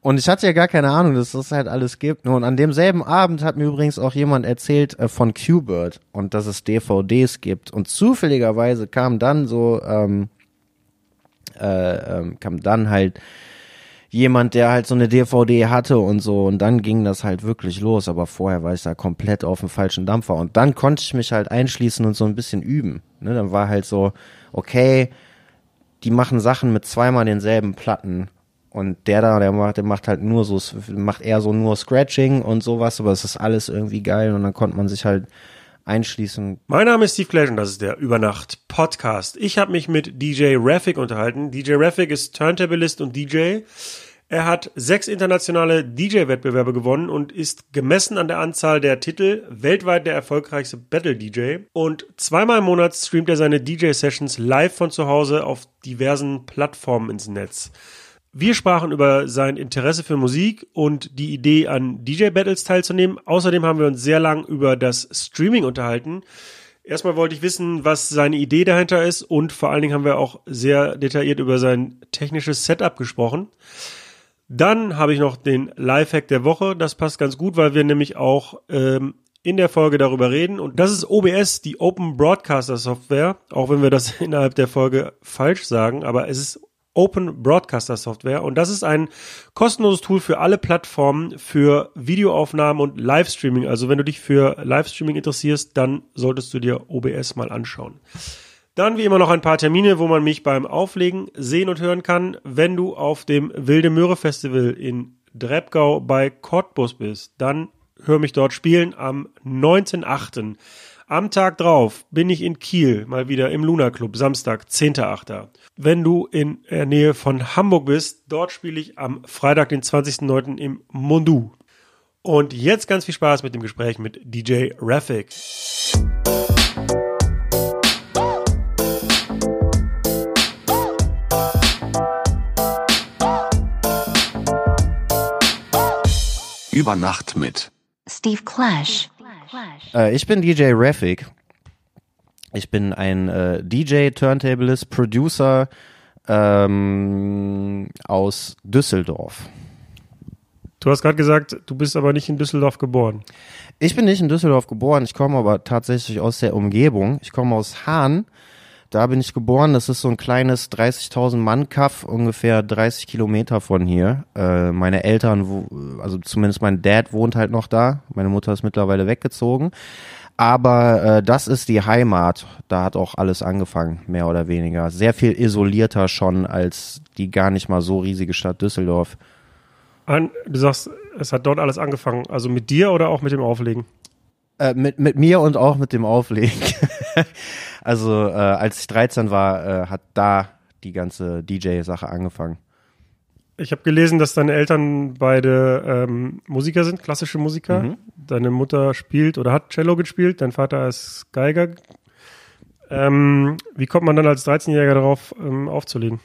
Und ich hatte ja gar keine Ahnung, dass das halt alles gibt. Und an demselben Abend hat mir übrigens auch jemand erzählt äh, von Qbird und dass es DVDs gibt. Und zufälligerweise kam dann so, ähm, äh, ähm, kam dann halt jemand, der halt so eine DVD hatte und so. Und dann ging das halt wirklich los. Aber vorher war ich da komplett auf dem falschen Dampfer. Und dann konnte ich mich halt einschließen und so ein bisschen üben. Ne, dann war halt so, okay, die machen Sachen mit zweimal denselben Platten. Und der da, der macht, der macht halt nur so, macht eher so nur Scratching und sowas, aber es ist alles irgendwie geil und dann konnte man sich halt einschließen. Mein Name ist Steve Clash und das ist der Übernacht Podcast. Ich habe mich mit DJ Raffic unterhalten. DJ Raffic ist Turntablist und DJ. Er hat sechs internationale DJ-Wettbewerbe gewonnen und ist gemessen an der Anzahl der Titel weltweit der erfolgreichste Battle-DJ. Und zweimal im Monat streamt er seine DJ-Sessions live von zu Hause auf diversen Plattformen ins Netz. Wir sprachen über sein Interesse für Musik und die Idee, an DJ-Battles teilzunehmen. Außerdem haben wir uns sehr lang über das Streaming unterhalten. Erstmal wollte ich wissen, was seine Idee dahinter ist und vor allen Dingen haben wir auch sehr detailliert über sein technisches Setup gesprochen. Dann habe ich noch den Lifehack der Woche. Das passt ganz gut, weil wir nämlich auch ähm, in der Folge darüber reden. Und das ist OBS, die Open Broadcaster Software, auch wenn wir das innerhalb der Folge falsch sagen, aber es ist Open Broadcaster Software und das ist ein kostenloses Tool für alle Plattformen für Videoaufnahmen und Livestreaming. Also wenn du dich für Livestreaming interessierst, dann solltest du dir OBS mal anschauen. Dann wie immer noch ein paar Termine, wo man mich beim Auflegen sehen und hören kann. Wenn du auf dem Wilde Möhre Festival in Drebgau bei Cottbus bist, dann hör mich dort spielen am 19.8. Am Tag drauf bin ich in Kiel, mal wieder im Luna Club, Samstag, 10.8. Wenn du in der Nähe von Hamburg bist, dort spiele ich am Freitag, den 20.9. im Mondu. Und jetzt ganz viel Spaß mit dem Gespräch mit DJ Raffic. Über Nacht mit Steve Clash. Äh, ich bin DJ Raffic. Ich bin ein äh, DJ, Turntablist, Producer ähm, aus Düsseldorf. Du hast gerade gesagt, du bist aber nicht in Düsseldorf geboren. Ich bin nicht in Düsseldorf geboren, ich komme aber tatsächlich aus der Umgebung. Ich komme aus Hahn. Da bin ich geboren. Das ist so ein kleines 30.000 Mann Kaff, ungefähr 30 Kilometer von hier. Äh, meine Eltern, also zumindest mein Dad wohnt halt noch da. Meine Mutter ist mittlerweile weggezogen. Aber äh, das ist die Heimat. Da hat auch alles angefangen, mehr oder weniger. Sehr viel isolierter schon als die gar nicht mal so riesige Stadt Düsseldorf. An, du sagst, es hat dort alles angefangen. Also mit dir oder auch mit dem Auflegen? Äh, mit, mit mir und auch mit dem Auflegen. also äh, als ich 13 war, äh, hat da die ganze DJ-Sache angefangen. Ich habe gelesen, dass deine Eltern beide ähm, Musiker sind, klassische Musiker. Mhm. Deine Mutter spielt oder hat Cello gespielt, dein Vater ist Geiger. Ähm, wie kommt man dann als 13-Jähriger darauf, ähm, aufzulegen?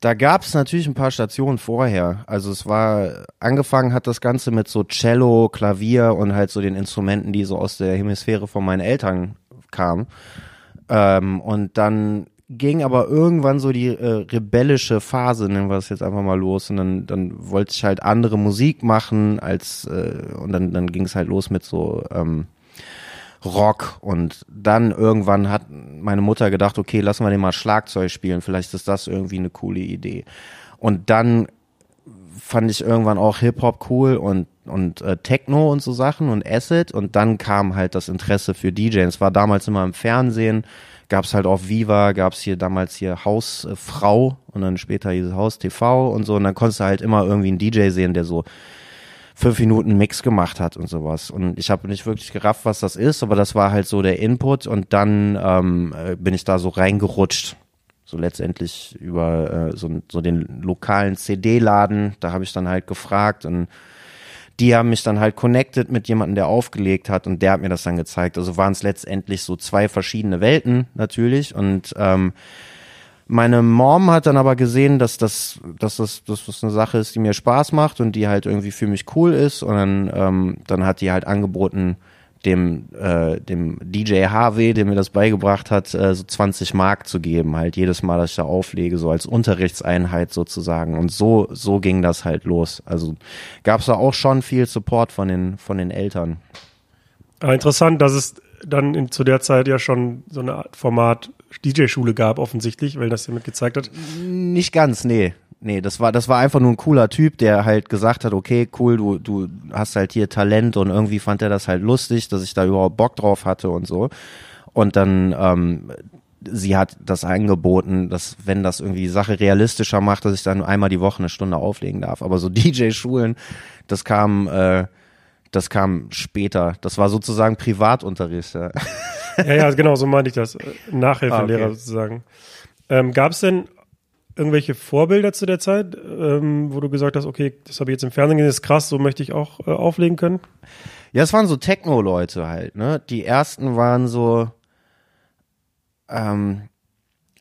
Da gab es natürlich ein paar Stationen vorher. Also es war, angefangen hat das Ganze mit so Cello, Klavier und halt so den Instrumenten, die so aus der Hemisphäre von meinen Eltern kamen. Ähm, und dann ging aber irgendwann so die äh, rebellische Phase, nennen wir es jetzt einfach mal los. Und dann, dann wollte ich halt andere Musik machen als äh, und dann, dann ging es halt los mit so ähm, Rock und dann irgendwann hat meine Mutter gedacht, okay, lassen wir den mal Schlagzeug spielen, vielleicht ist das irgendwie eine coole Idee. Und dann fand ich irgendwann auch Hip-Hop cool und, und äh, Techno und so Sachen und Acid und dann kam halt das Interesse für DJs. War damals immer im Fernsehen, gab es halt auf Viva, gab es hier damals hier Hausfrau und dann später dieses Haus TV und so und dann konntest du halt immer irgendwie einen DJ sehen, der so fünf Minuten Mix gemacht hat und sowas. Und ich habe nicht wirklich gerafft, was das ist, aber das war halt so der Input und dann ähm, äh, bin ich da so reingerutscht. So letztendlich über äh, so, so den lokalen CD-Laden, da habe ich dann halt gefragt und die haben mich dann halt connected mit jemandem, der aufgelegt hat und der hat mir das dann gezeigt. Also waren es letztendlich so zwei verschiedene Welten natürlich und ähm, meine Mom hat dann aber gesehen, dass das, dass das, dass das eine Sache ist, die mir Spaß macht und die halt irgendwie für mich cool ist. Und dann, ähm, dann hat die halt angeboten, dem, äh, dem DJ HW, der mir das beigebracht hat, äh, so 20 Mark zu geben, halt jedes Mal, dass ich da auflege, so als Unterrichtseinheit sozusagen. Und so, so ging das halt los. Also gab es da auch schon viel Support von den, von den Eltern. Aber interessant, dass es dann in, zu der Zeit ja schon so eine Art Format DJ-Schule gab, offensichtlich, weil das ja mit gezeigt hat. Nicht ganz, nee. Nee, das war, das war einfach nur ein cooler Typ, der halt gesagt hat, okay, cool, du, du hast halt hier Talent und irgendwie fand er das halt lustig, dass ich da überhaupt Bock drauf hatte und so. Und dann, ähm, sie hat das angeboten, dass wenn das irgendwie die Sache realistischer macht, dass ich dann einmal die Woche eine Stunde auflegen darf. Aber so DJ-Schulen, das kam, äh, das kam später. Das war sozusagen Privatunterricht. Ja, ja, ja genau, so meinte ich das. Nachhilfelehrer Ah, okay. sozusagen. Ähm, Gab es denn irgendwelche Vorbilder zu der Zeit, ähm, wo du gesagt hast, okay, das habe ich jetzt im Fernsehen gesehen, das ist krass, so möchte ich auch äh, auflegen können? Ja, es waren so Techno-Leute halt, ne? Die ersten waren so, ähm,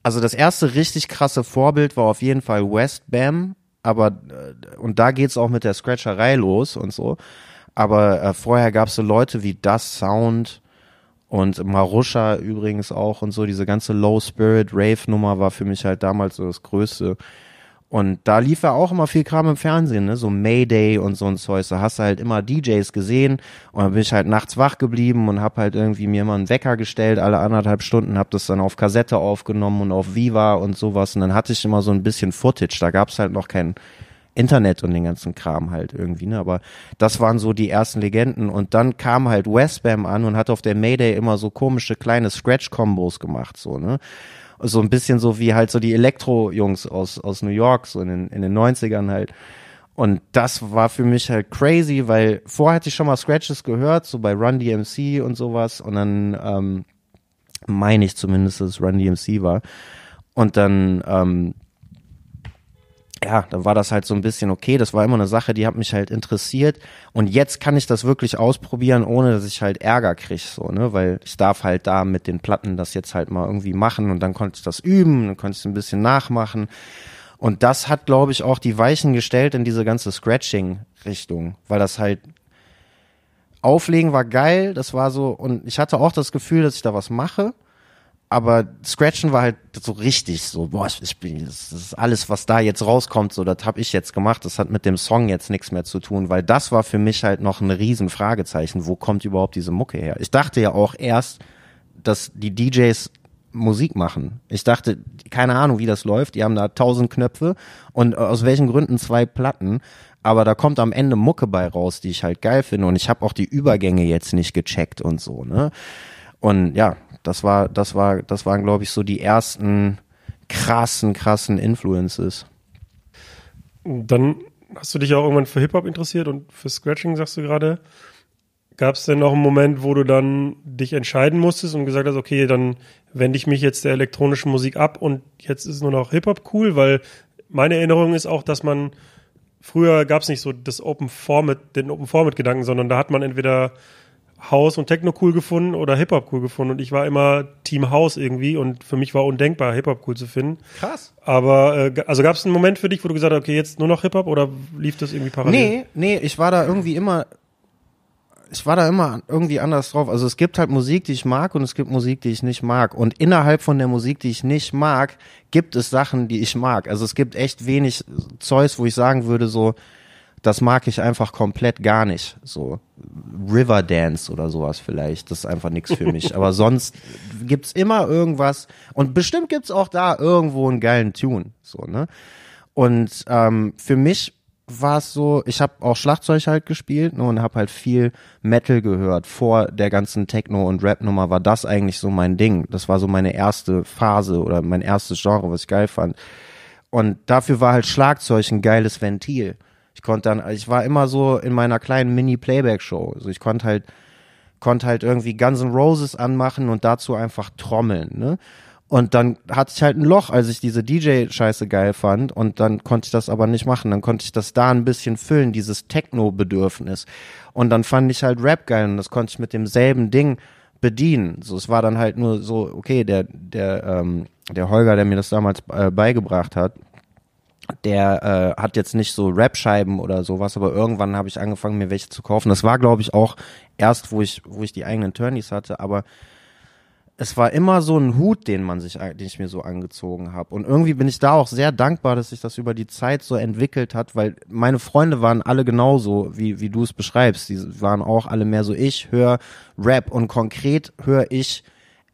also das erste richtig krasse Vorbild war auf jeden Fall West Bam, aber äh, und da geht's auch mit der Scratcherei los und so. Aber äh, vorher gab's so Leute wie Das Sound und Marusha übrigens auch und so. Diese ganze Low Spirit Rave Nummer war für mich halt damals so das Größte. Und da lief ja auch immer viel Kram im Fernsehen, ne? so Mayday und so ein Zeug. Da hast du halt immer DJs gesehen und dann bin ich halt nachts wach geblieben und hab halt irgendwie mir immer einen Wecker gestellt, alle anderthalb Stunden, hab das dann auf Kassette aufgenommen und auf Viva und sowas. Und dann hatte ich immer so ein bisschen Footage. Da gab's halt noch kein Internet und den ganzen Kram halt irgendwie, ne? Aber das waren so die ersten Legenden. Und dann kam halt Westbam an und hat auf der Mayday immer so komische kleine Scratch-Kombos gemacht, so, ne? So ein bisschen so wie halt so die Elektro-Jungs aus, aus New York, so in den, in den 90ern halt. Und das war für mich halt crazy, weil vorher hatte ich schon mal Scratches gehört, so bei Run DMC und sowas. Und dann ähm, meine ich zumindest, dass es Run DMC war. Und dann, ähm, ja, dann war das halt so ein bisschen okay. Das war immer eine Sache, die hat mich halt interessiert. Und jetzt kann ich das wirklich ausprobieren, ohne dass ich halt Ärger kriege, so, ne? Weil ich darf halt da mit den Platten das jetzt halt mal irgendwie machen und dann konnte ich das üben, dann konnte ich ein bisschen nachmachen. Und das hat, glaube ich, auch die Weichen gestellt in diese ganze Scratching-Richtung, weil das halt Auflegen war geil, das war so, und ich hatte auch das Gefühl, dass ich da was mache, aber Scratchen war halt so richtig so, boah, ich, bin, das ist alles, was da jetzt rauskommt, so, das habe ich jetzt gemacht, das hat mit dem Song jetzt nichts mehr zu tun, weil das war für mich halt noch ein riesen Fragezeichen, wo kommt überhaupt diese Mucke her? Ich dachte ja auch erst, dass die DJs Musik machen. Ich dachte, keine Ahnung, wie das läuft. Die haben da tausend Knöpfe und aus welchen Gründen zwei Platten. Aber da kommt am Ende Mucke bei raus, die ich halt geil finde. Und ich habe auch die Übergänge jetzt nicht gecheckt und so, ne? Und ja, das war, das war, das waren, glaube ich, so die ersten krassen, krassen Influences. Dann hast du dich auch irgendwann für Hip-Hop interessiert und für Scratching, sagst du gerade. Gab es denn noch einen Moment, wo du dann dich entscheiden musstest und gesagt hast, okay, dann wende ich mich jetzt der elektronischen Musik ab und jetzt ist nur noch Hip-Hop cool? Weil meine Erinnerung ist auch, dass man früher gab es nicht so das Open Format, den Open Format Gedanken, sondern da hat man entweder House und Techno cool gefunden oder Hip-Hop cool gefunden und ich war immer Team House irgendwie und für mich war undenkbar, Hip-Hop cool zu finden. Krass. Aber, äh, also gab es einen Moment für dich, wo du gesagt hast, okay, jetzt nur noch Hip-Hop oder lief das irgendwie parallel? Nee, nee, ich war da irgendwie immer, ich war da immer irgendwie anders drauf. Also es gibt halt Musik, die ich mag und es gibt Musik, die ich nicht mag. Und innerhalb von der Musik, die ich nicht mag, gibt es Sachen, die ich mag. Also es gibt echt wenig Zeugs, wo ich sagen würde, so, das mag ich einfach komplett gar nicht. So Riverdance oder sowas vielleicht. Das ist einfach nichts für mich. Aber sonst gibt's immer irgendwas. Und bestimmt gibt's auch da irgendwo einen geilen Tune. So, ne? Und ähm, für mich war es so, ich habe auch Schlagzeug halt gespielt ne, und habe halt viel Metal gehört. Vor der ganzen Techno- und Rap-Nummer war das eigentlich so mein Ding. Das war so meine erste Phase oder mein erstes Genre, was ich geil fand. Und dafür war halt Schlagzeug ein geiles Ventil. Ich konnte dann, ich war immer so in meiner kleinen Mini-Playback-Show. Also ich konnte halt, konnte halt irgendwie Guns N' Roses anmachen und dazu einfach trommeln, ne? Und dann hatte ich halt ein Loch, als ich diese DJ-Scheiße geil fand. Und dann konnte ich das aber nicht machen. Dann konnte ich das da ein bisschen füllen, dieses Techno-Bedürfnis. Und dann fand ich halt Rap geil und das konnte ich mit demselben Ding bedienen. So, es war dann halt nur so, okay, der, der, ähm, der Holger, der mir das damals äh, beigebracht hat, der äh, hat jetzt nicht so Rap-Scheiben oder sowas, aber irgendwann habe ich angefangen, mir welche zu kaufen. Das war, glaube ich, auch erst, wo ich, wo ich die eigenen Turnies hatte, aber es war immer so ein Hut, den man sich, den ich mir so angezogen habe. Und irgendwie bin ich da auch sehr dankbar, dass sich das über die Zeit so entwickelt hat, weil meine Freunde waren alle genauso, wie, wie du es beschreibst. Die waren auch alle mehr so, ich höre Rap und konkret höre ich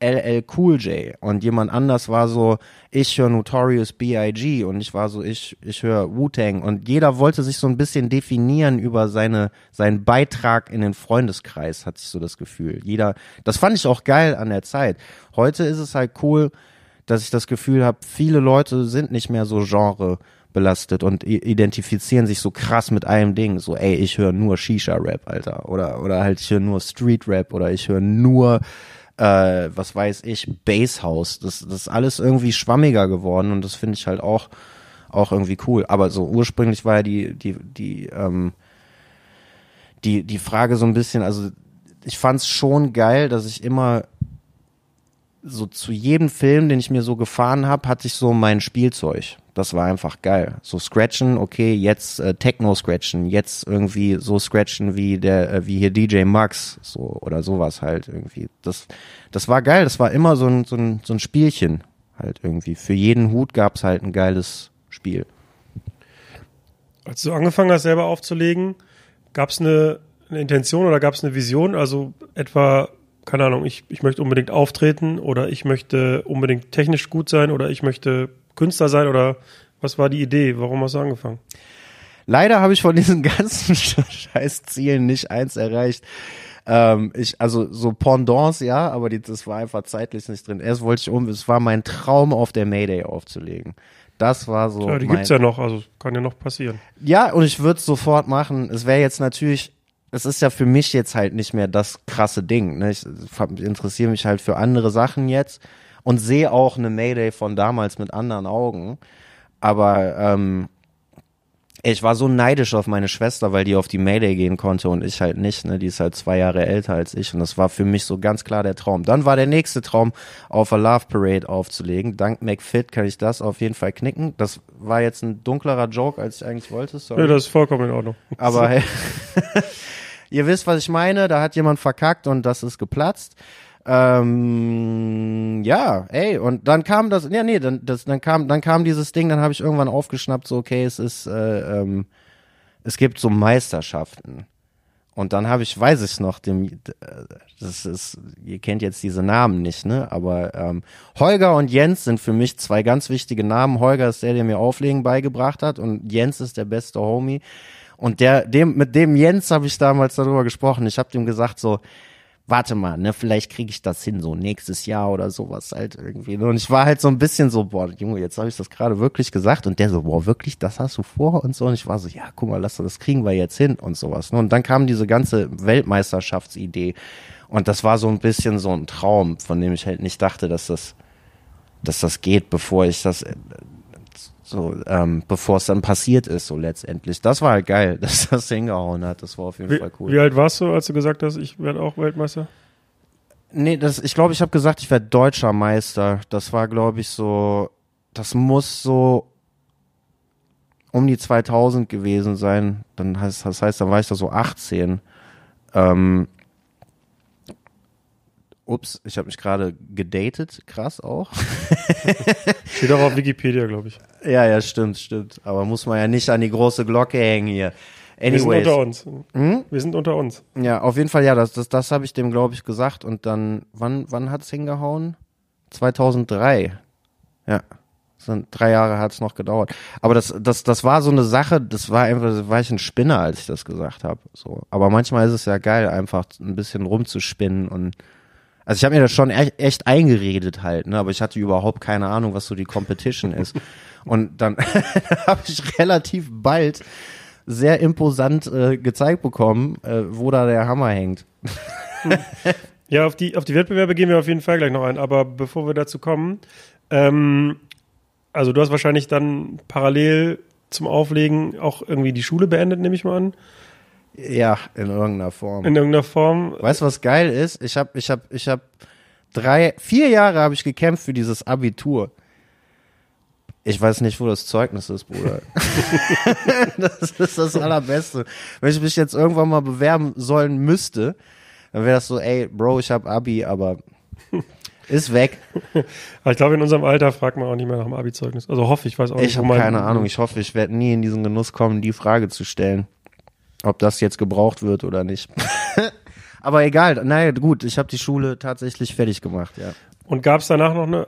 LL Cool J und jemand anders war so, ich höre Notorious B.I.G. und ich war so, ich, ich höre Wu-Tang und jeder wollte sich so ein bisschen definieren über seine, seinen Beitrag in den Freundeskreis, hat sich so das Gefühl. Jeder, das fand ich auch geil an der Zeit. Heute ist es halt cool, dass ich das Gefühl habe, viele Leute sind nicht mehr so Genre belastet und identifizieren sich so krass mit einem Ding. So, ey, ich höre nur Shisha-Rap, Alter. Oder, oder halt, ich höre nur Street-Rap oder ich höre nur äh, was weiß ich, Basshouse. Das, das ist alles irgendwie schwammiger geworden und das finde ich halt auch, auch irgendwie cool. Aber so ursprünglich war ja die, die, die, ähm, die, die Frage so ein bisschen, also ich fand es schon geil, dass ich immer so zu jedem Film, den ich mir so gefahren habe, hatte ich so mein Spielzeug. Das war einfach geil. So scratchen, okay, jetzt äh, Techno scratchen, jetzt irgendwie so scratchen wie der äh, wie hier DJ Max so oder sowas halt irgendwie. Das das war geil, das war immer so ein so ein, so ein Spielchen halt irgendwie. Für jeden Hut gab's halt ein geiles Spiel. Als du angefangen hast selber aufzulegen, gab's eine, eine Intention oder gab's eine Vision, also etwa keine Ahnung, ich, ich möchte unbedingt auftreten oder ich möchte unbedingt technisch gut sein oder ich möchte Künstler sein oder was war die Idee? Warum hast du angefangen? Leider habe ich von diesen ganzen Scheißzielen nicht eins erreicht. Ähm, ich, also so Pendants, ja, aber die, das war einfach zeitlich nicht drin. Erst wollte ich um, es war mein Traum, auf der Mayday aufzulegen. Das war so. Klar, die mein, gibt's ja noch, also kann ja noch passieren. Ja, und ich würde es sofort machen. Es wäre jetzt natürlich, es ist ja für mich jetzt halt nicht mehr das krasse Ding. Ne? Ich interessiere mich halt für andere Sachen jetzt und sehe auch eine Mayday von damals mit anderen Augen. Aber ähm, ich war so neidisch auf meine Schwester, weil die auf die Mayday gehen konnte und ich halt nicht. Ne? Die ist halt zwei Jahre älter als ich und das war für mich so ganz klar der Traum. Dann war der nächste Traum, auf a Love Parade aufzulegen. Dank McFit kann ich das auf jeden Fall knicken. Das war jetzt ein dunklerer Joke, als ich eigentlich wollte. Sorry. Ja, das ist vollkommen in Ordnung. Aber hey, ihr wisst, was ich meine. Da hat jemand verkackt und das ist geplatzt. Ähm, ja, ey, und dann kam das, ja, nee, dann, das, dann kam, dann kam dieses Ding, dann habe ich irgendwann aufgeschnappt, so, okay, es ist, äh, ähm, es gibt so Meisterschaften. Und dann habe ich, weiß ich noch, dem, das ist, ihr kennt jetzt diese Namen nicht, ne? Aber ähm, Holger und Jens sind für mich zwei ganz wichtige Namen. Holger ist der, der mir Auflegen beigebracht hat, und Jens ist der beste Homie. Und der, dem, mit dem Jens habe ich damals darüber gesprochen. Ich habe dem gesagt so, warte mal, ne, vielleicht kriege ich das hin, so nächstes Jahr oder sowas halt irgendwie. Und ich war halt so ein bisschen so, boah, Junge, jetzt habe ich das gerade wirklich gesagt. Und der so, boah, wirklich, das hast du vor und so. Und ich war so, ja, guck mal, lass das kriegen wir jetzt hin und sowas. Ne? Und dann kam diese ganze Weltmeisterschaftsidee. Und das war so ein bisschen so ein Traum, von dem ich halt nicht dachte, dass das, dass das geht, bevor ich das so, ähm, bevor es dann passiert ist, so letztendlich. Das war halt geil, dass das hingehauen hat. Das war auf jeden wie, Fall cool. Wie alt warst du, als du gesagt hast, ich werde auch Weltmeister? Nee, das, ich glaube, ich habe gesagt, ich werde deutscher Meister. Das war, glaube ich, so, das muss so um die 2000 gewesen sein. Dann heißt, das heißt, dann war ich da so 18. Ähm, Ups, ich habe mich gerade gedatet, krass auch. Steht auch auf Wikipedia, glaube ich. Ja, ja, stimmt, stimmt. Aber muss man ja nicht an die große Glocke hängen hier. Anyways. Wir sind unter uns. Hm? Wir sind unter uns. Ja, auf jeden Fall, ja, das, das, das habe ich dem, glaube ich, gesagt. Und dann, wann, wann hat's hingehauen? 2003. Ja. Sind drei Jahre hat's noch gedauert. Aber das, das, das war so eine Sache, das war einfach, war ich ein Spinner, als ich das gesagt habe. So. Aber manchmal ist es ja geil, einfach ein bisschen rumzuspinnen und also ich habe mir das schon echt, echt eingeredet halt, ne? aber ich hatte überhaupt keine Ahnung, was so die Competition ist. Und dann habe ich relativ bald sehr imposant äh, gezeigt bekommen, äh, wo da der Hammer hängt. ja, auf die, auf die Wettbewerbe gehen wir auf jeden Fall gleich noch ein. Aber bevor wir dazu kommen, ähm, also du hast wahrscheinlich dann parallel zum Auflegen auch irgendwie die Schule beendet, nehme ich mal an. Ja, in irgendeiner Form. In irgendeiner Form. Weißt du, was geil ist? Ich habe, ich habe, ich habe drei, vier Jahre habe ich gekämpft für dieses Abitur. Ich weiß nicht, wo das Zeugnis ist, Bruder. das ist das Allerbeste. Wenn ich mich jetzt irgendwann mal bewerben sollen müsste, dann wäre das so, ey, Bro, ich hab Abi, aber ist weg. Ich glaube, in unserem Alter fragt man auch nicht mehr nach dem Abi-Zeugnis. Also hoffe ich, weiß auch nicht. Ich habe keine Ahnung. Ich hoffe, ich werde nie in diesen Genuss kommen, die Frage zu stellen, ob das jetzt gebraucht wird oder nicht. aber egal. Naja, gut. Ich habe die Schule tatsächlich fertig gemacht, ja. Und gab es danach noch eine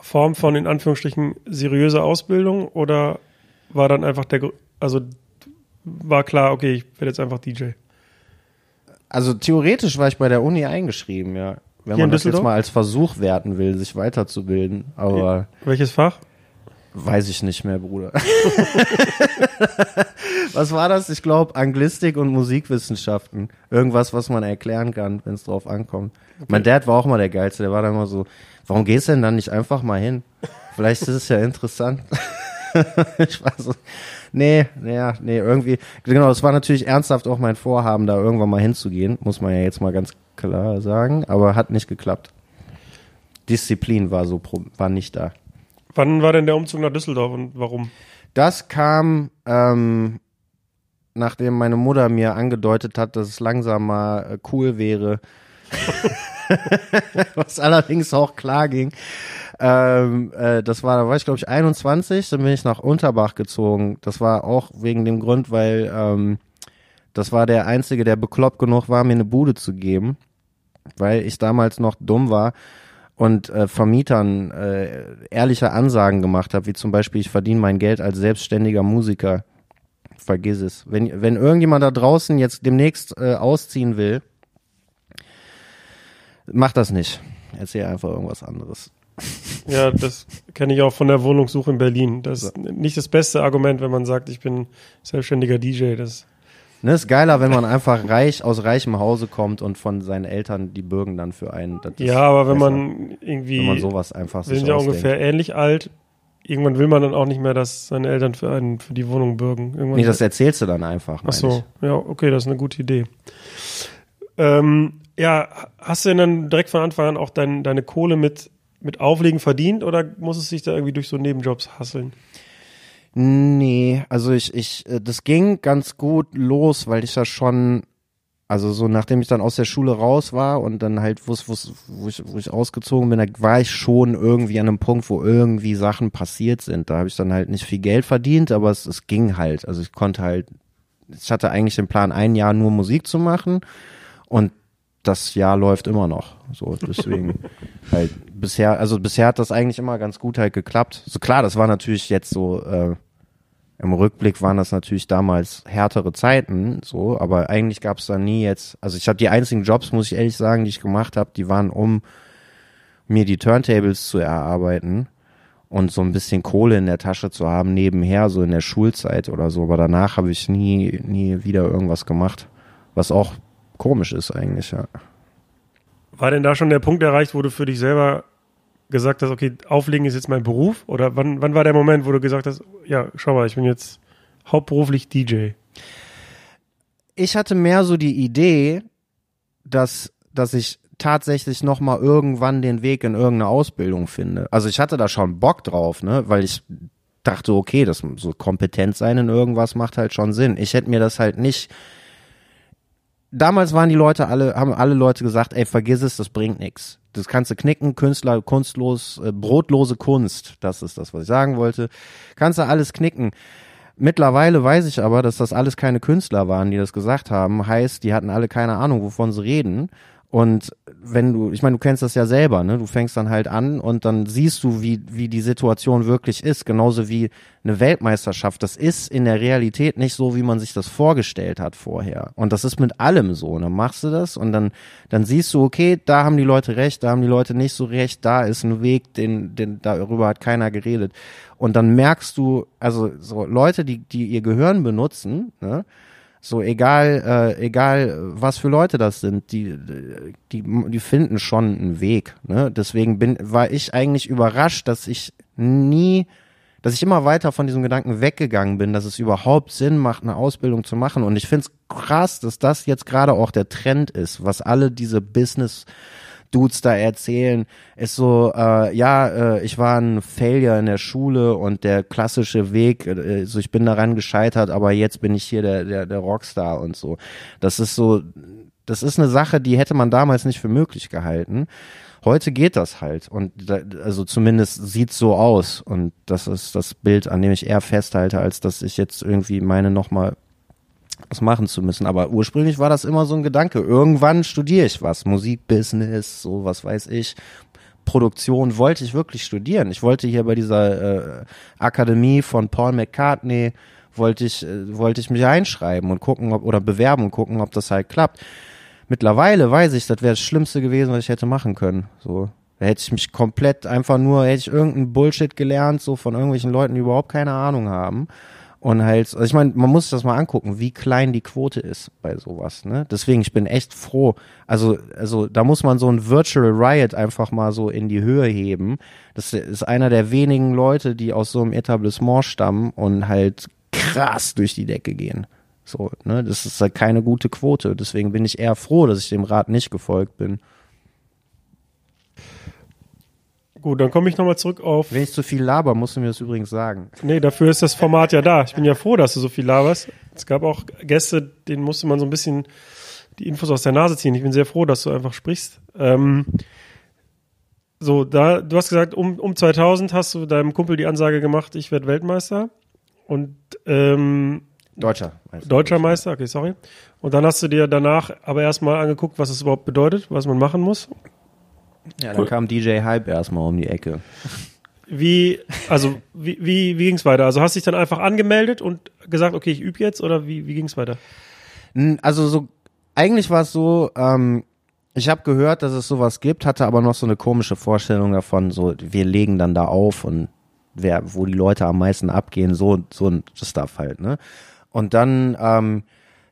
Form von, in Anführungsstrichen, seriöser Ausbildung oder war dann einfach der, also war klar, okay, ich werde jetzt einfach DJ? Also theoretisch war ich bei der Uni eingeschrieben, ja. Wenn Hier man das jetzt mal als Versuch werten will, sich weiterzubilden. Aber Welches Fach? Weiß ich nicht mehr, Bruder. was war das? Ich glaube Anglistik und Musikwissenschaften. Irgendwas, was man erklären kann, wenn es drauf ankommt. Mein Dad war auch mal der Geilste. Der war dann immer so, warum gehst du denn dann nicht einfach mal hin? Vielleicht ist es ja interessant. ich war so, nee, ja, nee, irgendwie, genau, das war natürlich ernsthaft auch mein Vorhaben, da irgendwann mal hinzugehen, muss man ja jetzt mal ganz klar sagen, aber hat nicht geklappt. Disziplin war so, war nicht da. Wann war denn der Umzug nach Düsseldorf und warum? Das kam, ähm, nachdem meine Mutter mir angedeutet hat, dass es langsam mal äh, cool wäre. Was allerdings auch klar ging. Ähm, äh, das war, da war ich glaube ich 21, dann bin ich nach Unterbach gezogen. Das war auch wegen dem Grund, weil ähm, das war der Einzige, der bekloppt genug war, mir eine Bude zu geben, weil ich damals noch dumm war und äh, Vermietern äh, ehrliche Ansagen gemacht habe, wie zum Beispiel, ich verdiene mein Geld als selbstständiger Musiker. Vergiss es. Wenn, wenn irgendjemand da draußen jetzt demnächst äh, ausziehen will, mach das nicht. Erzähl einfach irgendwas anderes. Ja, das kenne ich auch von der Wohnungssuche in Berlin. Das ist nicht das beste Argument, wenn man sagt, ich bin selbstständiger DJ. Das Ne, ist geiler, wenn man einfach reich aus reichem Hause kommt und von seinen Eltern die bürgen dann für einen. Ja, aber wenn besser, man irgendwie, wenn man sowas einfach wir sind ja ausdenkt. ungefähr ähnlich alt. Irgendwann will man dann auch nicht mehr, dass seine Eltern für einen für die Wohnung bürgen. Irgendwann Nee, das erzählst du dann einfach. Ach so, ja, okay, das ist eine gute Idee. Ähm, ja, hast du denn dann direkt von Anfang an auch dein, deine Kohle mit, mit Auflegen verdient oder muss es sich da irgendwie durch so Nebenjobs hasseln? Nee, also ich, ich, äh, das ging ganz gut los, weil ich ja schon, also so nachdem ich dann aus der Schule raus war und dann halt, wo's, wo's, wo, ich, wo ich ausgezogen bin, da war ich schon irgendwie an einem Punkt, wo irgendwie Sachen passiert sind. Da habe ich dann halt nicht viel Geld verdient, aber es, es ging halt. Also ich konnte halt, ich hatte eigentlich den Plan, ein Jahr nur Musik zu machen und das Jahr läuft immer noch. So, deswegen halt bisher, also bisher hat das eigentlich immer ganz gut halt geklappt. So klar, das war natürlich jetzt so, äh, im Rückblick waren das natürlich damals härtere Zeiten, so, aber eigentlich gab es da nie jetzt, also ich habe die einzigen Jobs, muss ich ehrlich sagen, die ich gemacht habe, die waren um mir die Turntables zu erarbeiten und so ein bisschen Kohle in der Tasche zu haben nebenher, so in der Schulzeit oder so, aber danach habe ich nie, nie wieder irgendwas gemacht, was auch komisch ist eigentlich, ja. War denn da schon der Punkt erreicht, wo du für dich selber gesagt hast, okay, Auflegen ist jetzt mein Beruf? Oder wann, wann war der Moment, wo du gesagt hast, ja, schau mal, ich bin jetzt hauptberuflich DJ? ich hatte mehr so die Idee, dass, dass ich tatsächlich noch mal irgendwann den Weg in irgendeine Ausbildung finde. Also ich hatte da schon Bock drauf, ne, weil ich dachte, okay, das so kompetent sein in irgendwas macht halt schon Sinn. Ich hätte mir das halt nicht Damals waren die Leute alle, haben alle Leute gesagt, ey, vergiss es, das bringt nichts. Das kannst du knicken, Künstler, kunstlos, äh, brotlose Kunst, das ist das, was ich sagen wollte. Kannst du alles knicken. Mittlerweile weiß ich aber, dass das alles keine Künstler waren, die das gesagt haben. Heißt, die hatten alle keine Ahnung, wovon sie reden. Und wenn du, ich meine, du kennst das ja selber, ne? Du fängst dann halt an und dann siehst du, wie, wie die Situation wirklich ist. Genauso wie eine Weltmeisterschaft. Das ist in der Realität nicht so, wie man sich das vorgestellt hat vorher. Und das ist mit allem so. Und dann machst du das und dann, dann siehst du, okay, da haben die Leute recht, da haben die Leute nicht so recht, da ist ein Weg, den, den, darüber hat keiner geredet. Und dann merkst du, also so Leute, die, die ihr Gehirn benutzen, ne? So egal, äh, egal was für Leute das sind, die, die, die finden schon einen Weg. Ne? Deswegen bin, war ich eigentlich überrascht, dass ich nie, dass ich immer weiter von diesem Gedanken weggegangen bin, dass es überhaupt Sinn macht, eine Ausbildung zu machen. Und ich finde es krass, dass das jetzt gerade auch der Trend ist, was alle diese Business Dudes da erzählen, ist so, äh, ja, äh, ich war ein Failure in der Schule und der klassische Weg, äh, so ich bin daran gescheitert, aber jetzt bin ich hier der, der, der Rockstar und so. Das ist so, das ist eine Sache, die hätte man damals nicht für möglich gehalten. Heute geht das halt und da, also zumindest sieht so aus und das ist das Bild, an dem ich eher festhalte, als dass ich jetzt irgendwie meine nochmal was machen zu müssen. Aber ursprünglich war das immer so ein Gedanke. Irgendwann studiere ich was, Musikbusiness, so was weiß ich. Produktion wollte ich wirklich studieren. Ich wollte hier bei dieser äh, Akademie von Paul McCartney wollte ich äh, wollte ich mich einschreiben und gucken ob oder bewerben und gucken, ob das halt klappt. Mittlerweile weiß ich, das wäre das Schlimmste gewesen, was ich hätte machen können. So, da hätte ich mich komplett einfach nur, hätte ich irgendeinen Bullshit gelernt, so von irgendwelchen Leuten, die überhaupt keine Ahnung haben. Und halt, also ich meine, man muss das mal angucken, wie klein die Quote ist bei sowas, ne? Deswegen, ich bin echt froh. Also, also da muss man so ein Virtual Riot einfach mal so in die Höhe heben. Das ist einer der wenigen Leute, die aus so einem Etablissement stammen und halt krass durch die Decke gehen. So, ne? Das ist halt keine gute Quote. Deswegen bin ich eher froh, dass ich dem Rat nicht gefolgt bin. Gut, dann komme ich nochmal zurück auf. Wenn ich zu viel laber, musst du mir das übrigens sagen. Nee, dafür ist das Format ja da. Ich bin ja froh, dass du so viel laberst. Es gab auch Gäste, denen musste man so ein bisschen die Infos aus der Nase ziehen. Ich bin sehr froh, dass du einfach sprichst. Ähm, so, da, du hast gesagt, um, um 2000 hast du deinem Kumpel die Ansage gemacht, ich werde Weltmeister. Und ähm, Deutscher Meister. Deutscher Meister, okay, sorry. Und dann hast du dir danach aber erstmal angeguckt, was es überhaupt bedeutet, was man machen muss. Ja, dann kam DJ Hype erstmal um die Ecke. Wie, also, wie, wie, wie ging es weiter? Also hast du dich dann einfach angemeldet und gesagt, okay, ich übe jetzt oder wie, wie ging es weiter? Also so, eigentlich war es so, ähm, ich habe gehört, dass es sowas gibt, hatte aber noch so eine komische Vorstellung davon, so wir legen dann da auf und wer, wo die Leute am meisten abgehen, so, so ein Stuff halt, ne? Und dann, ähm,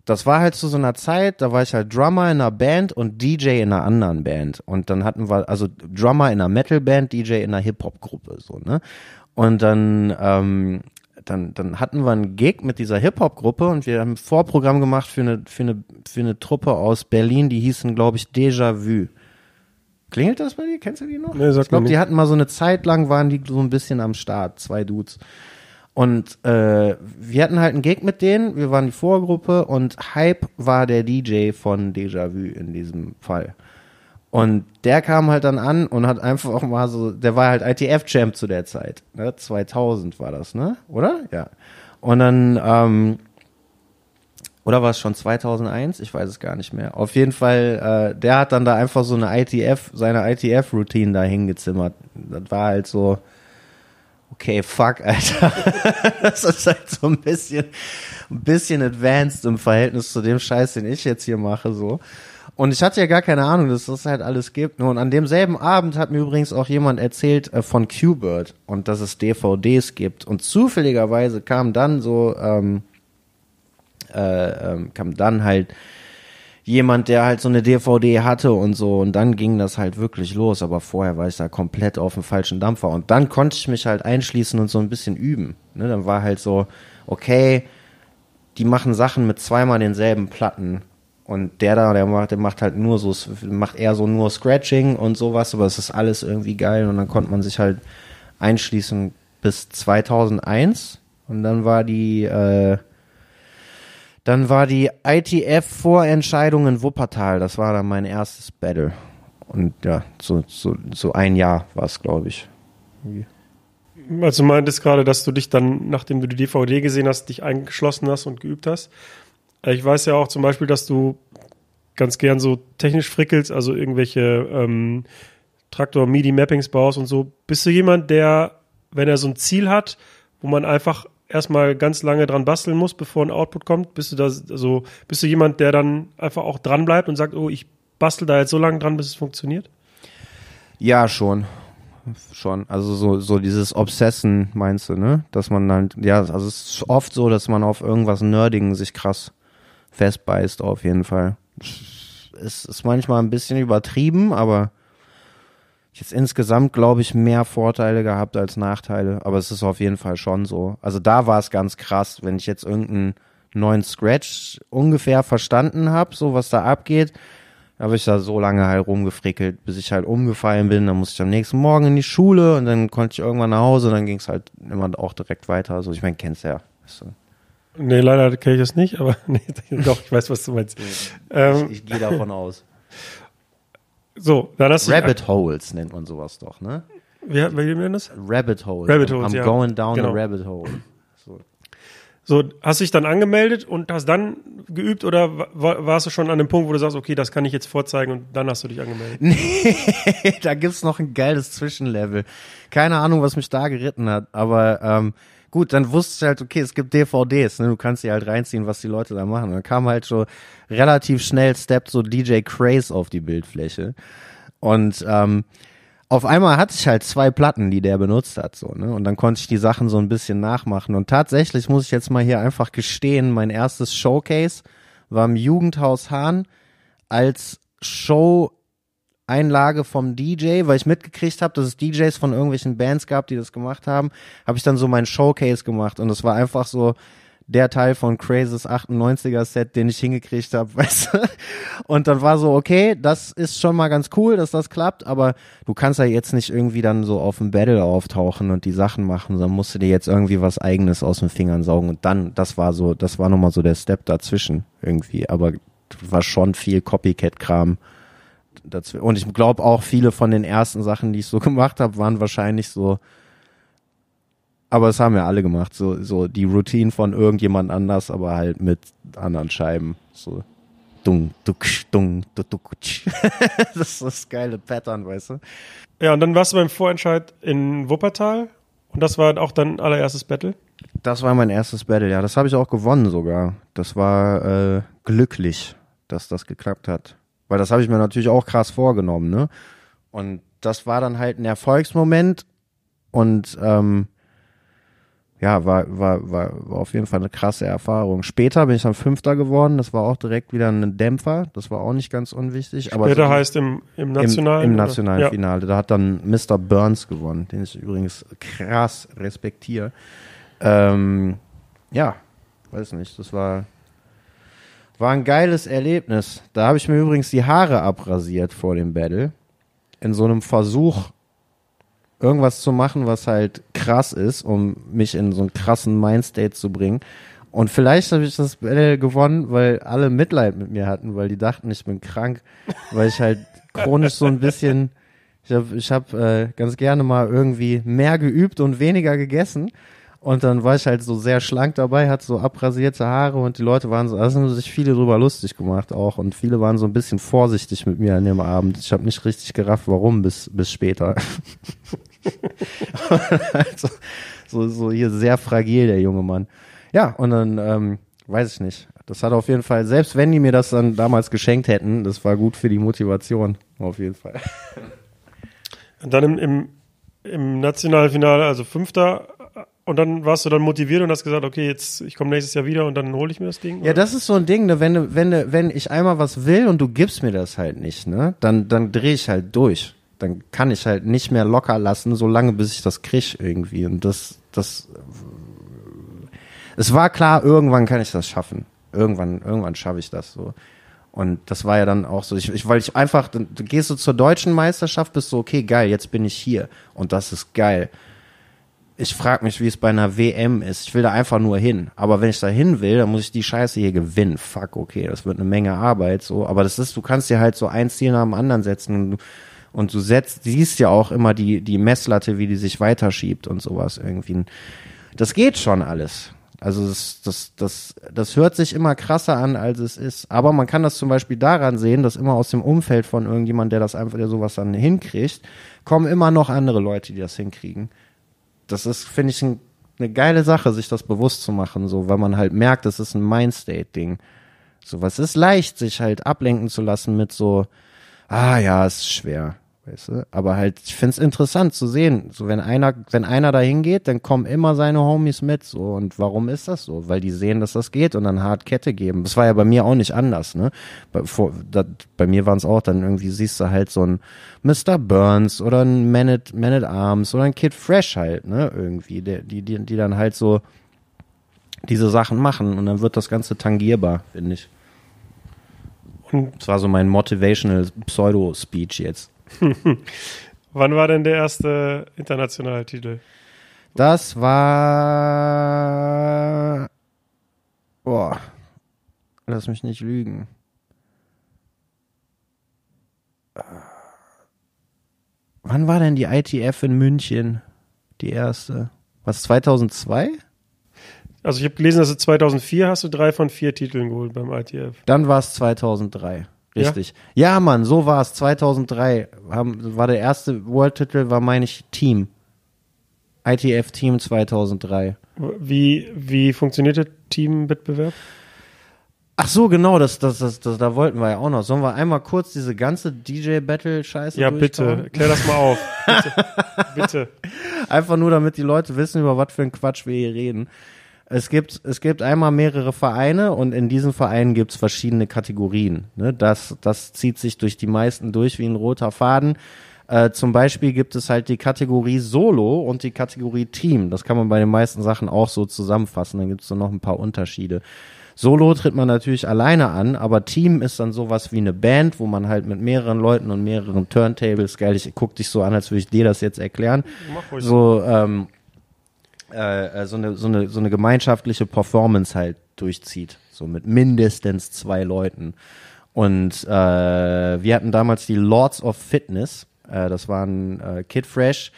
das war halt zu so einer Zeit, da war ich halt Drummer in einer Band und DJ in einer anderen Band. Und dann hatten wir, also Drummer in einer Metal-Band, DJ in einer Hip-Hop-Gruppe, so, ne? Und dann, ähm, dann, dann hatten wir einen Gig mit dieser Hip-Hop-Gruppe und wir haben ein Vorprogramm gemacht für eine, für eine, für eine Truppe aus Berlin, die hießen, glaube ich, Déjà Vu. Klingelt das bei dir? Kennst du die noch? Nee, sag ich glaube, die hatten mal so eine Zeit lang, waren die so ein bisschen am Start, zwei Dudes. Und äh, wir hatten halt einen Gig mit denen, wir waren die Vorgruppe und Hype war der DJ von Déjà Vu in diesem Fall. Und der kam halt dann an und hat einfach auch mal so, der war halt ITF-Champ zu der Zeit, ne? 2000 war das, ne? Oder? Ja. Und dann, ähm, oder war es schon 2001? Ich weiß es gar nicht mehr. Auf jeden Fall, äh, der hat dann da einfach so eine ITF, seine ITF-Routine da hingezimmert. Das war halt so, okay, fuck, Alter. das ist halt so ein bisschen, ein bisschen advanced im Verhältnis zu dem Scheiß, den ich jetzt hier mache, so. Und ich hatte ja gar keine Ahnung, dass das halt alles gibt. Und an demselben Abend hat mir übrigens auch jemand erzählt äh, von Qbird und dass es DVDs gibt. Und zufälligerweise kam dann so, ähm, äh, ähm, kam dann halt jemand, der halt so eine DVD hatte und so. Und dann ging das halt wirklich los. Aber vorher war ich da komplett auf dem falschen Dampfer. Und dann konnte ich mich halt einschließen und so ein bisschen üben. Ne? Dann war halt so, okay, die machen Sachen mit zweimal denselben Platten. Und der da, der macht, der macht halt nur so, macht eher so nur Scratching und sowas, aber es ist alles irgendwie geil. Und dann konnte man sich halt einschließen bis 2001. Und dann war die, äh, dann war die ITF-Vorentscheidung in Wuppertal. Das war dann mein erstes Battle. Und ja, so, so, so ein Jahr war es, glaube ich. Also du meintest gerade, dass du dich dann, nachdem du die DVD gesehen hast, dich eingeschlossen hast und geübt hast. Äh, Ich weiß ja auch zum Beispiel, dass du ganz gern so technisch frickelst, also irgendwelche ähm, Traktor-MIDI-Mappings baust und so. Bist du jemand, der, wenn er so ein Ziel hat, wo man einfach erstmal ganz lange dran basteln muss, bevor ein Output kommt, bist du da also bist du jemand, der dann einfach auch dran bleibt und sagt, oh, ich bastel da jetzt so lange dran, bis es funktioniert? Ja, schon. Schon. Also so, so dieses Obsessen, meinst du, ne? Dass man dann, ja, also es ist oft so, dass man auf irgendwas Nerdigen sich krass festbeißt, auf jeden Fall. Es ist manchmal ein bisschen übertrieben, aber jetzt insgesamt, glaube ich, mehr Vorteile gehabt als Nachteile. Aber es ist auf jeden Fall schon so. Also da war es ganz krass, wenn ich jetzt irgendeinen neuen Scratch ungefähr verstanden habe, so was da abgeht, Da habe ich da so lange halt rumgefrickelt, bis ich halt umgefallen bin. Dann musste ich am nächsten Morgen in die Schule und dann konnte ich irgendwann nach Hause und dann ging es halt immer auch direkt weiter. Also ich meine, kennst ja. Weißt du. Nee, leider kenne ich das nicht, aber nee, doch, ich weiß, was du meinst. Ähm, Ich, ich gehe davon aus. So, hast du. Rabbit Holes nennt man sowas doch, ne? Wie, wie nennt man das? Rabbit Holes. Rabbit Holes, I'm ja. going down Genau. a rabbit hole. So. So, hast dich dann angemeldet und hast dann geübt oder wa- wa- warst du schon an dem Punkt, wo du sagst, okay, das kann ich jetzt vorzeigen und dann hast du dich angemeldet? da gibt's noch ein geiles Zwischenlevel. Keine Ahnung, was mich da geritten hat, aber ähm, gut, dann wusste ich halt, okay, es gibt DVDs, ne? du kannst die halt reinziehen, was die Leute da machen. Und dann kam halt schon relativ schnell Step so DJ Craze auf die Bildfläche. Und ähm, auf einmal hatte ich halt zwei Platten, die der benutzt hat, so, ne? Und dann konnte ich die Sachen so ein bisschen nachmachen. Und tatsächlich muss ich jetzt mal hier einfach gestehen, mein erstes Showcase war im Jugendhaus Hahn als Show Einlage vom DJ, weil ich mitgekriegt habe, dass es DJs von irgendwelchen Bands gab, die das gemacht haben, habe ich dann so mein Showcase gemacht. Und es war einfach so der Teil von Crazes 98er Set, den ich hingekriegt habe, weißt du? Und dann war so, okay, das ist schon mal ganz cool, dass das klappt, aber du kannst ja jetzt nicht irgendwie dann so auf dem Battle auftauchen und die Sachen machen, sondern musst du dir jetzt irgendwie was eigenes aus den Fingern saugen. Und dann, das war so, das war nochmal so der Step dazwischen irgendwie, aber war schon viel Copycat-Kram dazu. Und ich glaube auch viele von den ersten Sachen, die ich so gemacht habe, waren wahrscheinlich so, aber es haben ja alle gemacht, so, so die Routine von irgendjemand anders, aber halt mit anderen Scheiben. So dung, duck, dung, duck. Das ist das geile Pattern, weißt du? Ja, und dann warst du beim Vorentscheid in Wuppertal und das war auch dein allererstes Battle. Das war mein erstes Battle, ja. Das habe ich auch gewonnen sogar. Das war äh, glücklich, dass das geklappt hat. Weil das habe ich mir natürlich auch krass vorgenommen, ne? Und das war dann halt ein Erfolgsmoment und ähm, ja, war, war, war, war auf jeden Fall eine krasse Erfahrung. Später bin ich dann Fünfter geworden, das war auch direkt wieder ein Dämpfer, das war auch nicht ganz unwichtig. Aber Später so- heißt im, im nationalen. im, im oder? nationalen ja. Finale. Da hat dann Mr. Burns gewonnen, den ich übrigens krass respektiere. Ähm, ja, weiß nicht, das war, war ein geiles Erlebnis. Da habe ich mir übrigens die Haare abrasiert vor dem Battle. In so einem Versuch, irgendwas zu machen, was halt krass ist, um mich in so einen krassen Mindstate zu bringen. Und vielleicht habe ich das Battle gewonnen, weil alle Mitleid mit mir hatten, weil die dachten, ich bin krank, weil ich halt chronisch so ein bisschen, ich habe ich hab, äh, ganz gerne mal irgendwie mehr geübt und weniger gegessen. Und dann war ich halt so sehr schlank dabei, hatte so abrasierte Haare und die Leute waren so, also haben sich viele drüber lustig gemacht auch und viele waren so ein bisschen vorsichtig mit mir an dem Abend. Ich habe nicht richtig gerafft, warum bis, bis später. also, so, so hier sehr fragil, der junge Mann. Ja, und dann, ähm, weiß ich nicht. Das hat auf jeden Fall, selbst wenn die mir das dann damals geschenkt hätten, das war gut für die Motivation, auf jeden Fall. Und dann im, im, im Nationalfinale, also Fünfter, und dann warst du dann motiviert und hast gesagt, okay, jetzt ich komme nächstes Jahr wieder und dann hole ich mir das Ding. Ja, das ist so ein Ding, ne, wenn, wenn, wenn ich einmal was will und du gibst mir das halt nicht, ne, dann, dann drehe ich halt durch. Dann kann ich halt nicht mehr locker lassen, solange bis ich das krieg irgendwie. Und das, das, es war klar, irgendwann kann ich das schaffen. Irgendwann, irgendwann schaffe ich das so. Und das war ja dann auch so, ich, ich weil ich einfach, du gehst du zur deutschen Meisterschaft, bist so, okay, geil, jetzt bin ich hier. Und das ist geil ich frage mich, wie es bei einer WM ist. Ich will da einfach nur hin. Aber wenn ich da hin will, dann muss ich die Scheiße hier gewinnen. Fuck, okay, das wird eine Menge Arbeit, so. Aber das ist, du kannst dir halt so ein Ziel nach dem anderen setzen und du, setzt, siehst ja auch immer die, die Messlatte, wie die sich weiterschiebt und sowas irgendwie. Das geht schon alles. Also das, das, das, das hört sich immer krasser an, als es ist. Aber man kann das zum Beispiel daran sehen, dass immer aus dem Umfeld von irgendjemand, der das einfach, der sowas dann hinkriegt, kommen immer noch andere Leute, die das hinkriegen das ist, finde ich, ein, eine geile Sache, sich das bewusst zu machen, so, weil man halt merkt, das ist ein Mindstate-Ding. So, was ist leicht, sich halt ablenken zu lassen mit so, ah ja, ist schwer, weißt du? Aber halt, ich find's interessant zu sehen, so, wenn einer, wenn einer da hingeht, dann kommen immer seine Homies mit, so, und warum ist das so? Weil die sehen, dass das geht und dann hart Kette geben. Das war ja bei mir auch nicht anders, ne? Bei, vor, da, bei mir waren es auch dann irgendwie, siehst du halt so ein Mr. Burns oder ein Man at, Man at Arms oder ein Kid Fresh halt, ne, irgendwie, der, die, die, die dann halt so diese Sachen machen und dann wird das Ganze tangierbar, finde ich. Das war so mein motivational Pseudo-Speech jetzt. Wann war denn der erste internationale Titel? Das war. Boah. Lass mich nicht lügen. Wann war denn die ITF in München? Die erste. Was, 2002? Also ich habe gelesen, dass du 2004 hast du drei von vier Titeln geholt beim ITF. Dann war es 2003. Richtig. Ja, ja Mann, so war es. 2003 haben, war der erste World-Titel, war, meine ich, Team. ITF Team 2003. Wie, wie funktioniert der Teamwettbewerb? Ach so, genau, das, das, das, das, da wollten wir ja auch noch. Sollen wir einmal kurz diese ganze DJ-Battle-Scheiße Ja, bitte, klär das mal auf. Bitte. bitte. Einfach nur, damit die Leute wissen, über was für ein Quatsch wir hier reden. Es gibt, es gibt einmal mehrere Vereine und in diesen Vereinen gibt es verschiedene Kategorien. Ne? Das, das zieht sich durch die meisten durch wie ein roter Faden. Äh, zum Beispiel gibt es halt die Kategorie Solo und die Kategorie Team. Das kann man bei den meisten Sachen auch so zusammenfassen. Dann gibt es so noch ein paar Unterschiede. Solo tritt man natürlich alleine an, aber Team ist dann sowas wie eine Band, wo man halt mit mehreren Leuten und mehreren Turntables, geil, ich guck dich so an, als würde ich dir das jetzt erklären. So, ähm, äh, so, eine, so, eine, so eine gemeinschaftliche Performance halt durchzieht. So mit mindestens zwei Leuten. Und äh, wir hatten damals die Lords of Fitness. Äh, das waren äh, Kid Fresh,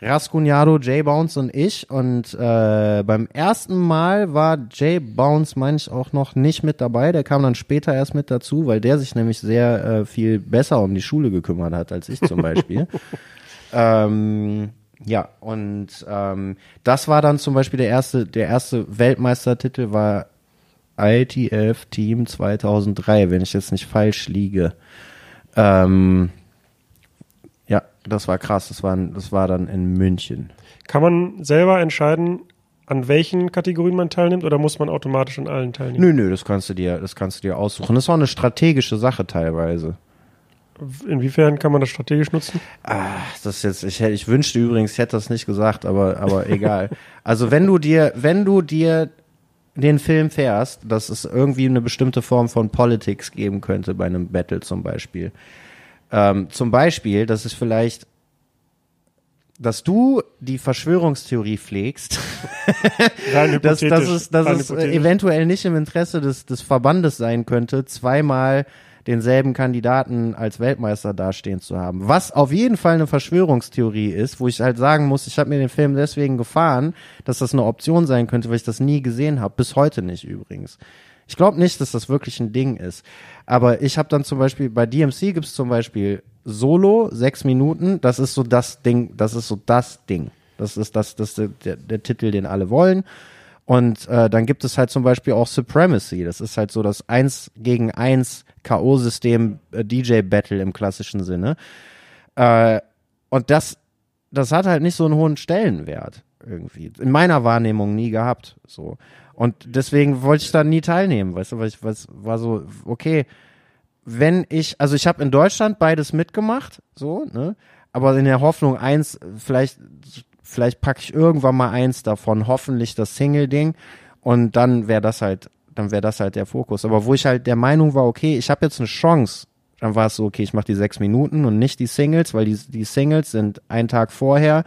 Rascunado, J-Bounce und ich. Und äh, beim ersten Mal war J-Bounce, meine ich, auch noch nicht mit dabei. Der kam dann später erst mit dazu, weil der sich nämlich sehr äh, viel besser um die Schule gekümmert hat als ich zum Beispiel. ähm, ja, und ähm, das war dann zum Beispiel der erste, der erste Weltmeistertitel war ITF Team 2003, wenn ich jetzt nicht falsch liege. Ähm, ja, das war krass. Das war, das war dann in München. Kann man selber entscheiden, an welchen Kategorien man teilnimmt oder muss man automatisch an allen teilnehmen? Nö, nö, das kannst du dir, das kannst du dir aussuchen. Das auch eine strategische Sache teilweise. Inwiefern kann man das strategisch nutzen? Ah, das ist jetzt, ich, hätte- ich wünschte übrigens, ich hätte das nicht gesagt, aber, aber egal. Also wenn du dir, wenn du dir den Film fährst, dass es irgendwie eine bestimmte Form von Politics geben könnte bei einem Battle zum Beispiel. Ähm, zum Beispiel, dass es vielleicht, dass du die Verschwörungstheorie pflegst, dass, dass es, dass es eventuell nicht im Interesse des, des Verbandes sein könnte, zweimal denselben Kandidaten als Weltmeister dastehen zu haben. Was auf jeden Fall eine Verschwörungstheorie ist, wo ich halt sagen muss, ich habe mir den Film deswegen gefahren, dass das eine Option sein könnte, weil ich das nie gesehen habe. Bis heute nicht übrigens. Ich glaube nicht, dass das wirklich ein Ding ist. Aber ich habe dann zum Beispiel, bei DMC gibt's zum Beispiel Solo, sechs Minuten, das ist so das Ding, das ist so das Ding. Das ist das, das ist der, der Titel, den alle wollen. Und äh, dann gibt es halt zum Beispiel auch Supremacy. Das ist halt so das Eins gegen Eins K.O.-System äh, DJ-Battle im klassischen Sinne. Äh, und das, das hat halt nicht so einen hohen Stellenwert irgendwie. In meiner Wahrnehmung nie gehabt. So. Und deswegen wollte ich da nie teilnehmen, weißt du, weil ich was war so, okay, wenn ich, also ich habe in Deutschland beides mitgemacht, so, ne? Aber in der Hoffnung, eins, vielleicht, vielleicht packe ich irgendwann mal eins davon, hoffentlich das Single-Ding. Und dann wäre das halt, dann wäre das halt der Fokus. Aber wo ich halt der Meinung war, okay, ich habe jetzt eine Chance, dann war es so, okay, ich mache die sechs Minuten und nicht die Singles, weil die, die Singles sind einen Tag vorher.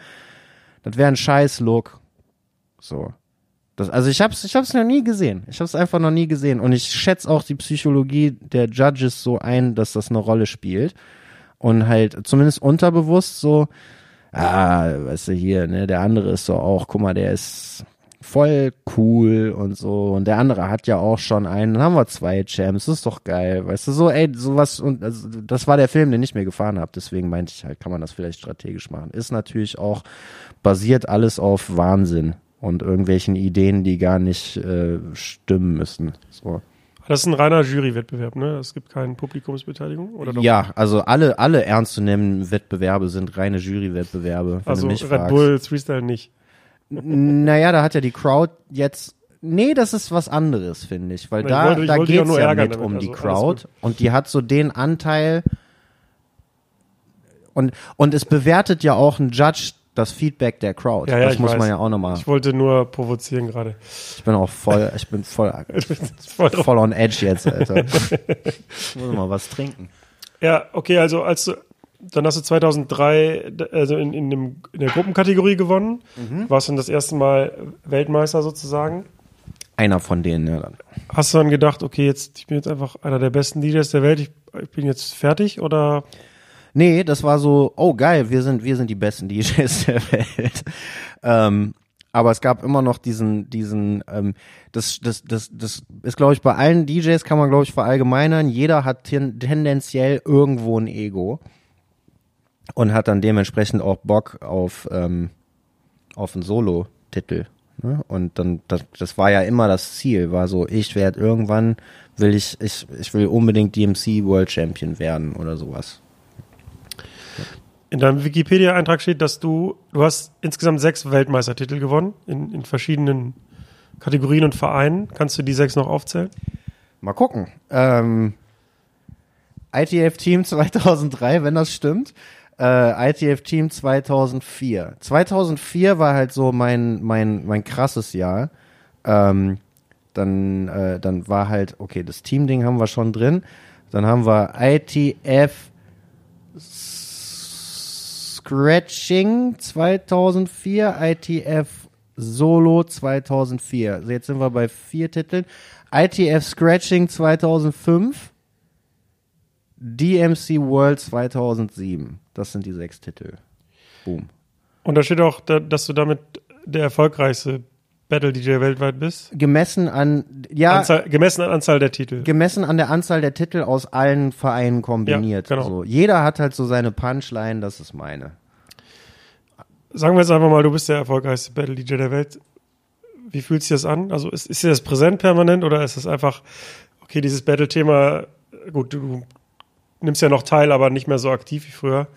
Das wäre ein scheiß Look. So. Das, also ich hab's, ich hab's noch nie gesehen. Ich hab's einfach noch nie gesehen. Und ich schätze auch die Psychologie der Judges so ein, dass das eine Rolle spielt. Und halt zumindest unterbewusst so, ah, weißt du, hier, ne, der andere ist so auch, guck mal, der ist voll cool und so. Und der andere hat ja auch schon einen. Dann haben wir zwei Champs. Das ist doch geil. Weißt du, so, ey, sowas. Und also, das war der Film, den ich mir gefahren habe. Deswegen meinte ich halt, kann man das vielleicht strategisch machen. Ist natürlich auch basiert alles auf Wahnsinn und irgendwelchen Ideen, die gar nicht äh, stimmen müssen. So. Das ist ein reiner Jurywettbewerb, ne? Es gibt keine Publikumsbeteiligung, oder doch? Ja, also alle, alle ernstzunehmenden Wettbewerbe sind reine Jurywettbewerbe, Also Red fragst. Bull Freestyle nicht. Naja, da hat ja die Crowd jetzt. Nee, das ist was anderes, finde ich. Weil ich da, wollte- ich da geht's nur ja mit damit, um die also alles Crowd. Und die hat so den Anteil. Und, und es bewertet ja auch ein Judge das Feedback der Crowd. Ja, ja, das muss weiß. man ja auch nochmal. Ich wollte nur provozieren gerade. Ich bin auch voll, ich bin voll, Voll voll on edge jetzt, Alter. Ich muss mal was trinken. Ja, okay, also als du, dann hast du 2003 d- also in, in, dem, in der Gruppenkategorie gewonnen. Mhm. Warst dann das erste Mal Weltmeister sozusagen. Einer von denen, ja. Dann. Hast du dann gedacht, okay, jetzt ich bin jetzt einfach einer der besten DJs der Welt, ich, ich bin jetzt fertig oder Nee, das war so, oh geil, wir sind, wir sind die besten DJs der Welt. Ähm, aber es gab immer noch diesen, diesen, ähm, das, das, das, das ist, glaube ich, bei allen DJs kann man, glaube ich, verallgemeinern. Jeder hat ten, tendenziell irgendwo ein Ego und hat dann dementsprechend auch Bock auf, ähm, auf einen Solo-Titel. Ne? Und dann, das, das war ja immer das Ziel, war so, ich werde irgendwann, will ich, ich, ich will unbedingt DMC World Champion werden oder sowas. in deinem Wikipedia-Eintrag steht, dass du, du hast insgesamt sechs Weltmeistertitel gewonnen in, in verschiedenen Kategorien und Vereinen. Kannst du die sechs noch aufzählen? Mal gucken. Ähm, ITF Team 2003, wenn das stimmt. Äh, ITF Team 2004. 2004 war halt so mein mein mein krasses Jahr. Ähm, dann äh, dann war halt okay, das Team-Ding haben wir schon drin. Dann haben wir ITF Scratching 2004, ITF Solo 2004. Also jetzt sind wir bei vier Titeln. ITF Scratching 2005, DMC World 2007. Das sind die sechs Titel. Boom. Und da steht auch, da, dass du damit der erfolgreichste Battle-DJ weltweit bist. Gemessen an, ja, Anzahl, gemessen an Anzahl der Titel. gemessen an der Anzahl der Titel aus allen Vereinen kombiniert. Ja, genau. so. Jeder hat halt so seine Punchline, das ist meine. Sagen wir jetzt einfach mal, du bist der erfolgreichste Battle-DJ der Welt. Wie fühlt sich das an? Also ist, ist dir das präsent permanent oder ist es einfach, okay, dieses Battle-Thema, gut, du nimmst ja noch teil, aber nicht mehr so aktiv wie früher.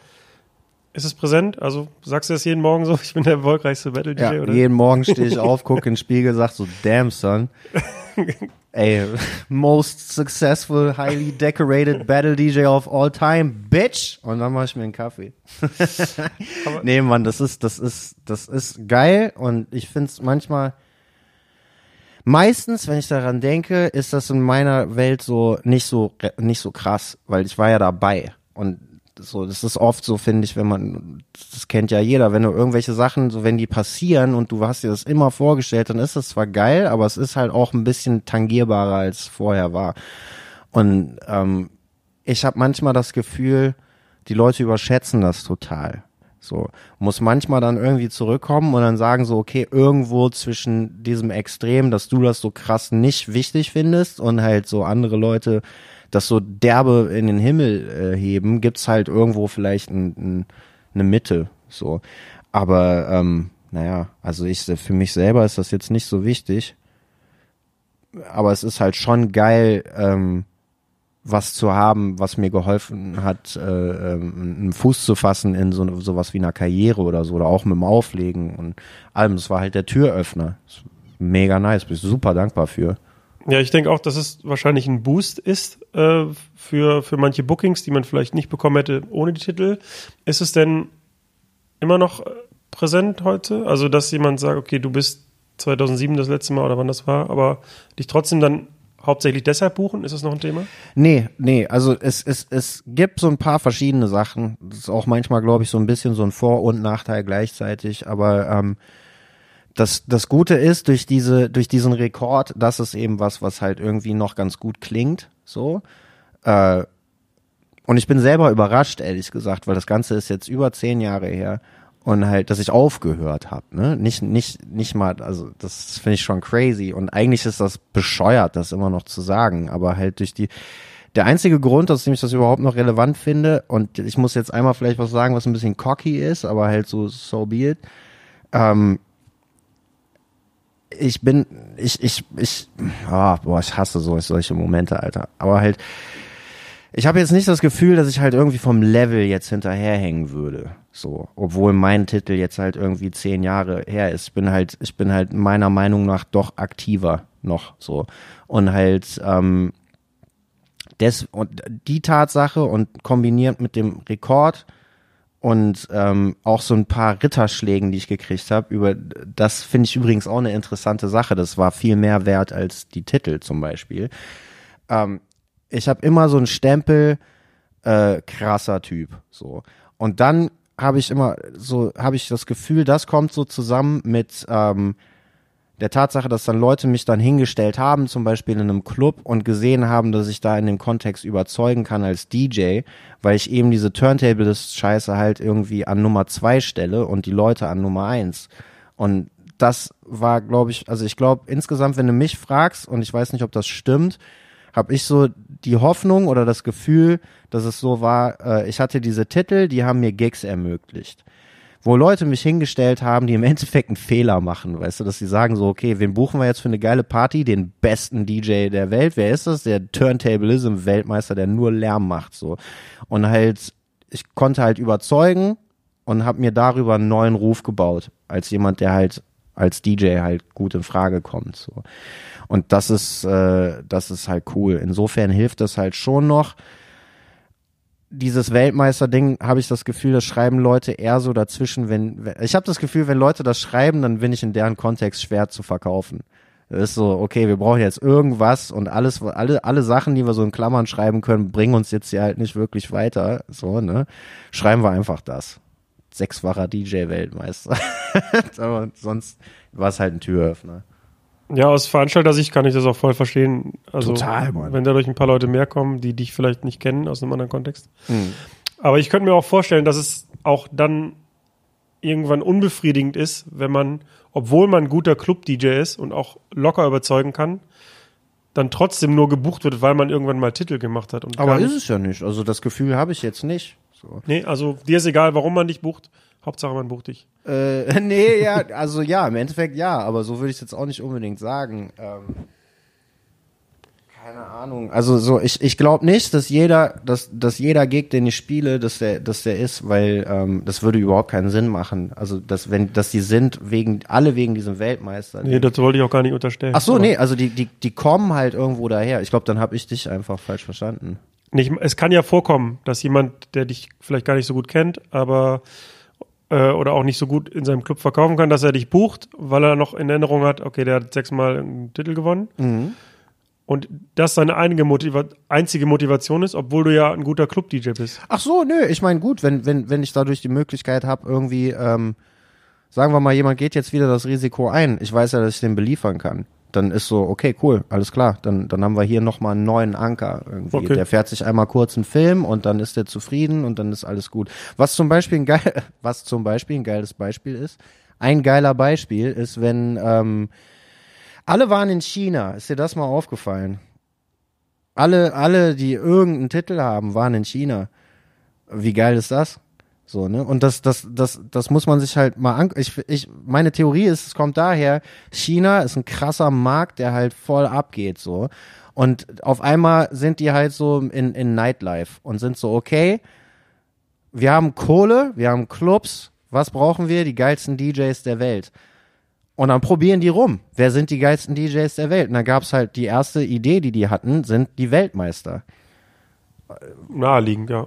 Ist es präsent? Also sagst du das jeden Morgen so, ich bin der erfolgreichste Battle-DJ, Ja, oder? jeden Morgen stehe ich auf, gucke in den Spiegel, sag so, damn son. Ey, most successful, highly decorated Battle DJ of all time, bitch. Und dann mache ich mir einen Kaffee. nee, Mann, das ist, das ist, das ist geil und ich find's manchmal, meistens, wenn ich daran denke, ist das in meiner Welt so nicht so, nicht so krass, weil ich war ja dabei und so, das ist oft so, finde ich, wenn man, das kennt ja jeder, wenn du irgendwelche Sachen, so wenn die passieren und du hast dir das immer vorgestellt, dann ist das zwar geil, aber es ist halt auch ein bisschen tangierbarer als vorher war. Und ähm, ich habe manchmal das Gefühl, die Leute überschätzen das total. So, muss manchmal dann irgendwie zurückkommen und dann sagen so, okay, irgendwo zwischen diesem Extrem, dass du das so krass nicht wichtig findest und halt so andere Leute das so derbe in den Himmel äh, heben, gibt's halt irgendwo vielleicht ein, ein, eine Mitte. So, aber ähm, naja, also ich für mich selber ist das jetzt nicht so wichtig, aber es ist halt schon geil. Ähm, was zu haben, was mir geholfen hat, äh, ähm, einen Fuß zu fassen in so sowas wie einer Karriere oder so, oder auch mit dem Auflegen und allem. Das war halt der Türöffner. Mega nice, bin ich super dankbar für. Ja, ich denke auch, dass es wahrscheinlich ein Boost ist äh, für, für manche Bookings, die man vielleicht nicht bekommen hätte ohne die Titel. Ist es denn immer noch äh, präsent heute? Also, dass jemand sagt, okay, du bist 2007 das letzte Mal oder wann das war, aber dich trotzdem dann hauptsächlich deshalb buchen? Ist das noch ein Thema? Nee, nee, also es, es, es gibt so ein paar verschiedene Sachen. Das ist auch manchmal, glaube ich, so ein bisschen so ein Vor- und Nachteil gleichzeitig, aber ähm, das, das Gute ist, durch diese, durch diesen Rekord, das ist eben was, was halt irgendwie noch ganz gut klingt, so. Äh, und ich bin selber überrascht, ehrlich gesagt, weil das Ganze ist jetzt über zehn Jahre her und halt, dass ich aufgehört habe, ne? Nicht, nicht, nicht mal, also das finde ich schon crazy. Und eigentlich ist das bescheuert, das immer noch zu sagen, aber halt durch die. Der einzige Grund, dass ich das überhaupt noch relevant finde, und ich muss jetzt einmal vielleicht was sagen, was ein bisschen cocky ist, aber halt so so be it. Ähm, ich bin, ich, ich, ich, ah, boah, ich hasse so, solche Momente, Alter. Aber halt, ich habe jetzt nicht das Gefühl, dass ich halt irgendwie vom Level jetzt hinterherhängen würde. So, obwohl mein Titel jetzt halt irgendwie zehn Jahre her ist. Ich bin halt, ich bin halt meiner Meinung nach doch aktiver noch so. Und halt, ähm, des, und die Tatsache und kombiniert mit dem Rekord und ähm, auch so ein paar Ritterschlägen, die ich gekriegt habe. Über das finde ich übrigens auch eine interessante Sache. Das war viel mehr wert als die Titel zum Beispiel. Ähm, ich habe immer so einen Stempel, äh, krasser Typ. So und dann habe ich immer so habe ich das Gefühl, das kommt so zusammen mit ähm, der Tatsache, dass dann Leute mich dann hingestellt haben, zum Beispiel in einem Club und gesehen haben, dass ich da in dem Kontext überzeugen kann als DJ, weil ich eben diese Turntable-Scheiße halt irgendwie an Nummer zwei stelle und die Leute an Nummer eins. Und das war, glaube ich, also ich glaube insgesamt, wenn du mich fragst, und ich weiß nicht, ob das stimmt, habe ich so die Hoffnung oder das Gefühl, dass es so war, äh, ich hatte diese Titel, die haben mir Gigs ermöglicht wo Leute mich hingestellt haben, die im Endeffekt einen Fehler machen, weißt du, dass sie sagen so, okay, wen buchen wir jetzt für eine geile Party? Den besten DJ der Welt. Wer ist das? Der Turntablism Weltmeister, der nur Lärm macht, so. Und halt, ich konnte halt überzeugen und habe mir darüber einen neuen Ruf gebaut, als jemand, der halt als DJ halt gut in Frage kommt, so. Und das ist, äh, das ist halt cool. Insofern hilft das halt schon noch, dieses Weltmeister-Ding habe ich das Gefühl, das schreiben Leute eher so dazwischen, wenn, wenn ich habe das Gefühl, wenn Leute das schreiben, dann bin ich in deren Kontext schwer zu verkaufen. Das ist so, okay, wir brauchen jetzt irgendwas und alles, alle, alle Sachen, die wir so in Klammern schreiben können, bringen uns jetzt hier halt nicht wirklich weiter. So, ne? Schreiben wir einfach das. Sechsfacher DJ-Weltmeister. Aber sonst war es halt ein Türöffner. Ja, aus Veranstalter-Sicht kann ich das auch voll verstehen. Also, Total, Mann. wenn dadurch ein paar Leute mehr kommen, die dich vielleicht nicht kennen aus einem anderen Kontext. Mhm. Aber ich könnte mir auch vorstellen, dass es auch dann irgendwann unbefriedigend ist, wenn man, obwohl man ein guter Club-DJ ist und auch locker überzeugen kann, dann trotzdem nur gebucht wird, weil man irgendwann mal Titel gemacht hat. Aber ist es ja nicht. Also das Gefühl habe ich jetzt nicht. So. Nee, also dir ist egal, warum man dich bucht. Hauptsache man bucht dich. Äh, nee, ja, also ja, im Endeffekt ja, aber so würde ich es jetzt auch nicht unbedingt sagen. Ähm, keine Ahnung. Also so, ich, ich glaube nicht, dass jeder, dass, dass jeder Gig, den ich spiele, dass der, dass der ist, weil ähm, das würde überhaupt keinen Sinn machen. Also dass wenn, dass die sind wegen alle wegen diesem Weltmeister. Nee, das wollte ich auch gar nicht unterstellen. Ach so, Aber nee, also die, die, die kommen halt irgendwo daher. Ich glaube, dann habe ich dich einfach falsch verstanden. Nicht, es kann ja vorkommen, dass jemand, der dich vielleicht gar nicht so gut kennt, aber äh, oder auch nicht so gut in seinem Club verkaufen kann, dass er dich bucht, weil er noch in Erinnerung hat, okay, der hat sechsmal einen Titel gewonnen. Mhm. Und das seine einige Motiva einzige Motivation ist, obwohl du ja ein guter Club-DJ bist. Ach so, nö, ich meine gut, wenn, wenn, wenn ich dadurch die Möglichkeit habe, irgendwie, ähm, sagen wir mal, jemand geht jetzt wieder das Risiko ein, ich weiß ja, dass ich den beliefern kann. Dann ist so, okay, cool, alles klar. Dann, dann haben wir hier nochmal einen neuen Anker irgendwie. Okay. Der fährt sich einmal kurz einen Film und dann ist der zufrieden und dann ist alles gut. Was zum Beispiel ein geil, was zum Beispiel ein geiles Beispiel ist, ein geiler Beispiel ist, wenn ähm, alle waren in China. Ist dir das mal aufgefallen? Alle, alle, die irgendeinen Titel haben, waren in China. Wie geil ist das? So, ne? Und das, das, das, das muss man sich halt mal an. Ich, ich, meine Theorie ist, es kommt daher, China ist ein krasser Markt, der halt voll abgeht, so. Und auf einmal sind die halt so in, in Nightlife und sind so, okay, wir haben Kohle, wir haben Clubs, was brauchen wir? Die geilsten DJs der Welt. Und dann probieren die rum. Wer sind die geilsten DJs der Welt? Und da gab's halt die erste Idee, die die hatten, sind die Weltmeister. Naheliegend, ja.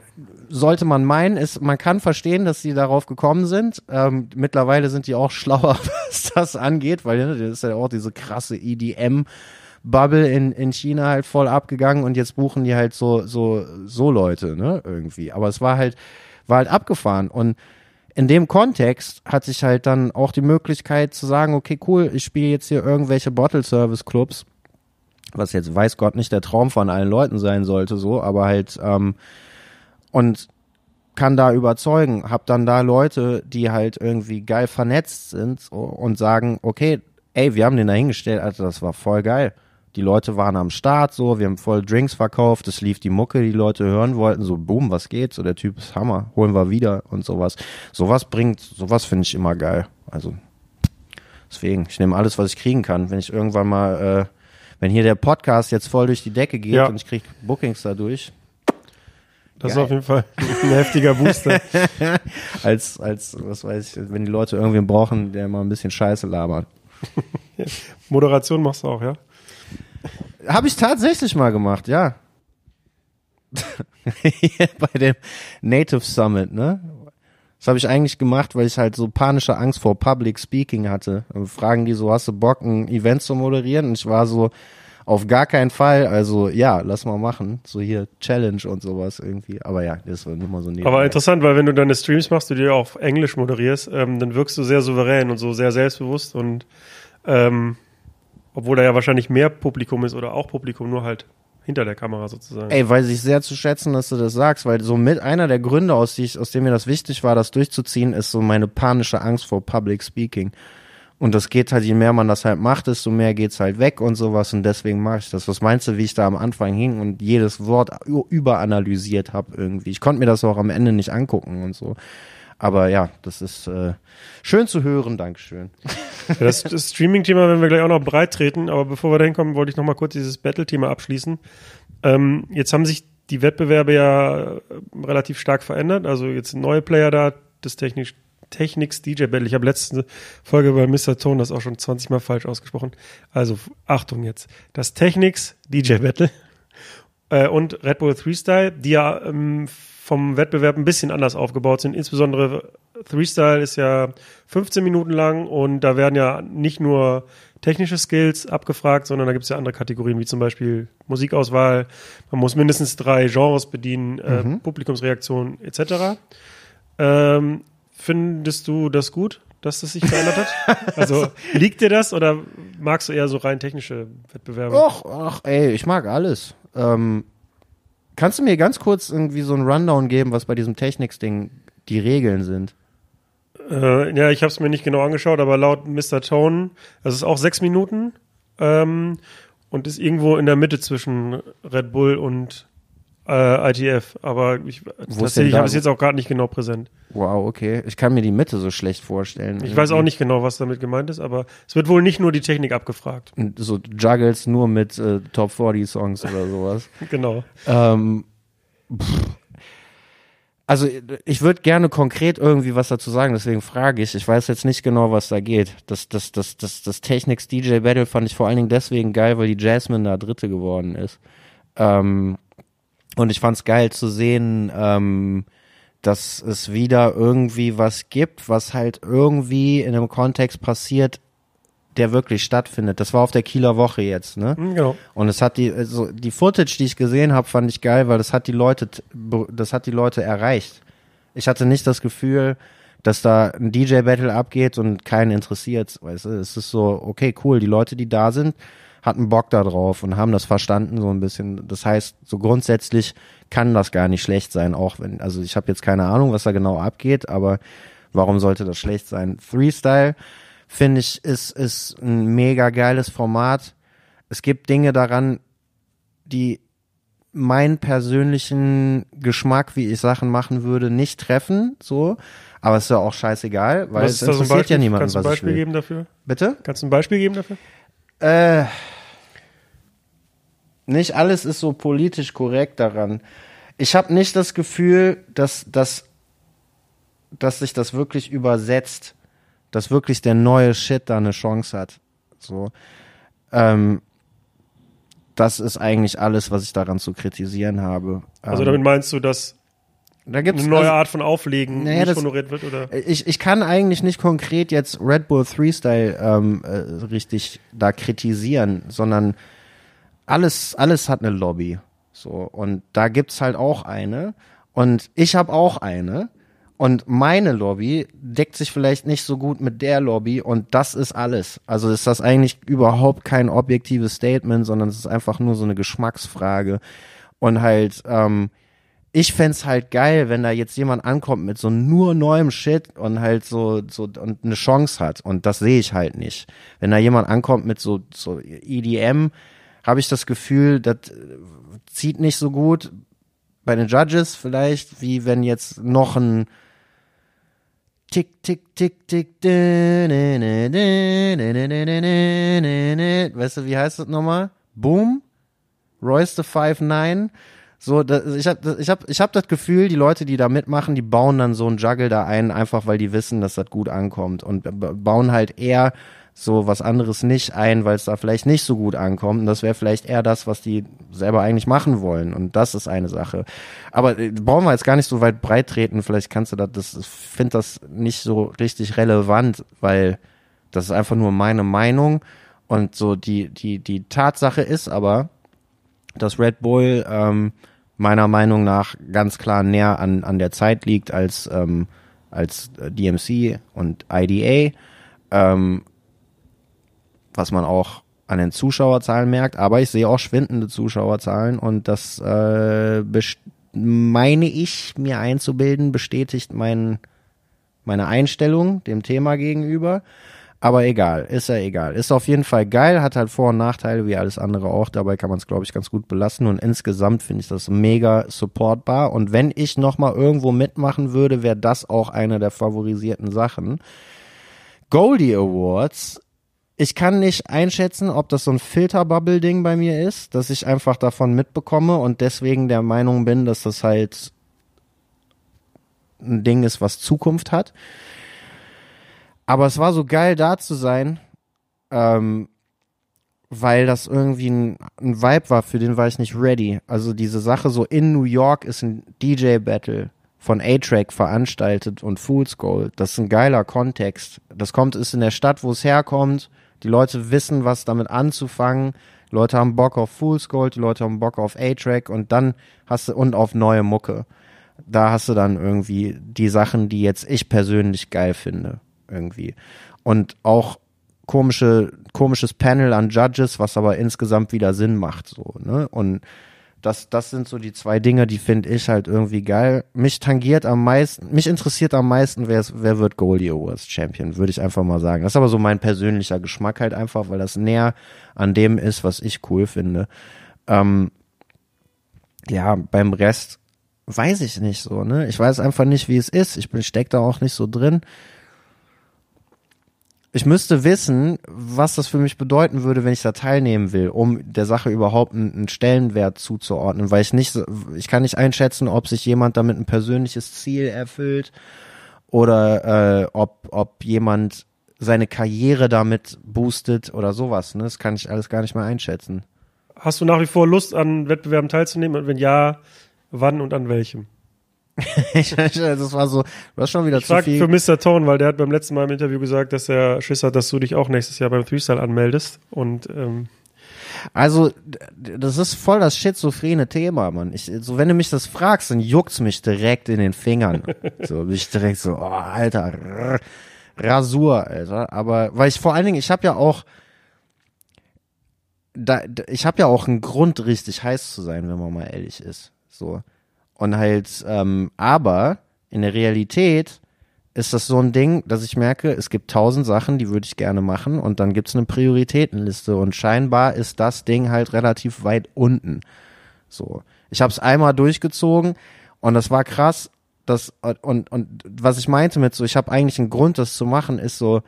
sollte man meinen, ist, man kann verstehen, dass sie darauf gekommen sind. Ähm, mittlerweile sind die auch schlauer, was das angeht, weil ne, das ist ja auch diese krasse EDM-Bubble in, in China halt voll abgegangen und jetzt buchen die halt so, so, so Leute, ne, irgendwie. Aber es war halt, war halt abgefahren und in dem Kontext hatte ich halt dann auch die Möglichkeit zu sagen, okay, cool, ich spiele jetzt hier irgendwelche Bottle-Service-Clubs was jetzt weiß Gott nicht der Traum von allen Leuten sein sollte, so, aber halt ähm, und kann da überzeugen, hab dann da Leute, die halt irgendwie geil vernetzt sind so, und sagen, okay, ey, wir haben den da hingestellt, Alter, das war voll geil. Die Leute waren am Start, so, wir haben voll Drinks verkauft, es lief die Mucke, die Leute hören wollten, so, boom, was geht, so, der Typ ist Hammer, holen wir wieder und sowas. Sowas bringt, sowas finde ich immer geil. Also, deswegen, ich nehme alles, was ich kriegen kann. Wenn ich irgendwann mal, äh, wenn hier der Podcast jetzt voll durch die Decke geht Ja. und ich krieg Bookings dadurch, Das Geil. ist auf jeden Fall ein heftiger Booster. als, als, was weiß ich, wenn die Leute irgendwen brauchen, der mal ein bisschen Scheiße labert. Moderation machst du auch, ja? Habe ich tatsächlich mal gemacht, ja. Bei dem Native Summit, ne? Das habe ich eigentlich gemacht, weil ich halt so panische Angst vor Public Speaking hatte. Und fragen die so, hast du Bock, ein Event zu moderieren? Und ich war so, auf gar keinen Fall. Also ja, lass mal machen. So hier Challenge und sowas irgendwie. Aber ja, das war immer so nebenbei. Aber interessant, weil wenn du deine Streams machst, du dir auf Englisch moderierst, ähm, dann wirkst du sehr souverän und so sehr selbstbewusst und ähm, obwohl da ja wahrscheinlich mehr Publikum ist oder auch Publikum, nur halt hinter der Kamera sozusagen. Ey, weiß ich sehr zu schätzen, dass du das sagst, weil so mit einer der Gründe, aus, die ich, aus dem mir das wichtig war, das durchzuziehen, ist so meine panische Angst vor Public Speaking. Und das geht halt, je mehr man das halt macht, desto mehr geht's halt weg und sowas. Und deswegen mache ich das. Was meinst du, wie ich da am Anfang hing und jedes Wort überanalysiert habe irgendwie? Ich konnte mir das auch am Ende nicht angucken und so. Aber ja, das ist äh, schön zu hören, Dankeschön. Ja, das, das Streaming-Thema werden wir gleich auch noch breit treten, aber bevor wir da hinkommen, wollte ich noch mal kurz dieses Battle-Thema abschließen. Ähm, jetzt haben sich die Wettbewerbe ja äh, relativ stark verändert. Also jetzt neue Player da, das technisch Technics DJ Battle. Ich habe letzte Folge bei Mr. Tone das auch schon 20 Mal falsch ausgesprochen. Also Achtung jetzt. Das Technics DJ Battle äh, und Red Bull Freestyle, die ja ähm, vom Wettbewerb ein bisschen anders aufgebaut sind. Insbesondere Freestyle ist ja 15 Minuten lang und da werden ja nicht nur technische Skills abgefragt, sondern da gibt es ja andere Kategorien, wie zum Beispiel Musikauswahl. Man muss mindestens drei Genres bedienen, äh, Mhm. Publikumsreaktion etc. Ähm, findest du das gut, dass das sich verändert hat? Also liegt dir das oder magst du eher so rein technische Wettbewerbe? Och, ach, ey, ich mag alles. Ähm, kannst du mir ganz kurz irgendwie so einen Rundown geben, was bei diesem Technics-Ding die Regeln sind? Äh, ja, ich habe es mir nicht genau angeschaut, aber laut Mr. Tone, das ist auch sechs Minuten ähm, und ist irgendwo in der Mitte zwischen Red Bull und äh, ITF. Aber ich, tatsächlich habe ich es jetzt auch gerade nicht genau präsent. Wow, okay. Ich kann mir die Mitte so schlecht vorstellen. Ich weiß auch nicht genau, was damit gemeint ist, aber es wird wohl nicht nur die Technik abgefragt. So Juggles nur mit äh, Top 40 Songs oder sowas. Genau. ähm, pff. also ich würde gerne konkret irgendwie was dazu sagen, deswegen frage ich. Ich weiß jetzt nicht genau, was da geht. Das, das, das, das, das Technics DJ Battle fand ich vor allen Dingen deswegen geil, weil die Jasmine da Dritte geworden ist. Ähm, und ich fand's geil zu sehen, ähm, dass es wieder irgendwie was gibt, was halt irgendwie in einem Kontext passiert, der wirklich stattfindet. Das war auf der Kieler Woche jetzt, ne? Hm, genau. Und es hat die, also die Footage, die ich gesehen habe, fand ich geil, weil das hat die Leute, das hat die Leute erreicht. Ich hatte nicht das Gefühl, dass da ein DJ-Battle abgeht und keinen interessiert. Weißt du, es ist so, okay, cool, die Leute, die da sind, hatten Bock da drauf und haben das verstanden so ein bisschen. Das heißt, so grundsätzlich kann das gar nicht schlecht sein, auch wenn, also ich habe jetzt keine Ahnung, was da genau abgeht, aber warum sollte das schlecht sein? Freestyle, finde ich, ist, ist ein mega geiles Format. Es gibt Dinge daran, die meinen persönlichen Geschmack, wie ich Sachen machen würde, nicht treffen, so. Aber es ist ja auch scheißegal, weil Was es interessiert ja niemanden, Kannst du ein ich Beispiel will. geben dafür? Bitte? Kannst du ein Beispiel geben dafür? Äh, nicht alles ist so politisch korrekt daran. Ich habe nicht das Gefühl, dass, dass, dass sich das wirklich übersetzt, dass wirklich der neue Shit da eine Chance hat. So. Ähm, das ist eigentlich alles, was ich daran zu kritisieren habe. Also ähm, damit meinst du, dass da gibt's eine neue also- Art von Auflegen Naja, nicht honoriert wird? Oder? ich, ich kann eigentlich nicht konkret jetzt Red Bull Freestyle ähm, äh, richtig da kritisieren, sondern alles, alles hat eine Lobby. So, und da gibt's halt auch eine. Und ich habe auch eine. Und meine Lobby deckt sich vielleicht nicht so gut mit der Lobby und das ist alles. Also ist das eigentlich überhaupt kein objektives Statement, sondern es ist einfach nur so eine Geschmacksfrage. Und halt, ähm, ich fände halt geil, wenn da jetzt jemand ankommt mit so nur neuem Shit und halt so, so und eine Chance hat. Und das sehe ich halt nicht. Wenn da jemand ankommt mit so, so EDM, habe ich das Gefühl, das zieht nicht so gut bei den Judges vielleicht, wie wenn jetzt noch ein Tick, tick, tick, tick, weißt du, wie heißt das nochmal? Boom? Royce the Five Nine so, das, ich habe ich hab, ich hab das Gefühl, die Leute, die da mitmachen, die bauen dann so einen Juggle da ein, einfach weil die wissen, dass das gut ankommt und bauen halt eher so was anderes nicht ein, weil es da vielleicht nicht so gut ankommt. Und das wäre vielleicht eher das, was die selber eigentlich machen wollen. Und das ist eine Sache. Aber äh, brauchen wir jetzt gar nicht so weit breit treten. Vielleicht kannst du das, das finde das nicht so richtig relevant, weil das ist einfach nur meine Meinung. Und so die, die, die Tatsache ist aber, dass Red Bull ähm, meiner Meinung nach ganz klar näher an, an der Zeit liegt als, ähm, als äh, DMC und IDA. Ähm, was man auch an den Zuschauerzahlen merkt, aber ich sehe auch schwindende Zuschauerzahlen und das äh, meine ich mir einzubilden, bestätigt mein, meine Einstellung dem Thema gegenüber. Aber egal, ist ja egal. Ist auf jeden Fall geil, hat halt Vor- und Nachteile wie alles andere auch. Dabei kann man es, glaube ich, ganz gut belassen. Und insgesamt finde ich das mega supportbar. Und wenn ich nochmal irgendwo mitmachen würde, wäre das auch eine der favorisierten Sachen. Goldie Awards ich kann nicht einschätzen, ob das so ein Filterbubble-Ding bei mir ist, dass ich einfach davon mitbekomme und deswegen der Meinung bin, dass das halt ein Ding ist, was Zukunft hat. Aber es war so geil, da zu sein, ähm, weil das irgendwie ein, ein Vibe war, für den war ich nicht ready. Also diese Sache so in New York ist ein DJ-Battle von A-Track veranstaltet und Fool's Gold. Das ist ein geiler Kontext. Das kommt, ist in der Stadt, wo es herkommt. Die Leute wissen, was damit anzufangen. Die Leute haben Bock auf Fool's Gold, die Leute haben Bock auf A-Track und dann hast du und auf neue Mucke. Da hast du dann irgendwie die Sachen, die jetzt ich persönlich geil finde, irgendwie. Und auch komische, komisches Panel an Judges, was aber insgesamt wieder Sinn macht, so, ne? Und das, das sind so die zwei Dinge, die finde ich halt irgendwie geil. Mich tangiert am meisten, mich interessiert am meisten, wer, wer wird Goldie Awards Champion, würde ich einfach mal sagen. Das ist aber so mein persönlicher Geschmack halt einfach, weil das näher an dem ist, was ich cool finde. Ähm, ja, beim Rest weiß ich nicht so, ne? Ich weiß einfach nicht, wie es ist. Ich bin steck da auch nicht so drin ich müsste wissen, was das für mich bedeuten würde, wenn ich da teilnehmen will, um der Sache überhaupt einen, Stellenwert zuzuordnen, weil ich nicht, ich kann nicht einschätzen, ob sich jemand damit ein persönliches Ziel erfüllt oder äh, ob, ob jemand seine Karriere damit boostet oder sowas. Ne? Das kann ich alles gar nicht mehr einschätzen. Hast du nach wie vor Lust, an Wettbewerben teilzunehmen? Und wenn ja, wann und an welchem? das war so, hast schon wieder ich zu viel. für Mr. Tone, weil der hat beim letzten Mal im Interview gesagt, dass er Schiss hat, dass du dich auch nächstes Jahr beim Freestyle anmeldest. Und ähm, also, das ist voll das schizophrene Thema, Mann. Ich, so, wenn du mich das fragst, dann juckt's mich direkt in den Fingern. so, bin ich direkt so, oh, Alter, Rasur, Alter. Aber, weil ich vor allen Dingen, ich habe ja auch, da, ich habe ja auch einen Grund, richtig heiß zu sein, wenn man mal ehrlich ist. So. Und halt, ähm, aber in der Realität ist das so ein Ding, dass ich merke, es gibt tausend Sachen, die würde ich gerne machen und dann gibt es eine Prioritätenliste und scheinbar ist das Ding halt relativ weit unten. So, ich habe es einmal durchgezogen und das war krass. Das und und was ich meinte mit so, ich habe eigentlich einen Grund, das zu machen, ist so,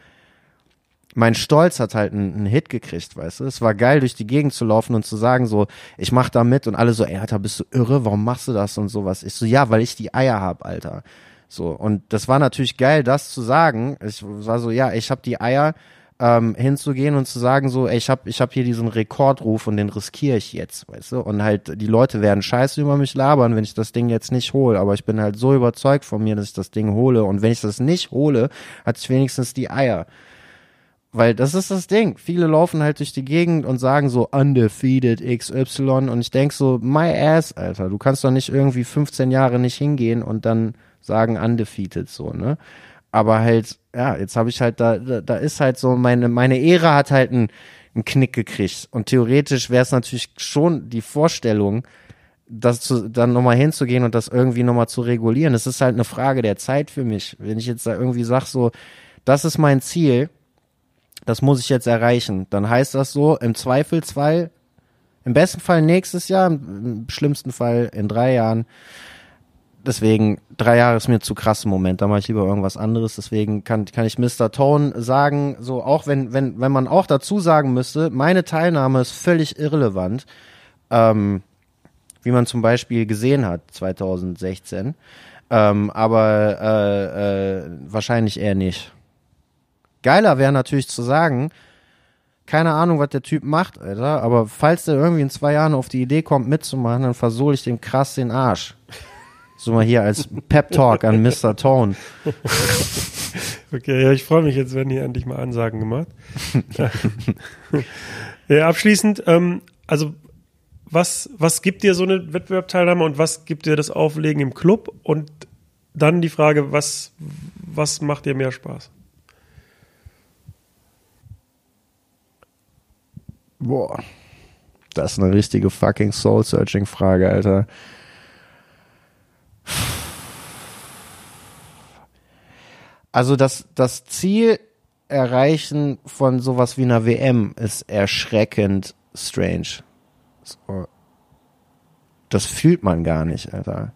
mein Stolz hat halt einen, einen, Hit gekriegt, weißt du? Es war geil, durch die Gegend zu laufen und zu sagen so, ich mach da mit und alle so, ey, Alter, bist du irre? Warum machst du das und sowas? Ich so, ja, weil ich die Eier hab, Alter. So, und das war natürlich geil, das zu sagen. Ich war so, ja, ich hab die Eier, ähm, hinzugehen und zu sagen so, ey, ich hab, ich hab hier diesen Rekordruf und den riskiere ich jetzt, weißt du? Und halt, die Leute werden scheiße über mich labern, wenn ich das Ding jetzt nicht hole. Aber ich bin halt so überzeugt von mir, dass ich das Ding hole. Und wenn ich das nicht hole, hatte ich wenigstens die Eier. Weil das ist das Ding. Viele laufen halt durch die Gegend und sagen so undefeated XY und ich denk so, my ass, Alter, du kannst doch nicht irgendwie 15 Jahre nicht hingehen und dann sagen undefeated so, ne? Aber halt, ja, jetzt habe ich halt da, da, da ist halt so, meine, meine Ehre hat halt einen, einen Knick gekriegt. Und theoretisch wäre es natürlich schon die Vorstellung, das zu, dann nochmal hinzugehen und das irgendwie nochmal zu regulieren. Es ist halt eine Frage der Zeit für mich. Wenn ich jetzt da irgendwie sag so, das ist mein Ziel, das muss ich jetzt erreichen. Dann heißt das so, im Zweifelsfall, im besten Fall nächstes Jahr, im schlimmsten Fall in drei Jahren. Deswegen, drei Jahre ist mir zu krass im Moment, da mache ich lieber irgendwas anderes. Deswegen kann, kann ich Mr. Tone sagen, so auch wenn, wenn, wenn man auch dazu sagen müsste, meine Teilnahme ist völlig irrelevant, ähm, wie man zum Beispiel gesehen hat 2016. Ähm, aber äh, äh, wahrscheinlich eher nicht. Geiler wäre natürlich zu sagen, keine Ahnung, was der Typ macht, Alter, aber falls der irgendwie in zwei Jahren auf die Idee kommt, mitzumachen, dann versohle ich dem krass den Arsch. So mal hier als Pep-Talk an Mr. Tone. Okay, ja, ich freue mich, jetzt werden hier endlich mal Ansagen gemacht. ja, abschließend, ähm, also was, was gibt dir so eine Wettbewerbteilnahme und was gibt dir das Auflegen im Club? Und dann die Frage, was, was macht dir mehr Spaß? Boah. Das ist eine richtige fucking Soul-Searching-Frage, Alter. Also das, das Ziel erreichen von sowas wie einer WM ist erschreckend strange. Das fühlt man gar nicht, Alter.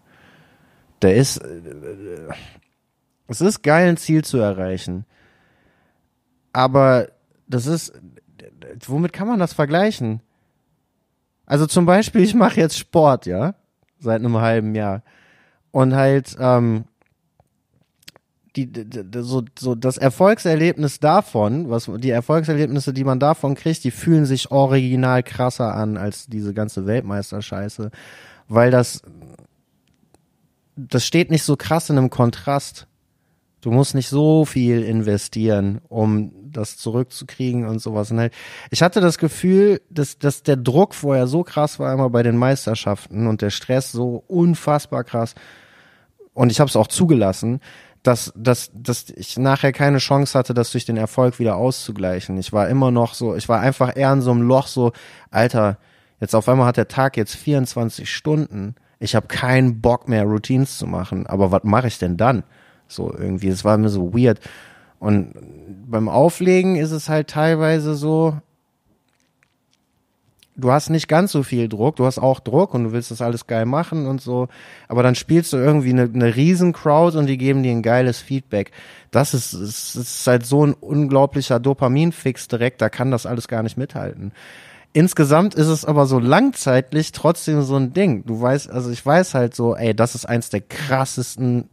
Der ist, äh, es ist geil, ein Ziel zu erreichen. Aber das ist, womit kann man das vergleichen? Also zum Beispiel, ich mache jetzt Sport, ja, seit einem halben Jahr. Und halt, ähm, die, die, so, so das Erfolgserlebnis davon, was die Erfolgserlebnisse, die man davon kriegt, die fühlen sich original krasser an als diese ganze Weltmeisterscheiße, weil das das steht nicht so krass in einem Kontrast. Du musst nicht so viel investieren, um das zurückzukriegen und sowas. Und halt, ich hatte das Gefühl, dass, dass der Druck vorher so krass war, immer bei den Meisterschaften und der Stress so unfassbar krass. Und ich habe es auch zugelassen, dass, dass, dass ich nachher keine Chance hatte, das durch den Erfolg wieder auszugleichen. Ich war immer noch so, ich war einfach eher in so einem Loch so, Alter, jetzt auf einmal hat der Tag jetzt 24 Stunden. Ich habe keinen Bock mehr, Routines zu machen. Aber was mache ich denn dann? So irgendwie, es war mir so weird. Und beim Auflegen ist es halt teilweise so, du hast nicht ganz so viel Druck, du hast auch Druck und du willst das alles geil machen und so, aber dann spielst du irgendwie eine, eine riesen Crowd und die geben dir ein geiles Feedback. Das ist, ist, ist halt so ein unglaublicher Dopaminfix direkt, da kann das alles gar nicht mithalten. Insgesamt ist es aber so langzeitlich trotzdem so ein Ding. Du weißt, also ich weiß halt so, ey, das ist eins der krassesten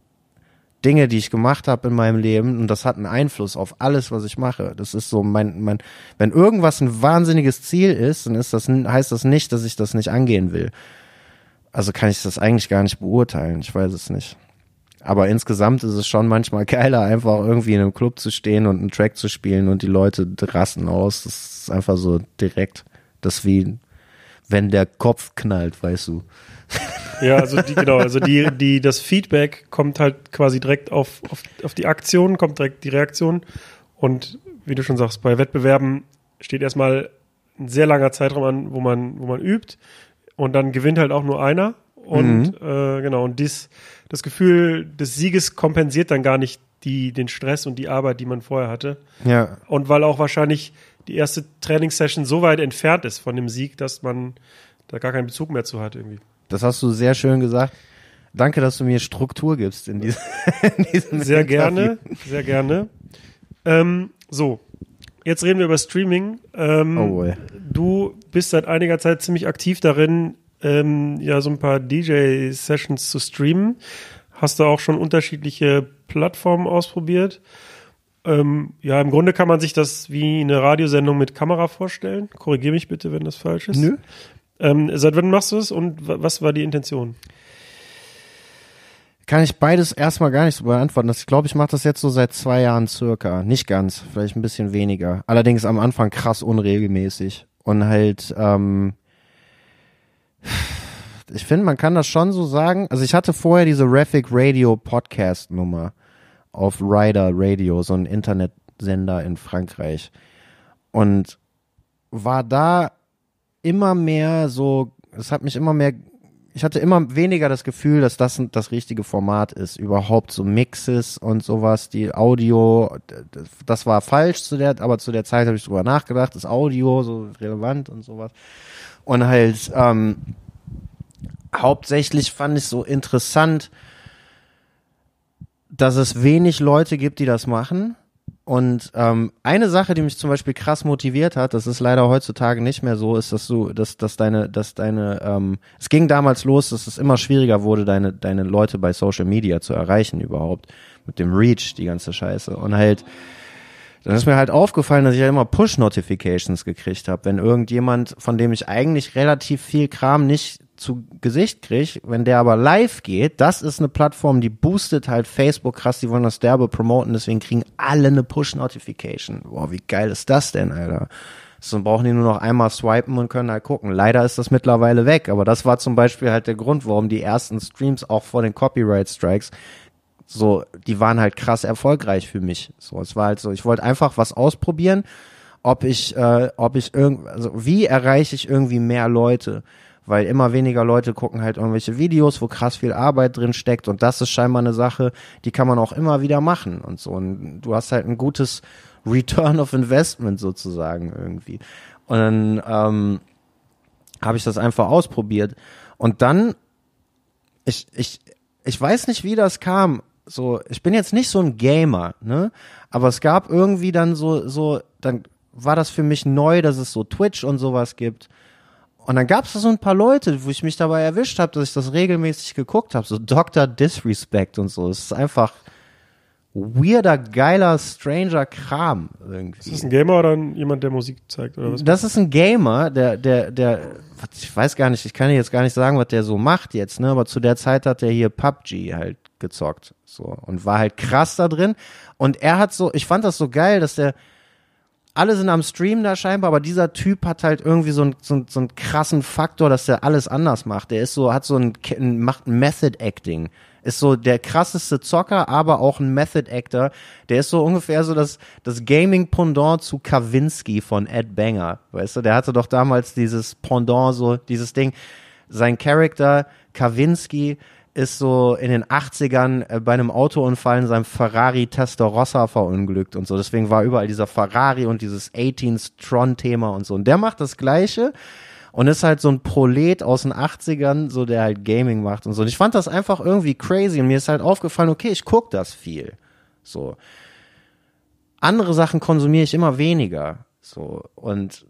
Dinge, die ich gemacht habe in meinem Leben und das hat einen Einfluss auf alles, was ich mache. Das ist so mein, mein, wenn irgendwas ein wahnsinniges Ziel ist, dann ist das, heißt das nicht, dass ich das nicht angehen will. Also kann ich das eigentlich gar nicht beurteilen. Ich weiß es nicht. Aber insgesamt ist es schon manchmal geiler, einfach irgendwie in einem Club zu stehen und einen Track zu spielen und die Leute rasten aus. Das ist einfach so direkt. Das wie, wenn der Kopf knallt, weißt du. Ja, also die, genau, also die, die, das Feedback kommt halt quasi direkt auf, auf, auf die Aktion, kommt direkt die Reaktion. Und wie du schon sagst, bei Wettbewerben steht erstmal ein sehr langer Zeitraum an, wo man, wo man übt. Und dann gewinnt halt auch nur einer. Und mhm. äh, genau, und dies, das Gefühl des Sieges kompensiert dann gar nicht die, den Stress und die Arbeit, die man vorher hatte. Ja. Und weil auch wahrscheinlich die erste Trainingssession so weit entfernt ist von dem Sieg, dass man da gar keinen Bezug mehr zu hat irgendwie. Das hast du sehr schön gesagt. Danke, dass du mir Struktur gibst in, diesem, in diesem Sehr Interview. gerne, sehr gerne. Ähm, so, jetzt reden wir über Streaming. Ähm, oh boy. Du bist seit einiger Zeit ziemlich aktiv darin, ähm, ja, so ein paar DJ-Sessions zu streamen. Hast du auch schon unterschiedliche Plattformen ausprobiert? Ähm, ja, im Grunde kann man sich das wie eine Radiosendung mit Kamera vorstellen. Korrigiere mich bitte, wenn das falsch ist. Nö. Ähm, seit wann machst du es und was war die Intention? Kann ich beides erstmal gar nicht so beantworten. Ich glaube, ich mache das jetzt so seit zwei Jahren circa. Nicht ganz, vielleicht ein bisschen weniger. Allerdings am Anfang krass unregelmäßig. Und halt, ähm, ich finde, man kann das schon so sagen. Also ich hatte vorher diese Raffic Radio Podcast Nummer auf Rider Radio, so ein Internetsender in Frankreich. Und war da immer mehr so, es hat mich immer mehr, ich hatte immer weniger das Gefühl, dass das das richtige Format ist. Überhaupt so Mixes und sowas, die Audio, das war falsch zu der, aber zu der Zeit habe ich drüber nachgedacht, das Audio so relevant und sowas. Und halt, ähm, hauptsächlich fand ich so interessant, dass es wenig Leute gibt, die das machen und ähm, eine Sache, die mich zum Beispiel krass motiviert hat, das ist leider heutzutage nicht mehr so, ist, dass du, dass, dass deine, dass deine, ähm, es ging damals los, dass es immer schwieriger wurde, deine, deine Leute bei Social Media zu erreichen überhaupt. Mit dem Reach, die ganze Scheiße. Und halt, dann ist mir halt aufgefallen, dass ich ja immer Push-Notifications gekriegt habe, wenn irgendjemand, von dem ich eigentlich relativ viel Kram nicht zu Gesicht kriege, wenn der aber live geht, das ist eine Plattform, die boostet halt Facebook krass, die wollen das derbe promoten, deswegen kriegen alle eine Push-Notification. Boah, wie geil ist das denn, Alter? So brauchen die nur noch einmal swipen und können halt gucken. Leider ist das mittlerweile weg, aber das war zum Beispiel halt der Grund, warum die ersten Streams auch vor den Copyright Strikes so, die waren halt krass erfolgreich für mich. So, es war halt so, ich wollte einfach was ausprobieren, ob ich, äh, ob ich irgend, also wie erreiche ich irgendwie mehr Leute? Weil immer weniger Leute gucken halt irgendwelche Videos, wo krass viel Arbeit drin steckt und das ist scheinbar eine Sache, die kann man auch immer wieder machen und so. Und du hast halt ein gutes Return of Investment sozusagen irgendwie. Und dann ähm, habe ich das einfach ausprobiert. Und dann, ich, ich, ich weiß nicht, wie das kam, so, ich bin jetzt nicht so ein Gamer, ne? Aber es gab irgendwie dann so, so, dann war das für mich neu, dass es so Twitch und sowas gibt. Und dann gab es so ein paar Leute, wo ich mich dabei erwischt habe, dass ich das regelmäßig geguckt habe, so Dr. Disrespect und so. Es ist einfach weirder, geiler, stranger Kram irgendwie. Ist das ein Gamer oder jemand, der Musik zeigt oder was? Das ist ein Gamer, der, der, der, ich weiß gar nicht, ich kann jetzt gar nicht sagen, was der so macht jetzt, ne, aber zu der Zeit hat er hier PUBG halt gezockt, so, und war halt krass da drin. Und er hat so, ich fand das so geil, dass der, alle sind am Stream da scheinbar, aber dieser Typ hat halt irgendwie so, ein, so, so einen krassen Faktor, dass der alles anders macht. Der ist so, hat so ein, macht Method Acting ist so der krasseste Zocker, aber auch ein Method Actor. Der ist so ungefähr so das, das Gaming-Pendant zu Kavinsky von Ed Banger. Weißt du, der hatte doch damals dieses Pendant, so dieses Ding. Sein Charakter, Kavinsky, ist so in den 80ern äh, bei einem Autounfall in seinem Ferrari Testarossa verunglückt und so. Deswegen war überall dieser Ferrari und dieses 18s Tron-Thema und so. Und der macht das Gleiche und ist halt so ein Prolet aus den 80ern, so der halt Gaming macht und so. Und ich fand das einfach irgendwie crazy und mir ist halt aufgefallen, okay, ich guck das viel. So. Andere Sachen konsumiere ich immer weniger. So. Und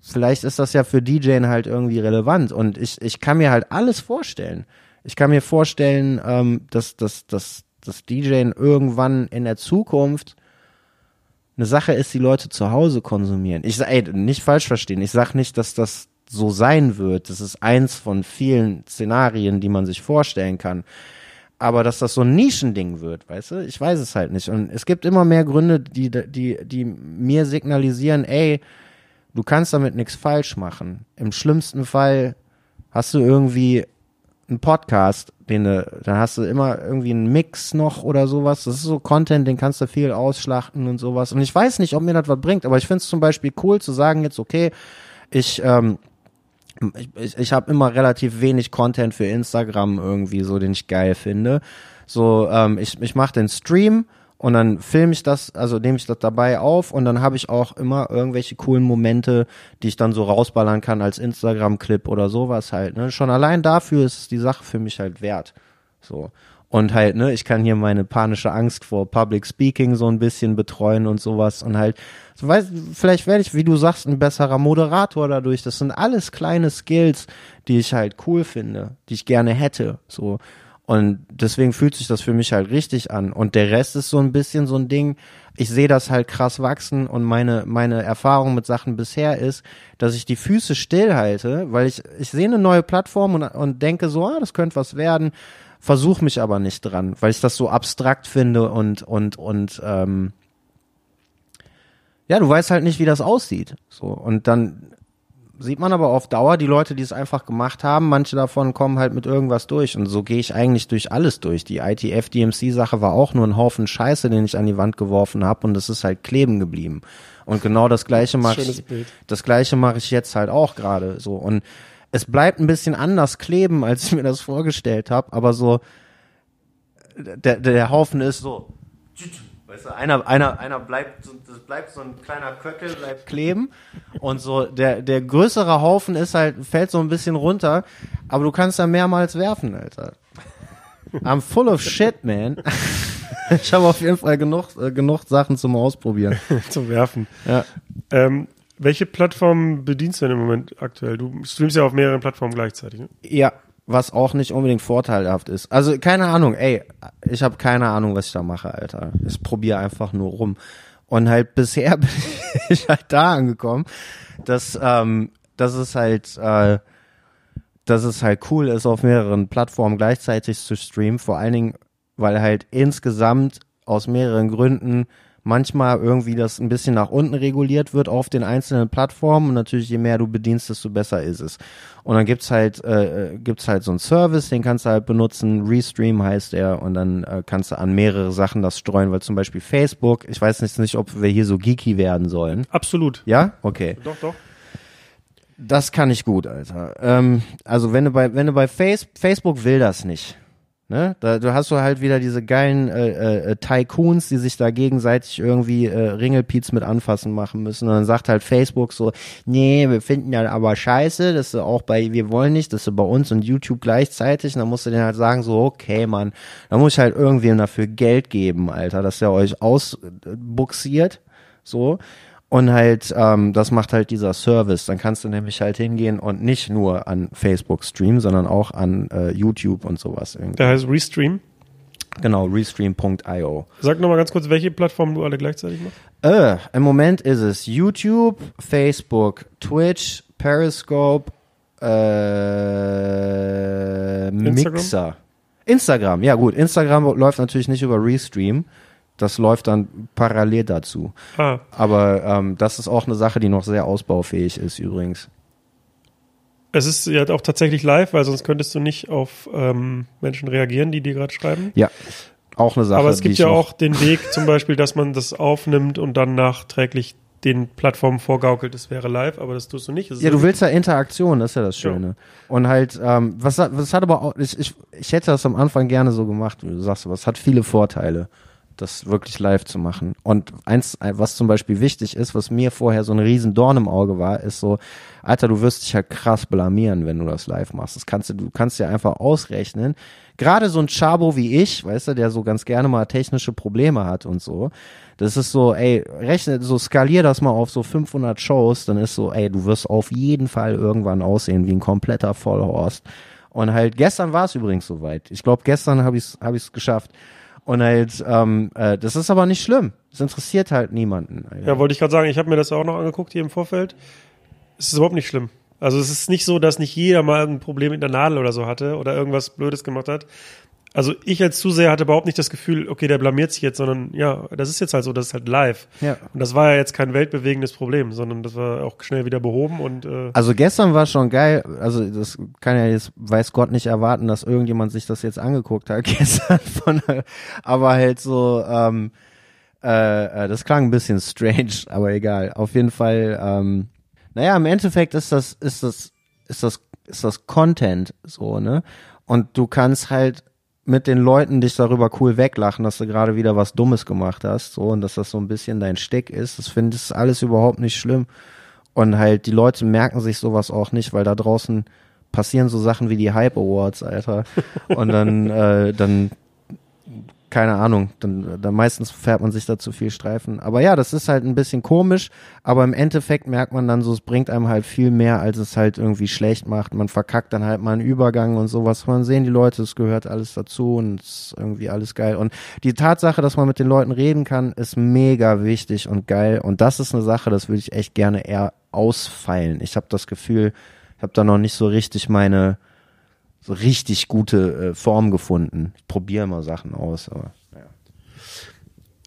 vielleicht ist das ja für DJen halt irgendwie relevant. Und ich, ich kann mir halt alles vorstellen. Ich kann mir vorstellen, ähm, dass, dass, dass, dass DJen irgendwann in der Zukunft eine Sache ist, die Leute zu Hause konsumieren. Ich ey, nicht falsch verstehen. Ich sag nicht, dass das so sein wird. Das ist eins von vielen Szenarien, die man sich vorstellen kann. Aber dass das so ein Nischending wird, weißt du, ich weiß es halt nicht. Und es gibt immer mehr Gründe, die, die, die mir signalisieren, ey, du kannst damit nichts falsch machen. Im schlimmsten Fall hast du irgendwie einen Podcast, den du, dann hast du immer irgendwie einen Mix noch oder sowas. Das ist so Content, den kannst du viel ausschlachten und sowas. Und ich weiß nicht, ob mir das was bringt, aber ich finde es zum Beispiel cool zu sagen jetzt, okay, ich ähm, ich, ich, ich habe immer relativ wenig Content für Instagram irgendwie so, den ich geil finde. So, ähm, ich, ich mache den Stream und dann filme ich das, also nehme ich das dabei auf und dann habe ich auch immer irgendwelche coolen Momente, die ich dann so rausballern kann als Instagram-Clip oder sowas halt. Ne? Schon allein dafür ist die Sache für mich halt wert. So. Und halt, ne, ich kann hier meine panische Angst vor Public Speaking so ein bisschen betreuen und sowas. Und halt, so weiß, vielleicht werde ich, wie du sagst, ein besserer Moderator dadurch. Das sind alles kleine Skills, die ich halt cool finde, die ich gerne hätte. So. Und deswegen fühlt sich das für mich halt richtig an. Und der Rest ist so ein bisschen so ein Ding. Ich sehe das halt krass wachsen und meine, meine Erfahrung mit Sachen bisher ist, dass ich die Füße stillhalte, weil ich, ich sehe eine neue Plattform und, und denke so, ah, das könnte was werden versuche mich aber nicht dran, weil ich das so abstrakt finde und und und ähm, ja, du weißt halt nicht, wie das aussieht. So und dann sieht man aber auf Dauer die Leute, die es einfach gemacht haben, manche davon kommen halt mit irgendwas durch und so gehe ich eigentlich durch alles durch. Die ITF DMC Sache war auch nur ein Haufen Scheiße, den ich an die Wand geworfen habe und es ist halt kleben geblieben. Und genau das gleiche mache ich das gleiche mache ich jetzt halt auch gerade so und es bleibt ein bisschen anders kleben, als ich mir das vorgestellt habe, aber so der, der Haufen ist so Weißt du, einer, einer, einer bleibt, so, das bleibt so ein kleiner Köckel, bleibt kleben. Und so, der, der größere Haufen ist halt, fällt so ein bisschen runter, aber du kannst da mehrmals werfen, Alter. I'm full of shit, man. ich habe auf jeden Fall genug, äh, genug Sachen zum Ausprobieren. zum Werfen. Ja. Ähm, welche Plattform bedienst du denn im Moment aktuell? Du streamst ja auf mehreren Plattformen gleichzeitig. Ne? Ja, was auch nicht unbedingt vorteilhaft ist. Also keine Ahnung, ey, ich habe keine Ahnung, was ich da mache, Alter. Ich probiere einfach nur rum. Und halt bisher bin ich halt da angekommen, dass, ähm, dass es halt, äh, dass es halt cool ist, auf mehreren Plattformen gleichzeitig zu streamen. Vor allen Dingen, weil halt insgesamt aus mehreren Gründen manchmal irgendwie das ein bisschen nach unten reguliert wird auf den einzelnen Plattformen und natürlich je mehr du bedienst, desto besser ist es. Und dann gibt's halt äh, äh, gibt's halt so einen Service, den kannst du halt benutzen, Restream heißt er und dann äh, kannst du an mehrere Sachen das streuen, weil zum Beispiel Facebook, ich weiß jetzt nicht, ob wir hier so geeky werden sollen. Absolut. Ja, okay. Doch, doch. Das kann ich gut, Alter. Ähm, also wenn du bei wenn du bei Face, Facebook will das nicht. Ne? Da du hast du halt wieder diese geilen äh, äh, Tycoons, die sich da gegenseitig irgendwie äh, Ringelpiez mit anfassen machen müssen. Und dann sagt halt Facebook so, nee, wir finden ja aber scheiße, dass du auch bei, wir wollen nicht, dass du bei uns und YouTube gleichzeitig. Und dann musst du denen halt sagen, so, okay, Mann, da muss ich halt irgendwem dafür Geld geben, Alter, dass der euch ausbuxiert. So. Und halt, ähm, das macht halt dieser Service. Dann kannst du nämlich halt hingehen und nicht nur an Facebook streamen, sondern auch an äh, YouTube und sowas. Irgendwie. Der heißt Restream. Genau, restream.io. Sag nochmal ganz kurz, welche Plattformen du alle gleichzeitig machst. Äh, im Moment ist es YouTube, Facebook, Twitch, Periscope, äh, Mixer. Instagram, ja gut. Instagram läuft natürlich nicht über Restream. Das läuft dann parallel dazu. Ah, Aber ähm, das ist auch eine Sache, die noch sehr ausbaufähig ist übrigens. es ist ja auch tatsächlich live, weil sonst könntest du nicht auf ähm, Menschen reagieren, die dir gerade schreiben. Ja, auch eine Sache. Aber es gibt ja auch den Weg zum Beispiel, dass man das aufnimmt und dann nachträglich den Plattformen vorgaukelt, es wäre live, aber das tust du nicht. Ja, du willst ja Interaktion, das ist ja das Ja. Schöne. Und halt, ähm, was, hat- was hat aber auch, ich, ich, ich hätte das am Anfang gerne so gemacht, wie du sagst, aber es hat viele Vorteile, das wirklich live zu machen. Und eins, was zum Beispiel wichtig ist, was mir vorher so ein riesen Dorn im Auge war, ist so, Alter, du wirst dich halt krass blamieren, wenn du das live machst. Das kannst du, du kannst dir einfach ausrechnen. Gerade so ein Chabo wie ich, weißt du, der so ganz gerne mal technische Probleme hat und so. Das ist so, ey, rechne, so skalier das mal auf so 500 Shows, dann ist so, ey, du wirst auf jeden Fall irgendwann aussehen wie ein kompletter Vollhorst. Und halt, gestern war es übrigens soweit. Ich glaube, gestern habe ich es hab ich's geschafft. Und halt, ähm, äh, das ist aber nicht schlimm. Es interessiert halt niemanden. Alter. Ja, wollte ich gerade sagen, ich habe mir das auch noch angeguckt hier im Vorfeld. Es ist überhaupt nicht schlimm. Also es ist nicht so, dass nicht jeder mal irgendein Problem mit der Nadel oder so hatte oder irgendwas Blödes gemacht hat. Also ich als Zuseher hatte überhaupt nicht das Gefühl, okay, der blamiert sich jetzt, sondern ja, das ist jetzt halt so, das ist halt live. Ja. Und das war ja jetzt kein weltbewegendes Problem, sondern das war auch schnell wieder behoben und äh, Also gestern war schon geil, also das kann ja jetzt, weiß Gott nicht erwarten, dass irgendjemand sich das jetzt angeguckt hat gestern von, aber halt so, ähm, äh, äh, das klang ein bisschen strange, aber egal. Auf jeden Fall, ähm, naja, im Endeffekt ist das, ist das, ist das, ist das Content so, ne? Und du kannst halt mit den Leuten dich darüber cool weglachen, dass du gerade wieder was Dummes gemacht hast, so, und dass das so ein bisschen dein Stick ist. Das finde ich alles überhaupt nicht schlimm. Und halt, die Leute merken sich sowas auch nicht, weil da draußen passieren so Sachen wie die Hype Awards, Alter. Und dann, äh, dann, keine Ahnung, dann, dann meistens fährt man sich da zu viel Streifen. Aber ja, das ist halt ein bisschen komisch, aber im Endeffekt merkt man dann so, es bringt einem halt viel mehr, als es halt irgendwie schlecht macht. Man verkackt dann halt mal einen Übergang und sowas. Man sehen die Leute, es gehört alles dazu und es ist irgendwie alles geil. Und die Tatsache, dass man mit den Leuten reden kann, ist mega wichtig und geil. Und das ist eine Sache, das würde ich echt gerne eher ausfeilen. Ich habe das Gefühl, ich habe da noch nicht so richtig meine so richtig gute äh, Form gefunden. Ich probiere immer Sachen aus, aber ja.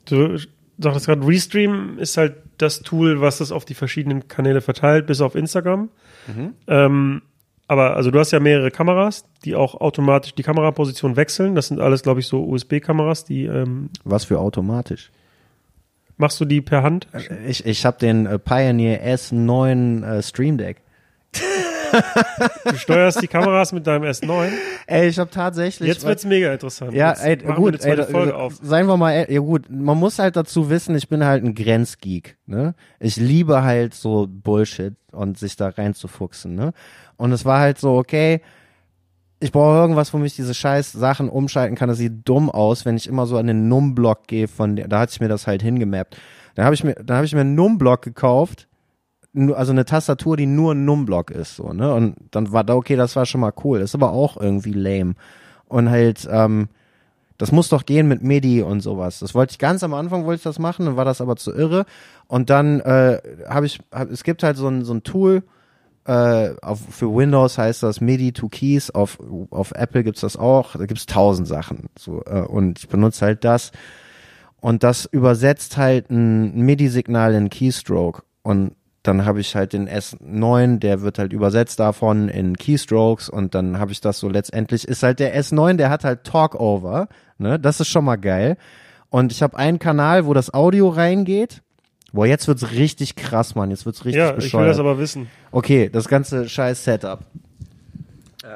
du sagtest gerade, Restream ist halt das Tool, was das auf die verschiedenen Kanäle verteilt, bis auf Instagram. Ähm, aber also du hast ja mehrere Kameras, die auch automatisch die Kameraposition wechseln. Das sind alles, glaube ich, so USB-Kameras, die ähm, Was für automatisch. machst du die per Hand? Ich, ich habe den äh, Pioneer S9 äh, Stream Deck. Du steuerst die Kameras mit deinem S9. Ey, ich habe tatsächlich. Jetzt wird's mega interessant. Ja, Jetzt ey, wir gut, eine zweite ey, Folge auf. seien wir mal, ey, ja gut, man muss halt dazu wissen, ich bin halt ein Grenzgeek, ne? Ich liebe halt so Bullshit und sich da reinzufuchsen, ne? Und es war halt so, okay, ich brauche irgendwas, womit ich diese scheiß Sachen umschalten kann. Das sieht dumm aus, wenn ich immer so an den Num-Block gehe von der, da hatte ich mir das halt hingemappt. Dann habe ich mir, dann habe ich mir einen Num-Block gekauft, also eine Tastatur, die nur ein Num-Block ist, so, ne? Und dann war da, okay, das war schon mal cool. Ist aber auch irgendwie lame. Und halt, ähm, Das muss doch gehen mit MIDI und sowas. Das wollte ich ganz am Anfang wollte ich das machen, dann war das aber zu irre. Und dann äh, habe ich, hab, es gibt halt so ein, so ein Tool, äh, auf, für Windows heißt das MIDI to Keys, auf, auf Apple gibt's das auch, da gibt's tausend Sachen. So, äh, und ich benutze halt das. Und das übersetzt halt ein MIDI-Signal in Keystroke. Und dann habe ich halt den S9, der wird halt übersetzt davon in Keystrokes und dann habe ich das so letztendlich, ist halt der S9, der hat halt Talkover, ne, das ist schon mal geil. Und ich habe einen Kanal, wo das Audio reingeht. Boah, jetzt wird's richtig krass, Mann, jetzt wird's richtig Ja, bescheuert. ich will das aber wissen. Okay, das ganze scheiß Setup. Äh,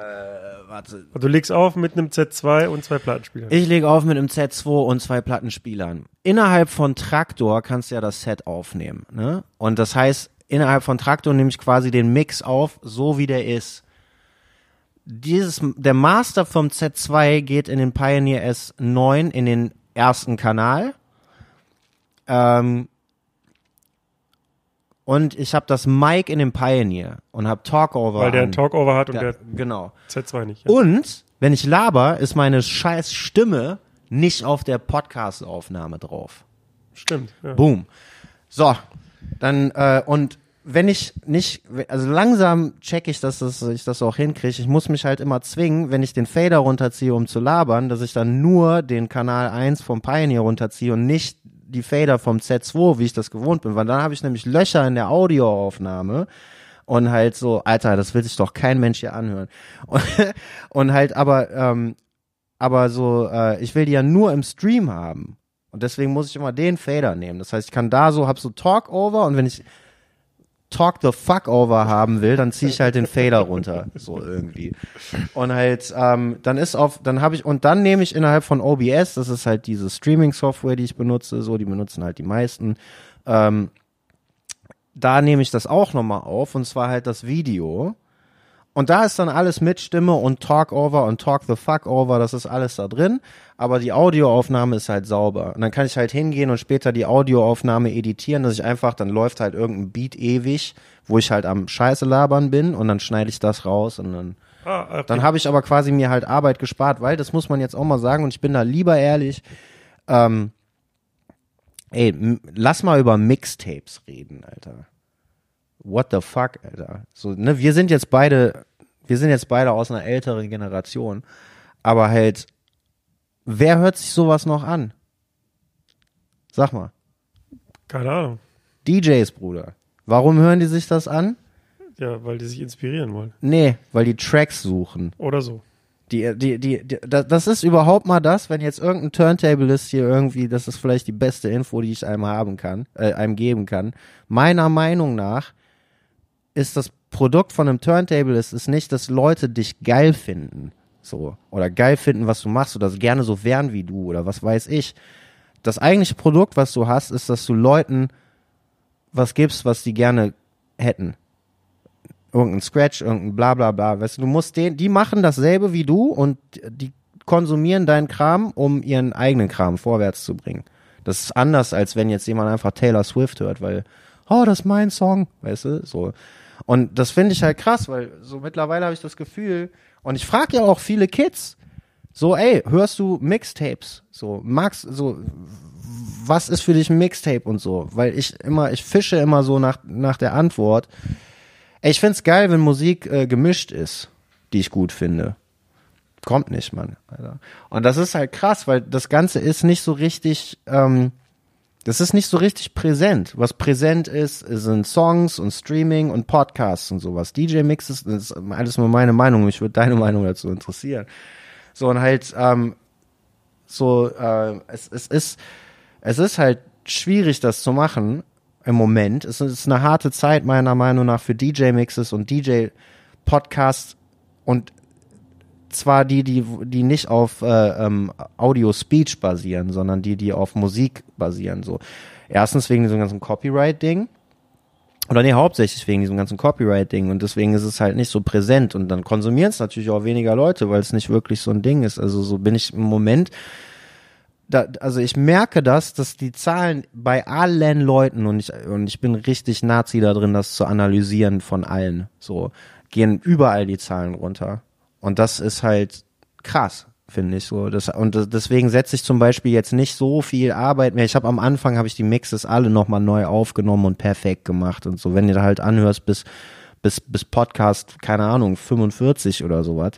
warte. Du legst auf mit einem Z2 und zwei Plattenspielern. Ich lege auf mit einem Z2 und zwei Plattenspielern. Innerhalb von Traktor kannst du ja das Set aufnehmen. Ne? Und das heißt, innerhalb von Traktor nehme ich quasi den Mix auf, so wie der ist. Dieses, der Master vom Z2 geht in den Pioneer S9 in den ersten Kanal. Ähm, und ich habe das Mic in dem Pioneer und habe Talkover. weil der an. einen Talkover hat und Der- der genau. Z2 nicht. Ja. Und wenn ich laber, ist meine scheiß Stimme nicht auf der Podcast-Aufnahme drauf. Stimmt. Ja. Boom. So, dann äh, und wenn ich nicht, also langsam check ich, dass, das, ich das auch hinkriege. Ich muss mich halt immer zwingen, wenn ich den Fader runterziehe, um zu labern, dass ich dann nur den Kanal 1 vom Pioneer runterziehe und nicht die Fader vom Z2, wie ich das gewohnt bin, weil dann habe ich nämlich Löcher in der Audioaufnahme und halt so, Alter, das will sich doch kein Mensch hier anhören. Und, und halt aber, ähm, aber so, äh, ich will die ja nur im Stream haben. Und deswegen muss ich immer den Fader nehmen. Das heißt, ich kann da so, hab so Talk-Over und wenn ich Talk the fuck over haben will, dann ziehe ich halt den Fader runter, so irgendwie. Und halt, ähm, dann ist auf, dann habe ich, und dann nehme ich innerhalb von OBS, das ist halt diese Streaming-Software, die ich benutze, so, die benutzen halt die meisten, ähm, da nehme ich das auch nochmal auf, und zwar halt das Video. Und da ist dann alles mit Stimme und Talk over und Talk the fuck over, das ist alles da drin. Aber die Audioaufnahme ist halt sauber. Und dann kann ich halt hingehen und später die Audioaufnahme editieren, dass ich einfach, dann läuft halt irgendein Beat ewig, wo ich halt am Scheiße labern bin und dann schneide ich das raus und dann Ah, okay. dann habe ich aber quasi mir halt Arbeit gespart, weil das muss man jetzt auch mal sagen und ich bin da lieber ehrlich. Ähm, ey, lass mal über Mixtapes reden, Alter. What the fuck, Alter. So, ne, wir sind jetzt beide, wir sind jetzt beide aus einer älteren Generation, aber halt, wer hört sich sowas noch an? Sag mal. Keine Ahnung. DJs, Bruder. Warum hören die sich das an? Ja, weil die sich inspirieren wollen. Nee, weil die Tracks suchen. Oder so. Die, die, die, die, da- das ist überhaupt mal das, wenn jetzt irgendein Turntablist hier irgendwie, das ist vielleicht die beste Info, die ich einem haben kann, äh, einem geben kann. Meiner Meinung nach ist das Produkt von einem Turntable ist nicht, dass Leute dich geil finden, so oder geil finden, was du machst oder gerne so wären wie du oder was weiß ich. Das eigentliche Produkt, was du hast, ist, dass du Leuten was gibst, was die gerne hätten irgendein Scratch, irgendein bla bla bla. Weißt du, du musst den, die machen dasselbe wie du und die konsumieren deinen Kram, um ihren eigenen Kram vorwärts zu bringen. Das ist anders, als wenn jetzt jemand einfach Taylor Swift hört, weil, oh, das ist mein Song, weißt du, so. Und das finde ich halt krass, weil so mittlerweile habe ich das Gefühl, und ich frage ja auch viele Kids, so, ey, hörst du Mixtapes? So, magst, so, was ist für dich ein Mixtape und so? Weil ich immer, ich fische immer so nach, nach der Antwort. Ey, ich find's geil, wenn Musik äh, gemischt ist, die ich gut finde. Kommt nicht, Mann. Alter. Und das ist halt krass, weil das Ganze ist nicht so richtig, ähm, das ist nicht so richtig präsent. Was präsent ist, sind Songs und Streaming und Podcasts und sowas. DJ-Mixes, das ist alles nur meine Meinung. Mich würde deine Meinung dazu interessieren. So und halt, ähm, so, äh, es, es ist, es ist halt schwierig, das zu machen im Moment. Es ist eine harte Zeit meiner Meinung nach für DJ-Mixes und DJ-Podcasts und zwar die, die, die nicht auf äh, ähm, Audio-Speech basieren, sondern die, die auf Musik basieren. So. Erstens wegen diesem ganzen Copyright-Ding. Oder nee, hauptsächlich wegen diesem ganzen Copyright-Ding und deswegen ist es halt nicht so präsent und dann konsumieren es natürlich auch weniger Leute, weil es nicht wirklich so ein Ding ist. Also so bin ich im Moment, da, also ich merke das, dass die Zahlen bei allen Leuten und ich, und ich bin richtig Nazi da drin, das zu analysieren von allen, so gehen überall die Zahlen runter und das ist halt krass. finde ich so. Das, und deswegen setze ich zum Beispiel jetzt nicht so viel Arbeit mehr. Ich habe am Anfang habe ich die Mixes alle nochmal neu aufgenommen und perfekt gemacht und so. Wenn du da halt anhörst bis, bis, bis Podcast, keine Ahnung, 45 oder sowas,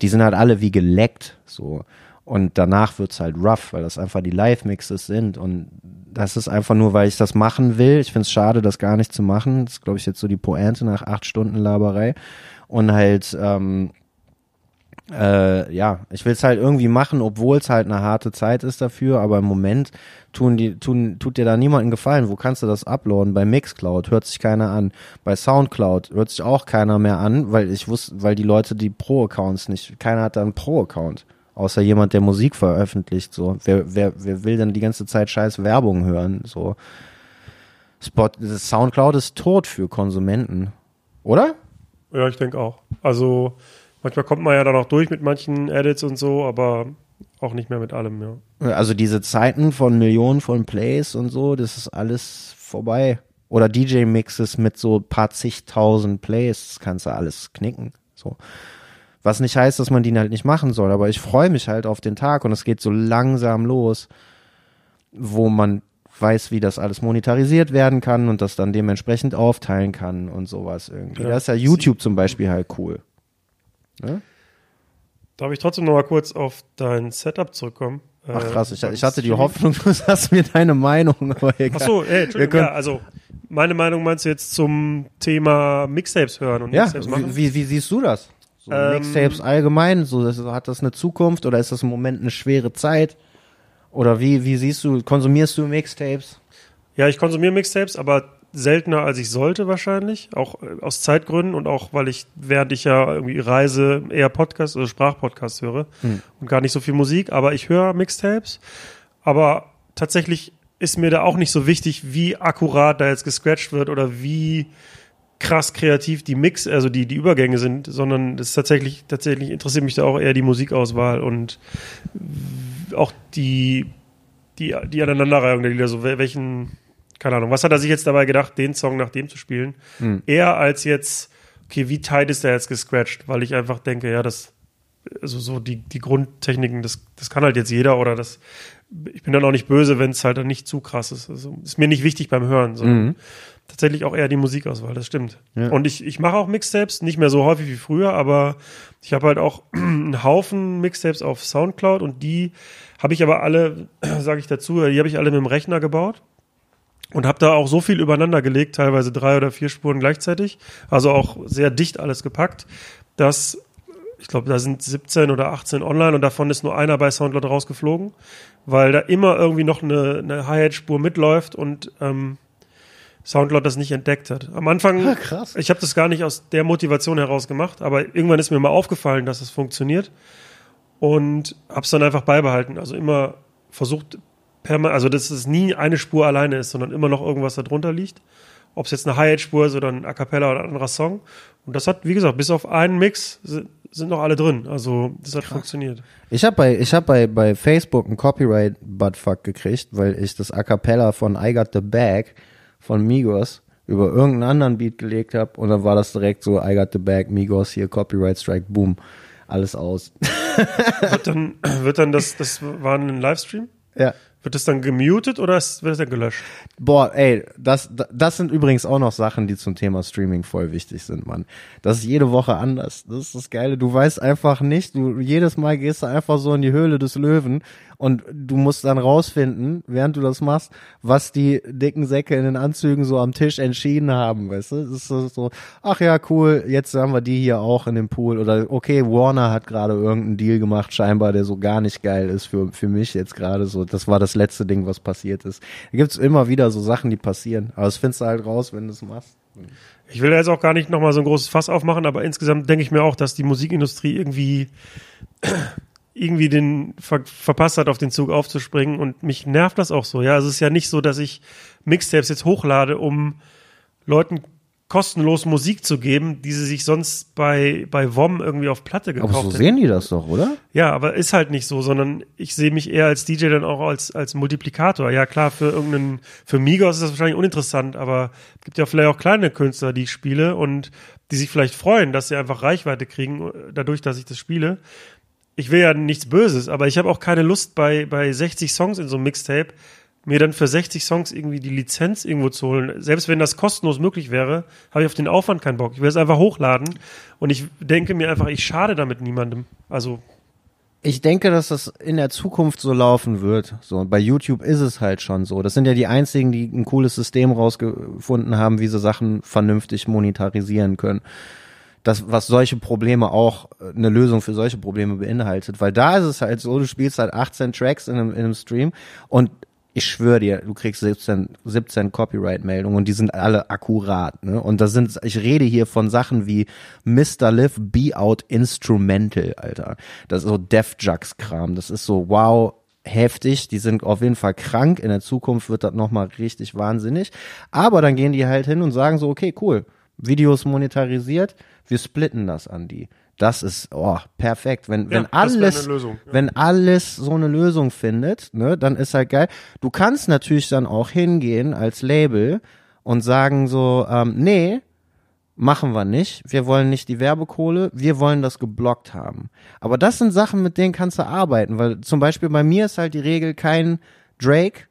die sind halt alle wie geleckt, so. Und danach wird's halt rough, weil das einfach die Live-Mixes sind. Und das ist einfach nur, weil ich das machen will. Ich find's schade, das gar nicht zu machen. Das ist, glaube ich, jetzt so die Pointe nach acht Stunden Laberei. Und halt, ähm, äh, ja, ich will's halt irgendwie machen, obwohl es halt eine harte Zeit ist dafür, aber im Moment tun die, tun, tut dir da niemanden gefallen. Wo kannst du das uploaden? Bei Mixcloud hört sich keiner an. Bei Soundcloud hört sich auch keiner mehr an, weil ich wusste, weil die Leute die Pro-Accounts nicht, keiner hat da einen Pro-Account. Außer jemand, der Musik veröffentlicht, so. Wer, wer, wer will denn die ganze Zeit scheiß Werbung hören, so. Spot, Soundcloud ist tot für Konsumenten. Oder? Ja, ich denke auch. Also manchmal kommt man ja dann auch durch mit manchen Edits und so, aber auch nicht mehr mit allem, ja. Also diese Zeiten von Millionen von Plays und so, das ist alles vorbei. Oder DJ-Mixes mit so paar zigtausend Plays, das kannst du alles knicken. So. Was nicht heißt, dass man die halt nicht machen soll, aber ich freue mich halt auf den Tag und es geht so langsam los, wo man weiß, wie das alles monetarisiert werden kann und das dann dementsprechend aufteilen kann und sowas irgendwie. Ja. Da ist ja YouTube zum Beispiel halt cool. Ne? Darf ich trotzdem noch mal kurz auf dein Setup zurückkommen? Ach krass, ich, beim ich hatte die? Hoffnung, du sagst mir deine Meinung, aber egal. Ach so, ey, Entschuldigung, können- ja, also meine Meinung meinst du jetzt zum Thema Mixtapes hören und Ja, Mixtapes machen? wie, wie, wie siehst du das? So Ähm, Mixtapes allgemein, so das, hat das eine Zukunft oder ist das im Moment eine schwere Zeit? Oder wie, wie siehst du, konsumierst du Mixtapes? Ja, ich konsumiere Mixtapes, aber seltener als ich sollte wahrscheinlich, auch äh, aus Zeitgründen und auch weil ich während ich ja irgendwie reise eher Podcasts oder Sprachpodcasts höre und gar nicht so viel Musik, aber ich höre Mixtapes, aber tatsächlich ist mir da auch nicht so wichtig, wie akkurat da jetzt gescratcht wird oder wie krass kreativ die Mix, also die, die Übergänge sind, sondern es ist tatsächlich, tatsächlich interessiert mich da auch eher die Musikauswahl und auch die, die, die Aneinanderreihung der Lieder, so wel- welchen, keine Ahnung, was hat er sich jetzt dabei gedacht, den Song nach dem zu spielen? Eher als jetzt, okay, wie tight ist der jetzt gescratcht? Weil ich einfach denke, ja, das, also so die, die Grundtechniken, das, das kann halt jetzt jeder oder das, ich bin dann auch nicht böse, wenn es halt dann nicht zu krass ist. Also ist mir nicht wichtig beim Hören, sondern tatsächlich auch eher die Musikauswahl, das stimmt. Ja. Und ich, ich mache auch Mixtapes, nicht mehr so häufig wie früher, aber ich habe halt auch einen Haufen Mixtapes auf Soundcloud und die habe ich aber alle, sage ich dazu, die habe ich alle mit dem Rechner gebaut und habe da auch so viel übereinander gelegt, teilweise drei oder vier Spuren gleichzeitig, also auch sehr dicht alles gepackt, dass ich glaube, da sind 17 oder 18 online und davon ist nur einer bei Soundcloud rausgeflogen, weil da immer irgendwie noch eine, eine Hi-Hat-Spur mitläuft und ähm, Soundcloud das nicht entdeckt hat. Am Anfang, krass. ich habe das gar nicht aus der Motivation heraus gemacht, aber irgendwann ist mir mal aufgefallen, dass es funktioniert und habe es dann einfach beibehalten. Also immer versucht, perma also dass es nie eine Spur alleine ist, sondern immer noch irgendwas da drunter liegt. Ob es jetzt eine Hi-Hat-Spur ist oder ein A Cappella oder ein anderer Song. Und das hat, wie gesagt, bis auf einen Mix si- sind noch alle drin. Also das hat funktioniert. Ich habe bei, ich hab bei, bei Facebook einen Copyright-Buttfuck gekriegt, weil ich das A Cappella von I Got the Bag von Migos über irgendeinen anderen Beat gelegt habe und dann war das direkt so I Got the Bag, Migos hier, Copyright Strike, boom, alles aus. Wird dann, wird dann das, das war ein Livestream? ja. Wird das dann gemutet oder wird es dann gelöscht? Boah, ey, das, das sind übrigens auch noch Sachen, die zum Thema Streaming voll wichtig sind, Mann. Das ist jede Woche anders. Das ist das Geile. Du weißt einfach nicht, du jedes Mal gehst du einfach so in die Höhle des Löwen und du musst dann rausfinden, während du das machst, was die dicken Säcke in den Anzügen so am Tisch entschieden haben, weißt du? Das ist so ach ja, cool, jetzt haben wir die hier auch in dem Pool oder okay, Warner hat gerade irgendeinen Deal gemacht, scheinbar, der so gar nicht geil ist für, für mich jetzt gerade so. Das war das letzte Ding, was passiert ist. Da gibt's immer wieder so Sachen, die passieren. Aber das findest du halt raus, wenn du es machst. Ich will da jetzt auch gar nicht nochmal so ein großes Fass aufmachen, aber insgesamt denke ich mir auch, dass die Musikindustrie irgendwie, irgendwie den ver verpasst hat, auf den Zug aufzuspringen und mich nervt das auch so. Ja, also es ist ja nicht so, dass ich Mixtapes jetzt hochlade, um Leuten kostenlos Musik zu geben, die sie sich sonst bei, bei WOM irgendwie auf Platte gekauft Aber so sehen die das doch, oder? Ja, aber ist halt nicht so, sondern ich sehe mich eher als DJ dann auch als, als Multiplikator. Ja, klar, für irgendeinen, für Migos ist das wahrscheinlich uninteressant, aber es gibt ja vielleicht auch kleine Künstler, die ich spiele und die sich vielleicht freuen, dass sie einfach Reichweite kriegen, dadurch, dass ich das spiele. ich will ja nichts Böses, aber ich habe auch keine Lust bei, bei 60 Songs in so einem Mixtape, mir dann für 60 Songs irgendwie die Lizenz irgendwo zu holen. Selbst wenn das kostenlos möglich wäre, habe ich auf den Aufwand keinen Bock. Ich will es einfach hochladen und ich denke mir einfach, ich schade damit niemandem. Also Ich denke, dass das in der Zukunft so laufen wird. So, bei YouTube ist es halt schon so. Das sind ja die einzigen, die ein cooles System rausgefunden haben, wie sie Sachen vernünftig monetarisieren können. Das, was solche Probleme auch, eine Lösung für solche Probleme beinhaltet. Weil da ist es halt so, du spielst halt 18 Tracks in einem, in einem Stream und ich schwöre dir, du kriegst 17, 17 Copyright-Meldungen und die sind alle akkurat. Ne? Und das sind, ich rede hier von Sachen wie Mr. Live Be Out Instrumental, Alter. Das ist so Def Jux Kram. Das ist so, wow, heftig. Die sind auf jeden Fall krank. In der Zukunft wird das nochmal richtig wahnsinnig. Aber dann gehen die halt hin und sagen so, okay, cool. Videos monetarisiert, wir splitten das an die. Das ist oh, perfekt. Wenn, wenn das wär alles, ja. wenn alles so eine Lösung findet, ne, dann ist halt geil. Du kannst natürlich dann auch hingehen als Label und sagen so, ähm, nee, machen wir nicht. Wir wollen nicht die Werbekohle, wir wollen das geblockt haben. Aber das sind Sachen, mit denen kannst du arbeiten, weil zum Beispiel bei mir ist halt die Regel kein Drake,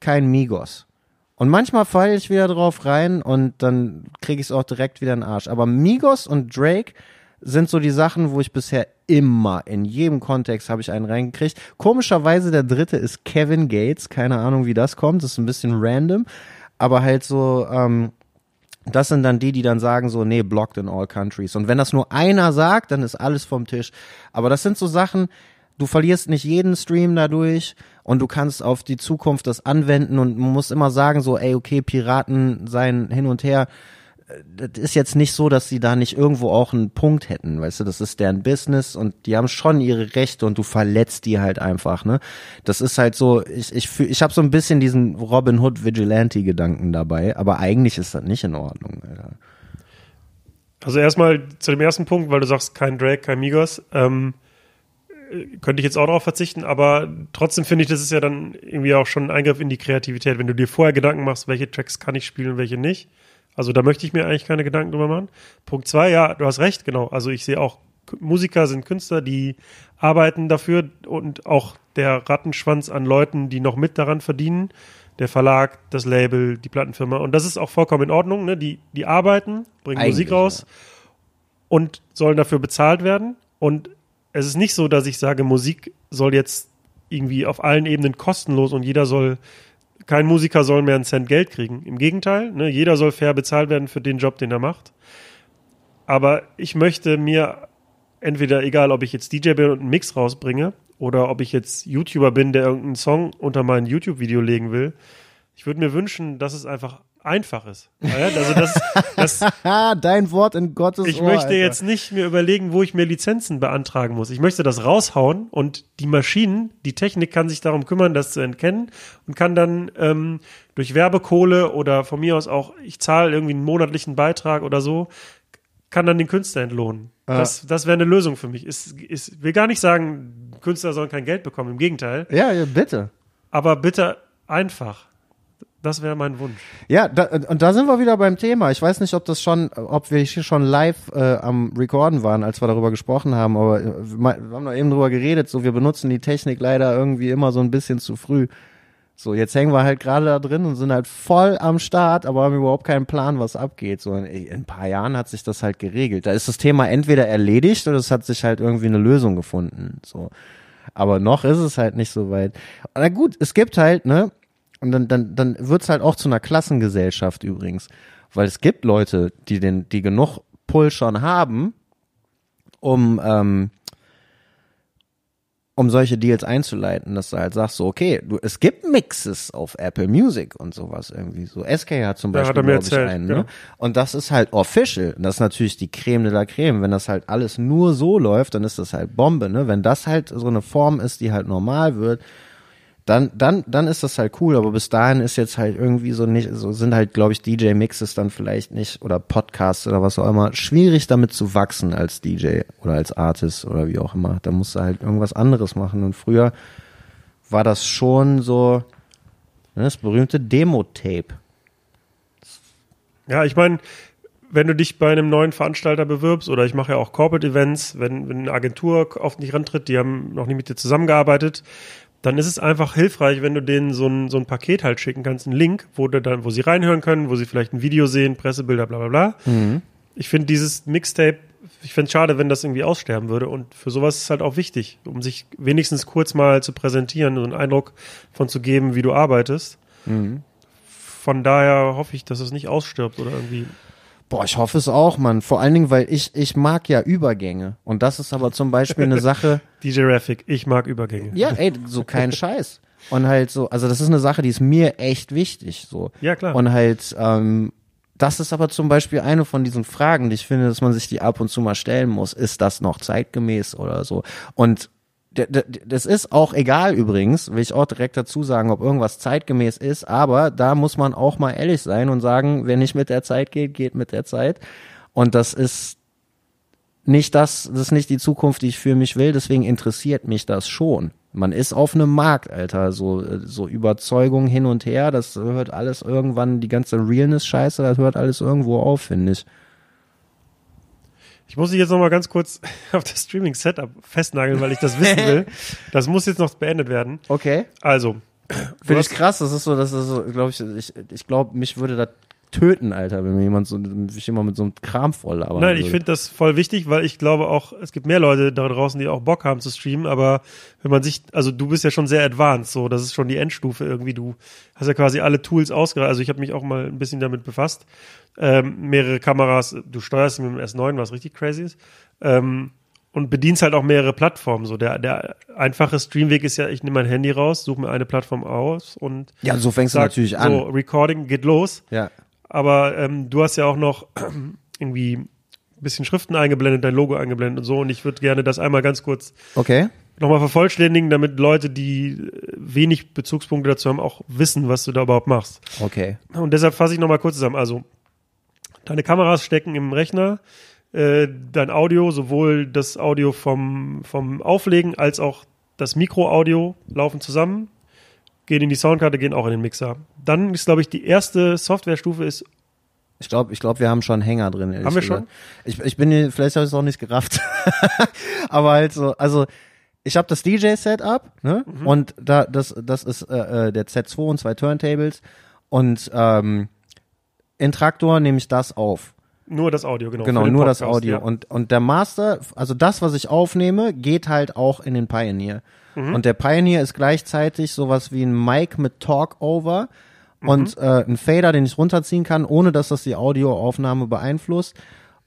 kein Migos. Und manchmal falle ich wieder drauf rein und dann kriege ich es auch direkt wieder in den Arsch. Aber Migos und Drake sind so die Sachen, wo ich bisher immer, in jedem Kontext habe ich einen reingekriegt. Komischerweise der dritte ist Kevin Gates. Keine Ahnung, wie das kommt. Das ist ein bisschen random. Aber halt so, ähm, das sind dann die, die dann sagen so, nee, blocked in all countries. Und wenn das nur einer sagt, dann ist alles vom Tisch. Aber das sind so Sachen, du verlierst nicht jeden Stream dadurch und du kannst auf die Zukunft das anwenden und man muss immer sagen so, ey, okay, Piraten seien hin und her. Das ist jetzt nicht so, dass sie da nicht irgendwo auch einen Punkt hätten, weißt du, das ist deren Business und die haben schon ihre Rechte und du verletzt die halt einfach, ne? Das ist halt so, ich ich ich habe so ein bisschen diesen Robin Hood Vigilante Gedanken dabei, aber eigentlich ist das nicht in Ordnung, Alter. Also erstmal zu dem ersten Punkt, weil du sagst, kein Drake, kein Migos. Ähm, äh, könnte ich jetzt auch darauf verzichten, aber trotzdem finde ich, das ist ja dann irgendwie auch schon ein Eingriff in die Kreativität, wenn du dir vorher Gedanken machst, welche Tracks kann ich spielen und welche nicht. Also da möchte ich mir eigentlich keine Gedanken drüber machen. Punkt zwei, ja, du hast recht, genau. Also ich sehe auch, Musiker sind Künstler, die arbeiten dafür und auch der Rattenschwanz an Leuten, die noch mit daran verdienen. Der Verlag, das Label, die Plattenfirma. Und das ist auch vollkommen in Ordnung. Ne? Die, die arbeiten, bringen Musik Eigentlich, raus und sollen dafür bezahlt werden. Und es ist nicht so, dass ich sage, Musik soll jetzt irgendwie auf allen Ebenen kostenlos und jeder soll, kein Musiker soll mehr einen Cent Geld kriegen. Im Gegenteil, ne, jeder soll fair bezahlt werden für den Job, den er macht. Aber ich möchte mir entweder, egal ob ich jetzt DJ bin und einen Mix rausbringe oder ob ich jetzt YouTuber bin, der irgendeinen Song unter mein YouTube-Video legen will, ich würde mir wünschen, dass es einfach einfach ist. Also das, das, Ah, dein Wort in Gottes ich Ohr, möchte Alter. jetzt nicht mir überlegen, wo ich mir Lizenzen beantragen muss. Ich möchte das raushauen und die Maschinen, die Technik kann sich darum kümmern, das zu entkennen und kann dann ähm, durch Werbekohle oder von mir aus auch, ich zahle irgendwie einen monatlichen Beitrag oder so, kann dann den Künstler entlohnen. Das, das wäre eine Lösung für mich. Ist, ist, will gar nicht sagen, Künstler sollen kein Geld bekommen, im Gegenteil. Ja, ja, bitte. Aber bitte einfach. Das wäre mein Wunsch. Ja, da, und da sind wir wieder beim Thema. Ich weiß nicht, ob das schon, ob wir hier schon live äh, am Recorden waren, als wir darüber gesprochen haben, aber äh, wir haben doch eben drüber geredet, so wir benutzen die Technik leider irgendwie immer so ein bisschen zu früh. So, jetzt hängen wir halt gerade da drin und sind halt voll am Start, aber haben überhaupt keinen Plan, was abgeht. So in, in ein paar Jahren hat sich das halt geregelt. Da ist das Thema entweder erledigt oder es hat sich halt irgendwie eine Lösung gefunden. So. Aber noch ist es halt nicht so weit. Na gut, es gibt halt, ne, und dann, dann, dann wird's halt auch zu einer Klassengesellschaft übrigens. Weil es gibt Leute, die den, die genug Pull schon haben, um, ähm, um solche Deals einzuleiten, dass du halt sagst, so, okay, du, es gibt Mixes auf Apple Music und sowas irgendwie so. SK hat zum Ja, Beispiel, mir glaube ich, erzählt, einen, ja. ne? Und das ist halt official. Und das ist natürlich die Creme de la Creme. Wenn das halt alles nur so läuft, dann ist das halt Bombe, ne? Wenn das halt so eine Form ist, die halt normal wird, dann, dann, dann ist das halt cool, aber bis dahin ist jetzt halt irgendwie so nicht, so sind halt, glaube ich, DJ-Mixes dann vielleicht nicht oder Podcasts oder was auch immer, schwierig damit zu wachsen als DJ oder als Artist oder wie auch immer. Da musst du halt irgendwas anderes machen. Und früher war das schon so, ne, das berühmte Demo-Tape. Ja, ich meine, wenn du dich bei einem neuen Veranstalter bewirbst, oder ich mache ja auch Corporate Events, wenn, wenn eine Agentur oft nicht rantritt, die haben noch nie mit dir zusammengearbeitet, dann ist es einfach hilfreich, wenn du denen so ein, so ein Paket halt schicken kannst, einen Link, wo, du dann, wo sie reinhören können, wo sie vielleicht ein Video sehen, Pressebilder, bla bla bla. Ich finde dieses Mixtape, ich finde es schade, wenn das irgendwie aussterben würde. Und für sowas ist es halt auch wichtig, um sich wenigstens kurz mal zu präsentieren und einen Eindruck von zu geben, wie du arbeitest. Von daher hoffe ich, dass es nicht ausstirbt oder irgendwie. Boah, ich hoffe es auch, Mann. Vor allen Dingen, weil ich, ich mag ja Übergänge. Und das ist aber zum Beispiel eine Sache, DJ Raffic, ich mag Übergänge. ja, ey, so kein Scheiß. Und halt so, also das ist eine Sache, die ist mir echt wichtig, so. Ja, klar. Und halt, ähm, das ist aber zum Beispiel eine von diesen Fragen, die ich finde, dass man sich die ab und zu mal stellen muss. Ist das noch zeitgemäß oder so? Und das ist auch egal übrigens, will ich auch direkt dazu sagen, ob irgendwas zeitgemäß ist, aber da muss man auch mal ehrlich sein und sagen, wer nicht mit der Zeit geht, geht mit der Zeit. Und das ist nicht das, das ist nicht die Zukunft, die ich für mich will, deswegen interessiert mich das schon. Man ist auf einem Markt, Alter, so, so Überzeugung hin und her, das hört alles irgendwann, die ganze Realness-Scheiße, das hört alles irgendwo auf, finde ich. Ich muss dich jetzt noch mal ganz kurz auf das Streaming-Setup festnageln, weil ich das wissen will. Das muss jetzt noch beendet werden. Okay. Also, Finde ich krass, das ist so, das ist so, glaube ich, ich, ich glaube, mich würde das töten, Alter, wenn mir jemand so, mich jemand mit so einem Kram voll labern nein, ich finde das voll wichtig, weil ich glaube auch, es gibt mehr Leute da draußen, die auch Bock haben zu streamen, aber wenn man sich, also du bist ja schon sehr advanced, so, das ist schon die Endstufe irgendwie, du hast ja quasi alle Tools ausgereift, also ich habe mich auch mal ein bisschen damit befasst, ähm, mehrere Kameras, du steuerst mit dem S9, was richtig crazy ist, ähm, und bedienst halt auch mehrere Plattformen, so, der, der einfache Streamweg ist ja, ich nehme mein Handy raus, suche mir eine Plattform aus und Ja, so fängst du sag, natürlich an. so, Recording geht los, Ja. Aber ähm, du hast ja auch noch irgendwie ein bisschen Schriften eingeblendet, dein Logo eingeblendet und so. Und ich würde gerne das einmal ganz kurz Okay. nochmal vervollständigen, damit Leute, die äh, wenig Bezugspunkte dazu haben, auch wissen, was du da überhaupt machst. Okay. Und deshalb fasse ich nochmal kurz zusammen. Also, deine Kameras stecken im Rechner, äh, dein Audio, sowohl das Audio vom, vom Auflegen als auch das Mikroaudio laufen zusammen, gehen in die Soundkarte, gehen auch in den Mixer. Dann ist, glaube ich, die erste Softwarestufe ist Ich glaube, ich glaube, wir haben schon einen Hänger drin. Haben wir gesagt. Ich, ich bin hier, vielleicht habe ich es auch nicht gerafft. Aber halt so, also ich habe das DJ-Setup, ne? Mhm. Und da, das, das ist äh, äh, der Z2 und zwei Turntables. Und ähm, in Traktor nehme ich das auf. Nur das Audio, genau. Genau, nur das Podcast, Audio. Ja. Und, und der Master, also das, was ich aufnehme, geht halt auch in den Pioneer. Mhm. Und der Pioneer ist gleichzeitig sowas wie ein Mic mit Talk-Over Mhm. und äh, ein Fader, den ich runterziehen kann, ohne dass das die Audioaufnahme beeinflusst.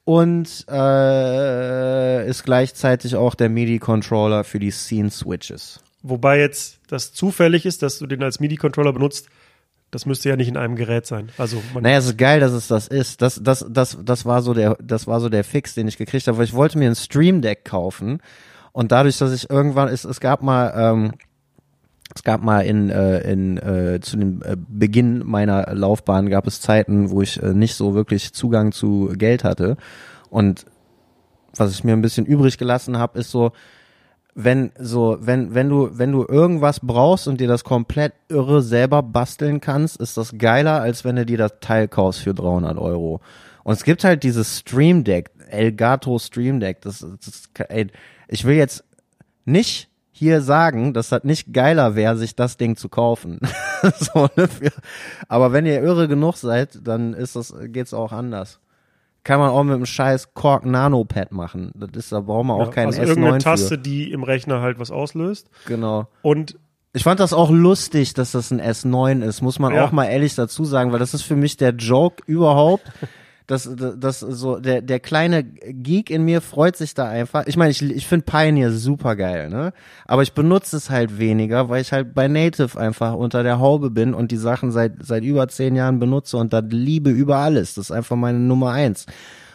Und äh, ist gleichzeitig auch der MIDI-Controller für die Scene-Switches. Wobei jetzt das zufällig ist, dass du den als MIDI-Controller benutzt, das müsste ja nicht in einem Gerät sein. Also man, Naja, es ist geil, dass es das ist. Das, das, das, das war so der, das war so der Fix, den ich gekriegt habe, weil ich wollte mir ein Stream Deck kaufen und dadurch, dass ich irgendwann, es, es gab mal, ähm, es gab mal in, äh, in äh, zu dem äh, Beginn meiner Laufbahn gab es Zeiten, wo ich äh, nicht so wirklich Zugang zu Geld hatte und was ich mir ein bisschen übrig gelassen habe, ist so, wenn so, wenn, wenn du, wenn du irgendwas brauchst und dir das komplett irre selber basteln kannst, ist das geiler, als wenn du dir das Teil kaufst für 300 Euro. Und es gibt halt dieses Stream Deck, Elgato Stream Deck, das, das ey, ich will jetzt nicht hier sagen, dass das nicht geiler wäre, sich das Ding zu kaufen. so, ne, für, aber wenn ihr irre genug seid, dann ist das, geht's auch anders. Kann man auch mit einem scheiß Korg Nano Pad machen. Das ist, da braucht man auch ja, keinen also S9 irgendeine für. Taste, die im Rechner halt was auslöst. Genau. Und Ich fand das auch lustig, dass das ein S9 ist, muss man Ja. auch mal ehrlich dazu sagen, weil das ist für mich der Joke überhaupt. Das, das, das so, der, der kleine Geek in mir freut sich da einfach. Ich meine, ich, ich finde Pioneer super geil, ne? Aber ich benutze es halt weniger, weil ich halt bei Native einfach unter der Haube bin und die Sachen seit, seit über zehn Jahren benutze und das liebe über alles. Das ist einfach meine Nummer eins.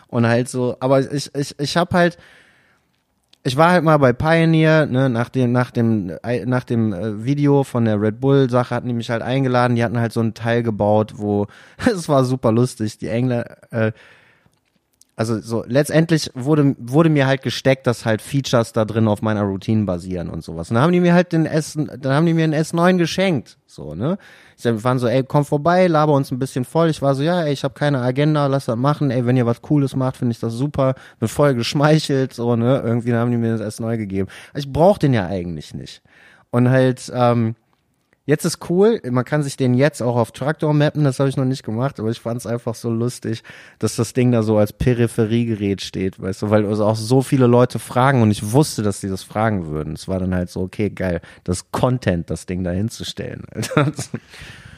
Und halt so, aber ich, ich, ich habe halt, ich war halt mal bei Pioneer, ne, nach dem, nach dem, äh, nach dem äh, Video von der Red Bull Sache hatten die mich halt eingeladen, die hatten halt so einen Teil gebaut, wo, es war super lustig, die Engländer, äh, also so letztendlich wurde wurde mir halt gesteckt, dass halt Features da drin auf meiner Routine basieren und sowas. Und dann haben die mir halt den S, dann haben die mir einen S9 geschenkt, so ne. Sie waren so, ey, komm vorbei, laber uns ein bisschen voll. Ich war so, ja, ey, ich habe keine Agenda, lass das machen. Ey, wenn ihr was Cooles macht, finde ich das super. Bin voll geschmeichelt, so ne. Irgendwie haben die mir das S9 gegeben. Ich brauch den ja eigentlich nicht. Und halt ähm, Jetzt ist cool, man kann sich den jetzt auch auf Traktor mappen, das habe ich noch nicht gemacht, aber ich fand es einfach so lustig, dass das Ding da so als Peripheriegerät steht, weißt du, weil also auch so viele Leute fragen und ich wusste, dass die das fragen würden. Es war dann halt so, okay, geil, das Content, das Ding da hinzustellen.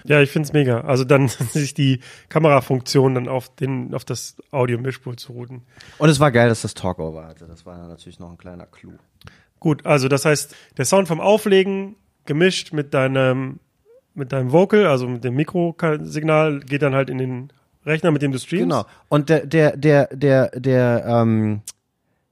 Ja, ich find's mega. Also dann sich die Kamerafunktion dann auf den, auf das Audio-Mischpult zu routen. Und es war geil, dass das Talkover hatte. Das war natürlich noch ein kleiner Clou. Gut, also das heißt, der Sound vom Auflegen gemischt mit deinem, mit deinem Vocal, also mit dem Mikrosignal, geht dann halt in den Rechner, mit dem du streamst. Genau. Und der, der, der, der, der, ähm,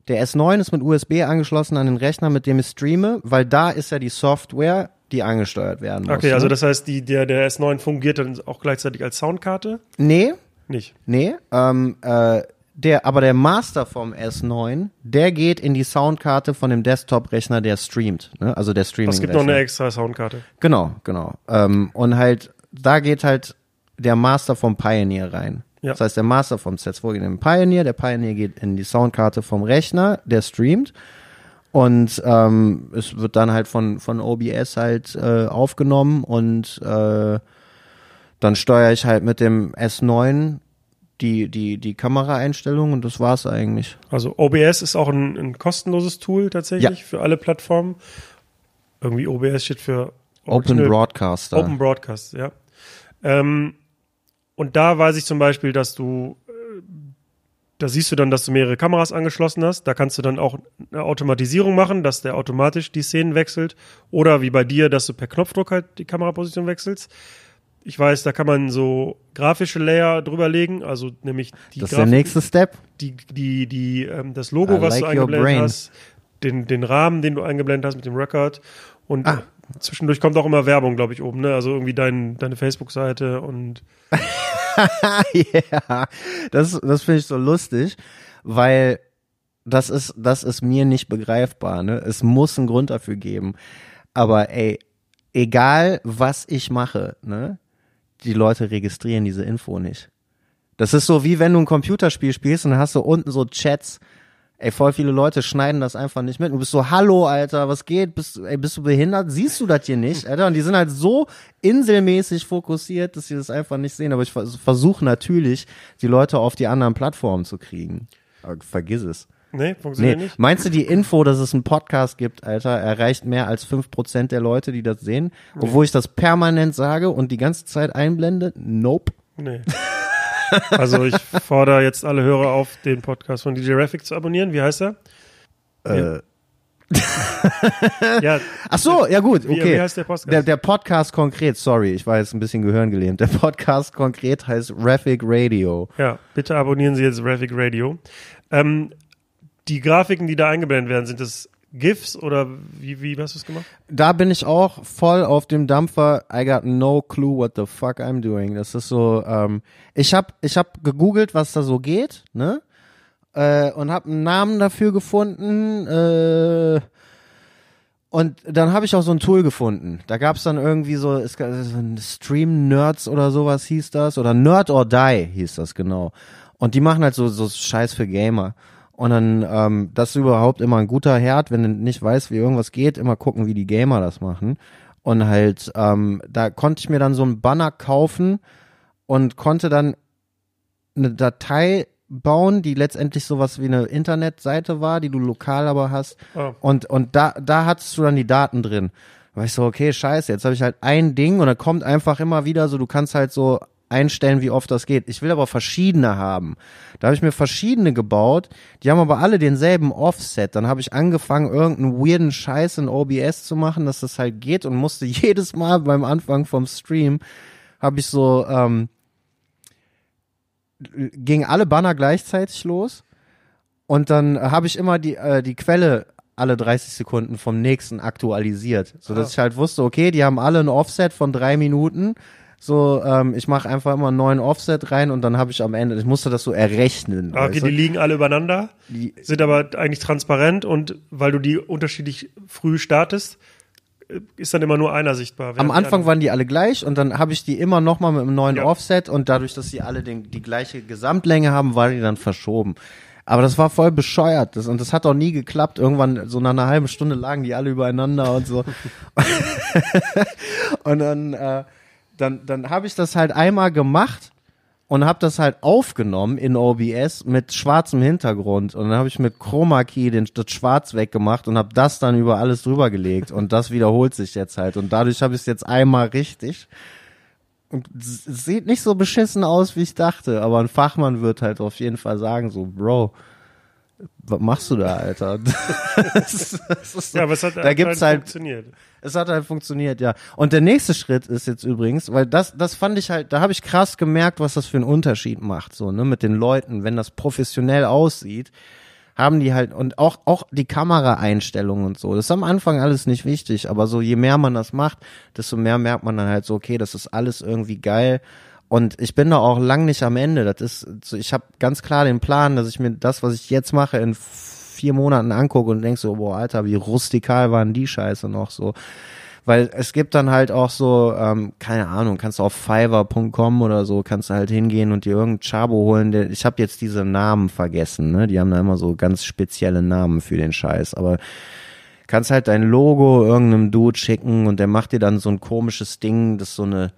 der S9 ist mit USB angeschlossen an den Rechner, mit dem ich streame, weil da ist ja die Software, die angesteuert werden muss. Okay, also ne? das heißt, die, der, der S9 fungiert dann auch gleichzeitig als Soundkarte? Nee, Nicht. nee, ähm, äh, der, aber der Master vom S9, der geht in die Soundkarte von dem Desktop-Rechner, der streamt, ne? also der streaming Es gibt noch eine extra Soundkarte. Genau, genau. Ähm, und halt, da geht halt der Master vom Pioneer rein. Ja. Das heißt, der Master vom Z2 geht in den Pioneer, der Pioneer geht in die Soundkarte vom Rechner, der streamt. Und ähm, es wird dann halt von, von OBS halt äh, aufgenommen und äh, dann steuere ich halt mit dem S9 die, die, die Kameraeinstellung und das war's eigentlich. Also OBS ist auch ein, ein kostenloses Tool tatsächlich Ja. für alle Plattformen. Irgendwie OBS steht für Open Broadcaster. Open Broadcast, ja. Ähm, und da weiß ich zum Beispiel, dass du, äh, da siehst du dann, dass du mehrere Kameras angeschlossen hast. Da kannst du dann auch eine Automatisierung machen, dass der automatisch die Szenen wechselt. Oder wie bei dir, dass du per Knopfdruck halt die Kameraposition wechselst. Ich weiß, da kann man so grafische Layer drüberlegen, also nämlich die das ist der Grafik- nächste Step. die, die, die, ähm, das Logo, I was like du eingeblendet hast, den, den Rahmen, den du eingeblendet hast mit dem Record. Und Ah. zwischendurch kommt auch immer Werbung, glaube ich, oben, ne? Also irgendwie dein, deine Facebook-Seite und ja, das, das finde ich so lustig, weil das ist, das ist mir nicht begreifbar. Ne? Es muss einen Grund dafür geben. Aber ey, egal was ich mache, ne, die Leute registrieren diese Info nicht. Das ist so wie wenn du ein Computerspiel spielst und hast du unten so Chats. Ey, voll viele Leute schneiden das einfach nicht mit. Du bist so, hallo, Alter, was geht? Bist, du- ey, bist du behindert? Siehst du das hier nicht, Alter? Und die sind halt so inselmäßig fokussiert, dass sie das einfach nicht sehen. Aber ich vers- versuche natürlich, die Leute auf die anderen Plattformen zu kriegen. Aber vergiss es. Ne, funktioniert Nee. nicht. Meinst du, die Info, dass es einen Podcast gibt, Alter, erreicht mehr als 5% der Leute, die das sehen? Obwohl ich das permanent sage und die ganze Zeit einblende? Nope. Nee. Also ich fordere jetzt alle Hörer auf, den Podcast von DJ Raffic zu abonnieren. Wie heißt er? Äh. Ja, Ach so, ja gut, Wie- okay. wie heißt der Podcast? Der, der Podcast konkret, sorry, ich war jetzt ein bisschen gehirngelähmt. Der Podcast konkret heißt Raffic Radio. ja, bitte abonnieren Sie jetzt Raffic Radio. Ähm, die Grafiken, die da eingeblendet werden, sind das GIFs oder wie, wie hast du es gemacht? Da bin ich auch voll auf dem Dampfer. I got no clue what the fuck I'm doing. Das ist so, ähm, ich hab, ich hab gegoogelt, was da so geht, ne? Äh, und hab einen Namen dafür gefunden, äh, und dann habe ich auch so ein Tool gefunden. Da gab's dann irgendwie so, es gab Stream Nerds oder sowas hieß das. Oder Nerd or Die hieß das genau. Und die machen halt so, so Scheiß für Gamer. Und dann, ähm, das ist überhaupt immer ein guter Herd, wenn du nicht weißt, wie irgendwas geht, immer gucken, wie die Gamer das machen. Und halt, ähm, da konnte ich mir dann so einen Banner kaufen und konnte dann eine Datei bauen, die letztendlich sowas wie eine Internetseite war, die du lokal aber hast. Ah. Und, und da, da hattest du dann die Daten drin. Da war ich so, okay, scheiße, jetzt habe ich halt ein Ding und dann kommt einfach immer wieder so, du kannst halt so einstellen, wie oft das geht. Ich will aber verschiedene haben. Da habe ich mir verschiedene gebaut, die haben aber alle denselben Offset. Dann habe ich angefangen, irgendeinen weirden Scheiß in OBS zu machen, dass das halt geht und musste jedes Mal beim Anfang vom Stream habe ich so, ähm, gingen alle Banner gleichzeitig los und dann habe ich immer die, äh, die Quelle alle 30 Sekunden vom nächsten aktualisiert, so dass Ah. ich halt wusste, okay, die haben alle ein Offset von drei Minuten, So, ähm, ich mache einfach immer einen neuen Offset rein und dann habe ich am Ende, ich musste das so errechnen. Ah, Okay, die liegen alle übereinander, Die- sind aber eigentlich transparent und weil du die unterschiedlich früh startest, äh, ist dann immer nur einer sichtbar. Am Anfang anderen- waren die alle gleich und dann habe ich die immer noch mal mit einem neuen Ja. Offset und dadurch, dass sie alle den, die gleiche Gesamtlänge haben, war die dann verschoben. Aber das war voll bescheuert das, und das hat auch nie geklappt. Irgendwann, so nach einer halben Stunde lagen die alle übereinander und so. und dann, äh, dann, dann habe ich das halt einmal gemacht und habe das halt aufgenommen in OBS mit schwarzem Hintergrund. Und dann habe ich mit Chroma Key den, das Schwarz weggemacht und habe das dann über alles drüber gelegt. Und das wiederholt sich jetzt halt. Und dadurch habe ich es jetzt einmal richtig. Und es sieht nicht so beschissen aus, wie ich dachte, aber ein Fachmann wird halt auf jeden Fall sagen so, Bro, was machst du da, Alter? das das ja, aber es hat da gibt's halt funktioniert. es hat halt funktioniert, ja. Und der nächste Schritt ist jetzt übrigens, weil das, das fand ich halt, da habe ich krass gemerkt, was das für einen Unterschied macht, so, ne, mit den Leuten, wenn das professionell aussieht, haben die halt, und auch, auch die Kameraeinstellungen und so, das ist am Anfang alles nicht wichtig, aber so, je mehr man das macht, desto mehr merkt man dann halt so, okay, das ist alles irgendwie geil. Und ich bin da auch lang nicht am Ende. Das ist, so, ich habe ganz klar den Plan, dass ich mir das, was ich jetzt mache, in vier Monaten angucke und denk so, boah, Alter, wie rustikal waren die Scheiße noch so. Weil es gibt dann halt auch so, ähm, keine Ahnung, kannst du auf fiverr.com oder so, kannst du halt hingehen und dir irgendeinen Chabo holen. Der, ich habe jetzt diese Namen vergessen, ne? Die haben da immer so ganz spezielle Namen für den Scheiß. Aber kannst halt dein Logo irgendeinem Dude schicken und der macht dir dann so ein komisches Ding, das so eine,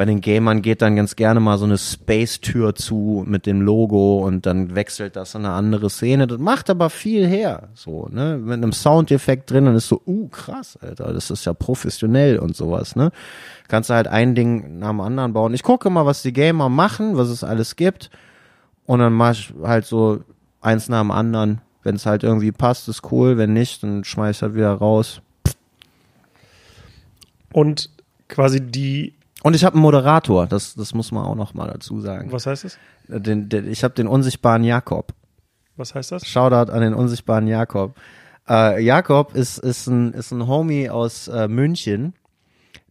bei den Gamern geht dann ganz gerne mal so eine Space-Tür zu mit dem Logo und dann wechselt das in eine andere Szene. Das macht aber viel her, so, ne? Mit einem Soundeffekt drin, dann ist so, uh, krass, Alter, das ist ja professionell und sowas, ne? Kannst du halt ein Ding nach dem anderen bauen. Ich gucke mal, was die Gamer machen, was es alles gibt und dann mach ich halt so eins nach dem anderen. Wenn es halt irgendwie passt, ist cool, wenn nicht, dann schmeiß ich halt wieder raus. Und quasi die, Und ich habe einen Moderator, das, das muss man auch noch mal dazu sagen. was heißt das? Den, den, ich habe den unsichtbaren Jakob. Was heißt das? Shoutout an den unsichtbaren Jakob. Äh, Jakob ist, ist, ein, ist ein Homie aus äh, München,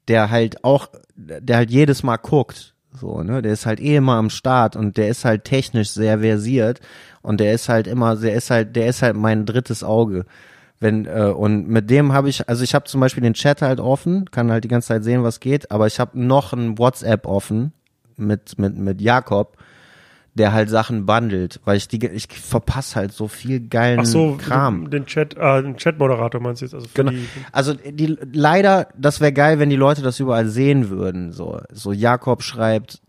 der halt auch, der halt jedes Mal guckt. So, ne? Der ist halt eh immer am Start und der ist halt technisch sehr versiert und der ist halt immer, der ist halt, der ist halt mein drittes Auge. Wenn, äh, und mit dem habe ich, also ich habe zum Beispiel den Chat halt offen, kann halt die ganze Zeit sehen, was geht, aber ich habe noch ein WhatsApp offen mit, mit, mit Jakob, der halt Sachen bundelt, weil ich die, ich verpasse halt so viel geilen Ach so, Kram. den Chat, äh, den Chat-Moderator meinst du jetzt? Also Genau. die, Also die leider, das wäre geil, wenn die Leute das überall sehen würden. So, so Jakob schreibt,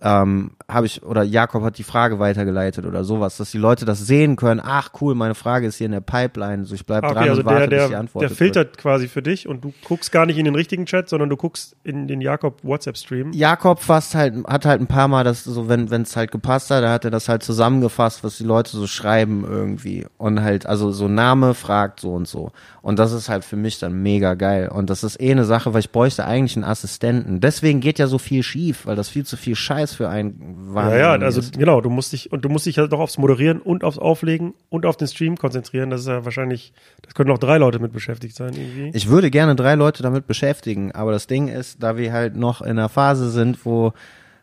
ähm, habe ich oder Jakob hat die Frage weitergeleitet oder sowas, dass die Leute das sehen können. Ach cool, meine Frage ist hier in der Pipeline. So ich bleib Ah, dran okay, also und warte, der, bis die der, Antwort der filtert quasi für dich und du guckst gar nicht in den richtigen Chat, sondern du guckst in den Jakob WhatsApp-Stream. Jakob fasst halt, hat halt ein paar Mal das so, wenn wenn es halt gepasst hat, da hat er das halt zusammengefasst, was die Leute so schreiben irgendwie und halt also so Name fragt so und so und das ist halt für mich dann mega geil und das ist eh eine Sache, weil ich bräuchte eigentlich einen Assistenten. Deswegen geht ja so viel schief, weil das viel zu viel Scheiß für einen Ja, Wahnsinn ja, also ist. genau, du musst dich und du musst dich halt noch aufs Moderieren und aufs Auflegen und auf den Stream konzentrieren. Das ist ja wahrscheinlich, das können noch drei Leute mit beschäftigt sein irgendwie. Ich würde gerne drei Leute damit beschäftigen, aber das Ding ist, da wir halt noch in einer Phase sind, wo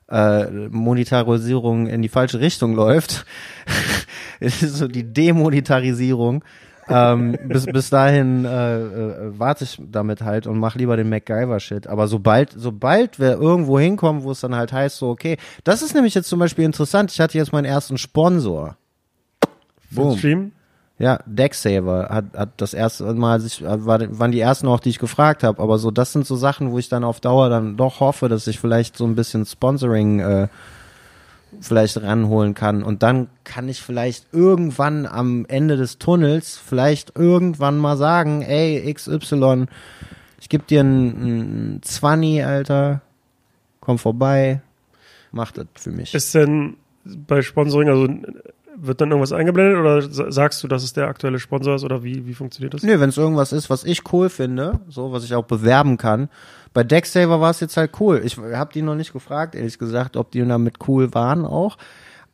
äh, Monetarisierung in die falsche Richtung läuft, es ist so die Demonetarisierung. Ähm, bis, bis dahin äh, äh, warte ich damit halt und mach lieber den MacGyver-Shit. Aber sobald, sobald wir irgendwo hinkommen, wo es dann halt heißt, so, okay, das ist nämlich jetzt zum Beispiel interessant, ich hatte jetzt meinen ersten Sponsor. Den Stream. Ja, Decksaver hat, hat das erste Mal sich, war, waren die ersten auch, die ich gefragt habe, aber so, das sind so Sachen, wo ich dann auf Dauer dann doch hoffe, dass ich vielleicht so ein bisschen Sponsoring äh, vielleicht ranholen kann und dann kann ich vielleicht irgendwann am Ende des Tunnels vielleicht irgendwann mal sagen, ey, XY, ich geb dir ein, ein 20, Alter, komm vorbei, mach das für mich. Ist denn bei Sponsoring, also wird dann irgendwas eingeblendet oder sa- sagst du, dass es der aktuelle Sponsor ist oder wie, wie funktioniert das? Nö, wenn es irgendwas ist, was ich cool finde, so was ich auch bewerben kann. Bei Decksaver war es jetzt halt cool. Ich habe die noch nicht gefragt, ehrlich gesagt, ob die damit cool waren auch.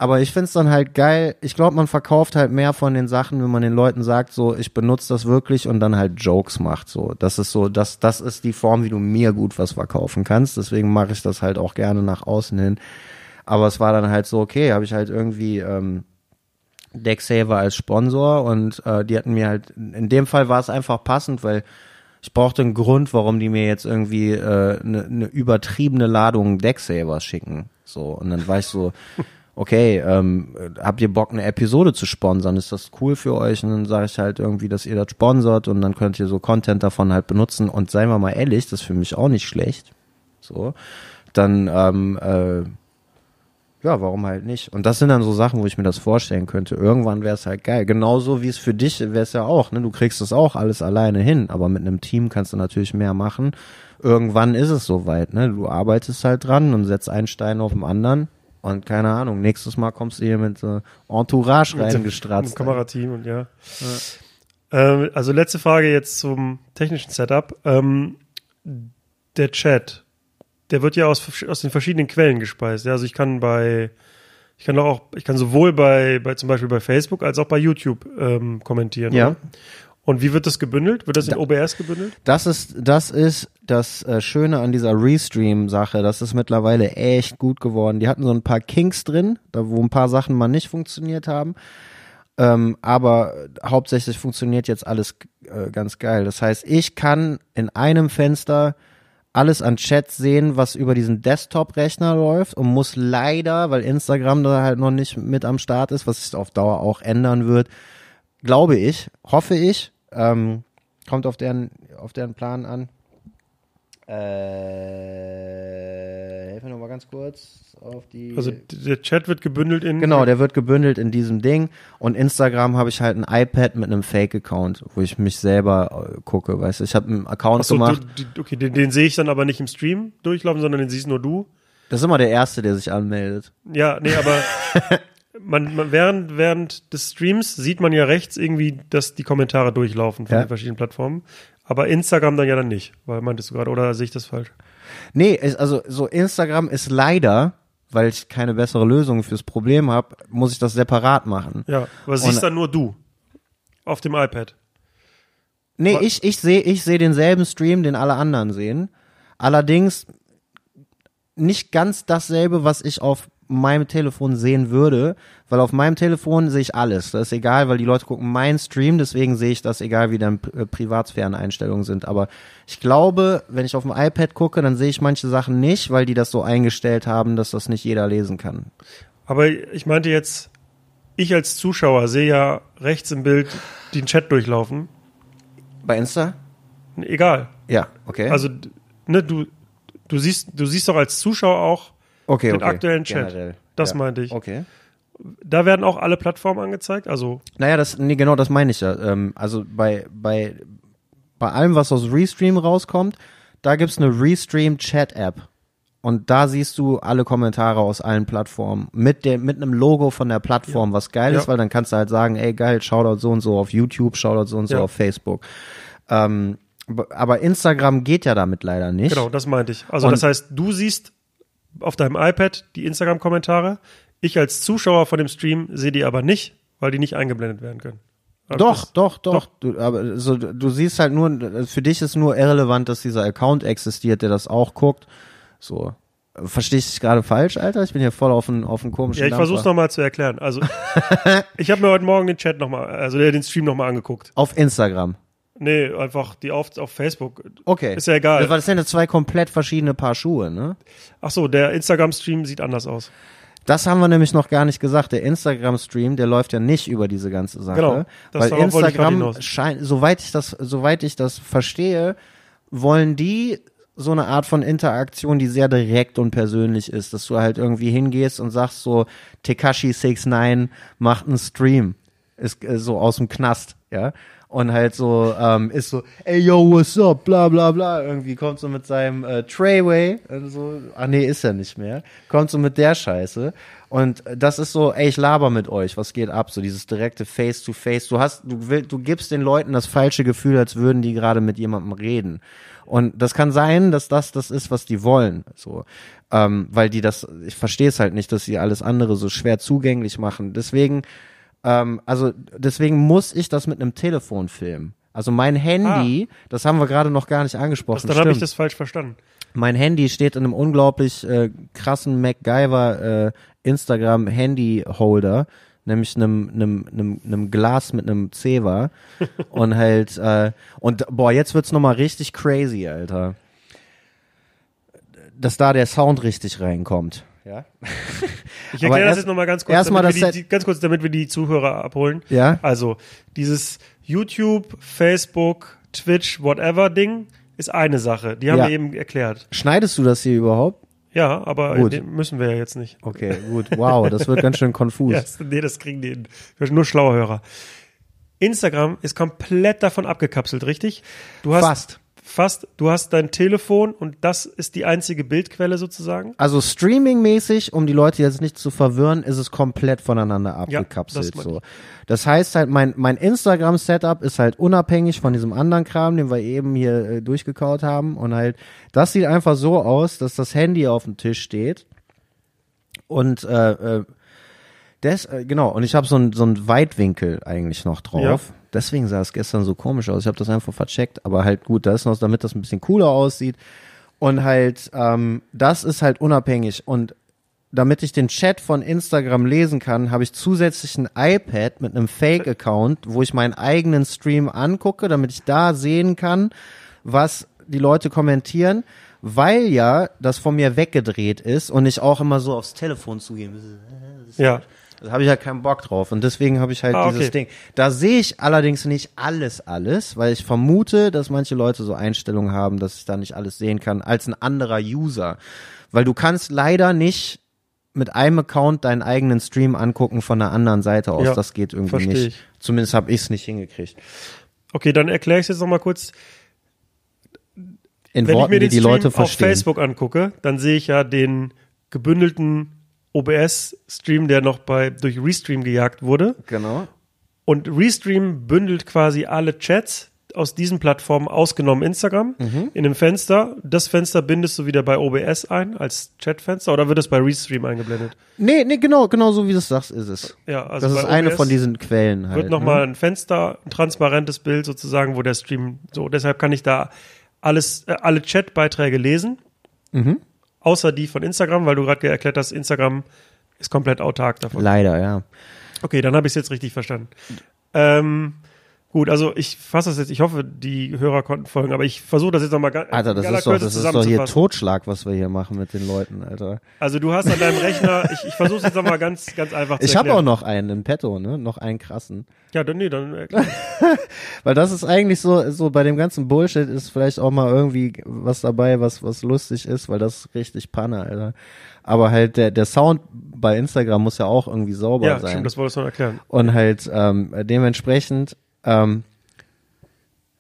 aber ich find's dann halt geil. Ich glaube, man verkauft halt mehr von den Sachen, wenn man den Leuten sagt, so, ich benutze das wirklich und dann halt Jokes macht. So, das ist so, das, das ist die Form, wie du mir gut was verkaufen kannst. Deswegen mache ich das halt auch gerne nach außen hin. Aber es war dann halt so, okay, habe ich halt irgendwie ähm, Decksaver als Sponsor und äh, die hatten mir halt, in dem Fall war es einfach passend, weil ich brauchte einen Grund, warum die mir jetzt irgendwie eine äh, ne, ne übertriebene Ladung Decksavers schicken. So, und dann war ich so, okay, ähm, habt ihr Bock, eine Episode zu sponsern? Ist das cool für euch? Und dann sage ich halt irgendwie, dass ihr das sponsert und dann könnt ihr so Content davon halt benutzen. Und seien wir mal ehrlich, das ist für mich auch nicht schlecht. So, dann ähm, äh, ja, warum halt nicht? Und das sind dann so Sachen, wo ich mir das vorstellen könnte. Irgendwann wäre es halt geil. Genauso wie es für dich wäre es ja auch. Ne? Du kriegst das auch alles alleine hin, aber mit einem Team kannst du natürlich mehr machen. Irgendwann ist es soweit. Ne? Du arbeitest halt dran und setzt einen Stein auf den anderen. Und keine Ahnung, nächstes Mal kommst du hier mit äh, Entourage reingestratzt. Mit dem Kamerateam und ja. ja. Ähm, also letzte Frage jetzt zum technischen Setup. Ähm, der Chat, der wird ja aus, aus den verschiedenen Quellen gespeist. Ja, also ich kann bei, ich kann auch, ich kann sowohl bei, bei zum Beispiel bei Facebook als auch bei YouTube ähm, kommentieren. Ja. Oder? Und wie wird das gebündelt? Wird das in da, OBS gebündelt? Das ist, das ist das äh, Schöne an dieser Restream-Sache. Das ist mittlerweile echt gut geworden. Die hatten so ein paar Kinks drin, da wo ein paar Sachen mal nicht funktioniert haben. Ähm, aber hauptsächlich funktioniert jetzt alles äh, ganz geil. Das heißt, ich kann in einem Fenster alles an Chats sehen, was über diesen Desktop-Rechner läuft und muss leider, weil Instagram da halt noch nicht mit am Start ist, was sich auf Dauer auch ändern wird, glaube ich, hoffe ich, ähm, kommt auf deren, auf deren Plan an. Äh, ganz kurz auf die. Also der Chat wird gebündelt in. Genau, der wird gebündelt in diesem Ding. Und Instagram habe ich halt ein iPad mit einem Fake-Account, wo ich mich selber äh, gucke. Weißt du, ich habe einen Account so, gemacht. Du, okay, den, den sehe ich dann aber nicht im Stream durchlaufen, sondern den siehst nur du. Das ist immer der Erste, der sich anmeldet. Ja, nee, aber man, man, während, während des Streams sieht man ja rechts irgendwie, dass die Kommentare durchlaufen von Ja. den verschiedenen Plattformen. Aber Instagram dann ja dann nicht, weil meintest du gerade, oder sehe ich das falsch? Nee, ist, also so Instagram ist leider, weil ich keine bessere Lösung fürs Problem habe, muss ich das separat machen. Ja, aber siehst dann nur du auf dem iPad. Nee, ich, ich sehe ich seh denselben Stream, den alle anderen sehen. Allerdings nicht ganz dasselbe, was ich auf meinem Telefon sehen würde, weil auf meinem Telefon sehe ich alles. Das ist egal, weil die Leute gucken meinen Stream, deswegen sehe ich das, egal wie dann äh, Privatsphäreneinstellungen sind. Aber ich glaube, wenn ich auf dem iPad gucke, dann sehe ich manche Sachen nicht, weil die das so eingestellt haben, dass das nicht jeder lesen kann. Aber ich meinte jetzt, ich als Zuschauer sehe ja rechts im Bild den Chat durchlaufen. Bei Insta? Egal. Ja, okay. Also, ne, du, du siehst, du siehst doch als Zuschauer auch okay, den okay. aktuellen Chat. Generell. Das ja. meinte ich. Okay. Da werden auch alle Plattformen angezeigt. Also, Naja, das, nee, genau, das meine ich ja. Ähm, also bei, bei, bei allem, was aus Restream rauskommt, da gibt's eine Restream-Chat-App. Und da siehst du alle Kommentare aus allen Plattformen mit dem, mit einem Logo von der Plattform, was geil ist, Ja. weil dann kannst du halt sagen, ey geil, Shoutout so und so auf YouTube, Shoutout so und so Ja. auf Facebook. Ähm, aber Instagram geht ja damit leider nicht. genau, das meinte ich. Also, Und- das heißt, du siehst auf deinem iPad die Instagram-Kommentare. Ich als Zuschauer von dem Stream sehe die aber nicht, weil die nicht eingeblendet werden können. Doch, das- doch, doch, Du, aber so, du siehst halt nur, für dich ist nur irrelevant, dass dieser Account existiert, der das auch guckt. So. Verstehe ich dich gerade falsch, Alter? Ich bin hier voll auf einen, auf einen komischen Ja, ich versuch's Dampfer. nochmal zu erklären. Also, ich habe mir heute Morgen den Chat nochmal, also den Stream nochmal angeguckt. Auf Instagram. Nee, einfach die auf, auf Facebook. Okay. Ist ja egal. Das sind ja zwei komplett verschiedene Paar Schuhe, ne? Ach so, der Instagram-Stream sieht anders aus. Das haben wir nämlich noch gar nicht gesagt. Der Instagram-Stream, der läuft ja nicht über diese ganze Sache. Genau, das weil Instagram scheint, soweit ich das, soweit ich das verstehe, wollen die so eine Art von Interaktion, die sehr direkt und persönlich ist, dass du halt irgendwie hingehst und sagst so, Tekashi 69 macht einen Stream. Ist äh, so aus dem Knast, ja. Und halt so ähm, ist so, ey yo, what's up, bla bla bla. Irgendwie kommt so mit seinem äh, Treyway, und so, ah nee, ist er nicht mehr. Kommt so mit der Scheiße. Und das ist so, ey, ich laber mit euch, was geht ab? So dieses direkte Face-to-Face. Du hast, du willst, du gibst den Leuten das falsche Gefühl, als würden die gerade mit jemandem reden. Und das kann sein, dass das das ist, was die wollen. So, ähm, weil die das, ich verstehe es halt nicht, dass sie alles andere so schwer zugänglich machen. Deswegen, ähm, also deswegen muss ich das mit einem Telefon filmen. Also mein Handy, das haben wir gerade noch gar nicht angesprochen. Dann habe ich das falsch verstanden. Mein Handy steht in einem unglaublich äh, krassen MacGyver äh, Instagram Handy Holder, nämlich einem, einem, einem, einem Glas mit einem Zewa und halt äh, und boah, jetzt wird's noch mal richtig crazy, Alter. Dass da der Sound richtig reinkommt. Ja. Ich erkläre das jetzt nochmal ganz kurz, erst mal damit das die, ganz kurz, damit wir die Zuhörer abholen. Ja. Also, dieses YouTube, Facebook, Twitch, whatever Ding ist eine Sache. Die haben Ja. wir eben erklärt. Schneidest du das hier überhaupt? Ja, aber müssen wir ja jetzt nicht. Okay, gut. Wow, das wird ganz schön konfus. Das- nee, das kriegen die hin. Nur schlaue Hörer. Instagram ist komplett davon abgekapselt, richtig? Du hast Fast. Fast, du hast dein Telefon und das ist die einzige Bildquelle sozusagen. Also streamingmäßig, um die Leute jetzt nicht zu verwirren, ist es komplett voneinander Ja, abgekapselt. das meine so. Das heißt halt, mein, mein Instagram-Setup ist halt unabhängig von diesem anderen Kram, den wir eben hier äh, durchgekaut haben. Und halt, das sieht einfach so aus, dass das Handy auf dem Tisch steht. Und äh, äh, das, äh, genau, und ich habe so ein so ein Weitwinkel eigentlich noch drauf. Ja. Deswegen sah es gestern so komisch aus. Ich habe das einfach vercheckt, aber halt gut, das ist noch, damit das ein bisschen cooler aussieht. Und halt, ähm, das ist halt unabhängig. Und damit ich den Chat von Instagram lesen kann, habe ich zusätzlich ein iPad mit einem Fake-Account, wo ich meinen eigenen Stream angucke, damit ich da sehen kann, was die Leute kommentieren, weil ja das von mir weggedreht ist und ich auch immer so aufs Telefon zugehen. Ja. Da habe ich ja keinen Bock drauf. Und deswegen habe ich halt Ah, dieses okay. Ding. Da sehe ich allerdings nicht alles, alles, weil ich vermute, dass manche Leute so Einstellungen haben, dass ich da nicht alles sehen kann, als ein anderer User. Weil du kannst leider nicht mit einem Account deinen eigenen Stream angucken von einer anderen Seite aus. Ja, das geht irgendwie nicht. ich. Zumindest habe ich es nicht hingekriegt. Okay, dann erkläre ich es jetzt nochmal kurz. In Wenn Worten, ich mir den die Stream Leute auf verstehen. Facebook angucke, dann sehe ich ja den gebündelten OBS-Stream, der noch bei durch Restream gejagt wurde. Genau. Und Restream bündelt quasi alle Chats aus diesen Plattformen, ausgenommen Instagram, Mhm. in einem Fenster. Das Fenster bindest du wieder bei OBS ein als Chatfenster oder wird es bei Restream eingeblendet? Nee, nee, genau, genau so wie du es sagst, ist es. Ja, also das ist bei eine OBS von diesen Quellen halt. wird ne? nochmal ein Fenster, ein transparentes Bild sozusagen, wo der Stream so. Deshalb kann ich da alles, äh, alle Chatbeiträge lesen, Mhm. Außer die von Instagram, weil du gerade erklärt hast, Instagram ist komplett autark davon. Leider, ja. Okay, dann habe ich es jetzt richtig verstanden. Ähm, gut, also ich fasse das jetzt, ich hoffe, die Hörer konnten folgen, aber ich versuche das jetzt nochmal ganz Alter, das ist doch, das ist doch hier Totschlag, was wir hier machen mit den Leuten, Alter. Also du hast an deinem Rechner, ich, ich versuche es jetzt nochmal ganz, ganz einfach zu Ich habe auch noch einen in petto, ne? Noch einen krassen. Ja, dann, nee, dann erklär. Weil das ist eigentlich so, so bei dem ganzen Bullshit ist vielleicht auch mal irgendwie was dabei, was, was lustig ist, weil das ist richtig Panne, Alter. Aber halt der, der Sound bei Instagram muss ja auch irgendwie sauber Ja, sein. stimmt, das wolltest du noch erklären. Und halt ähm, dementsprechend, ähm,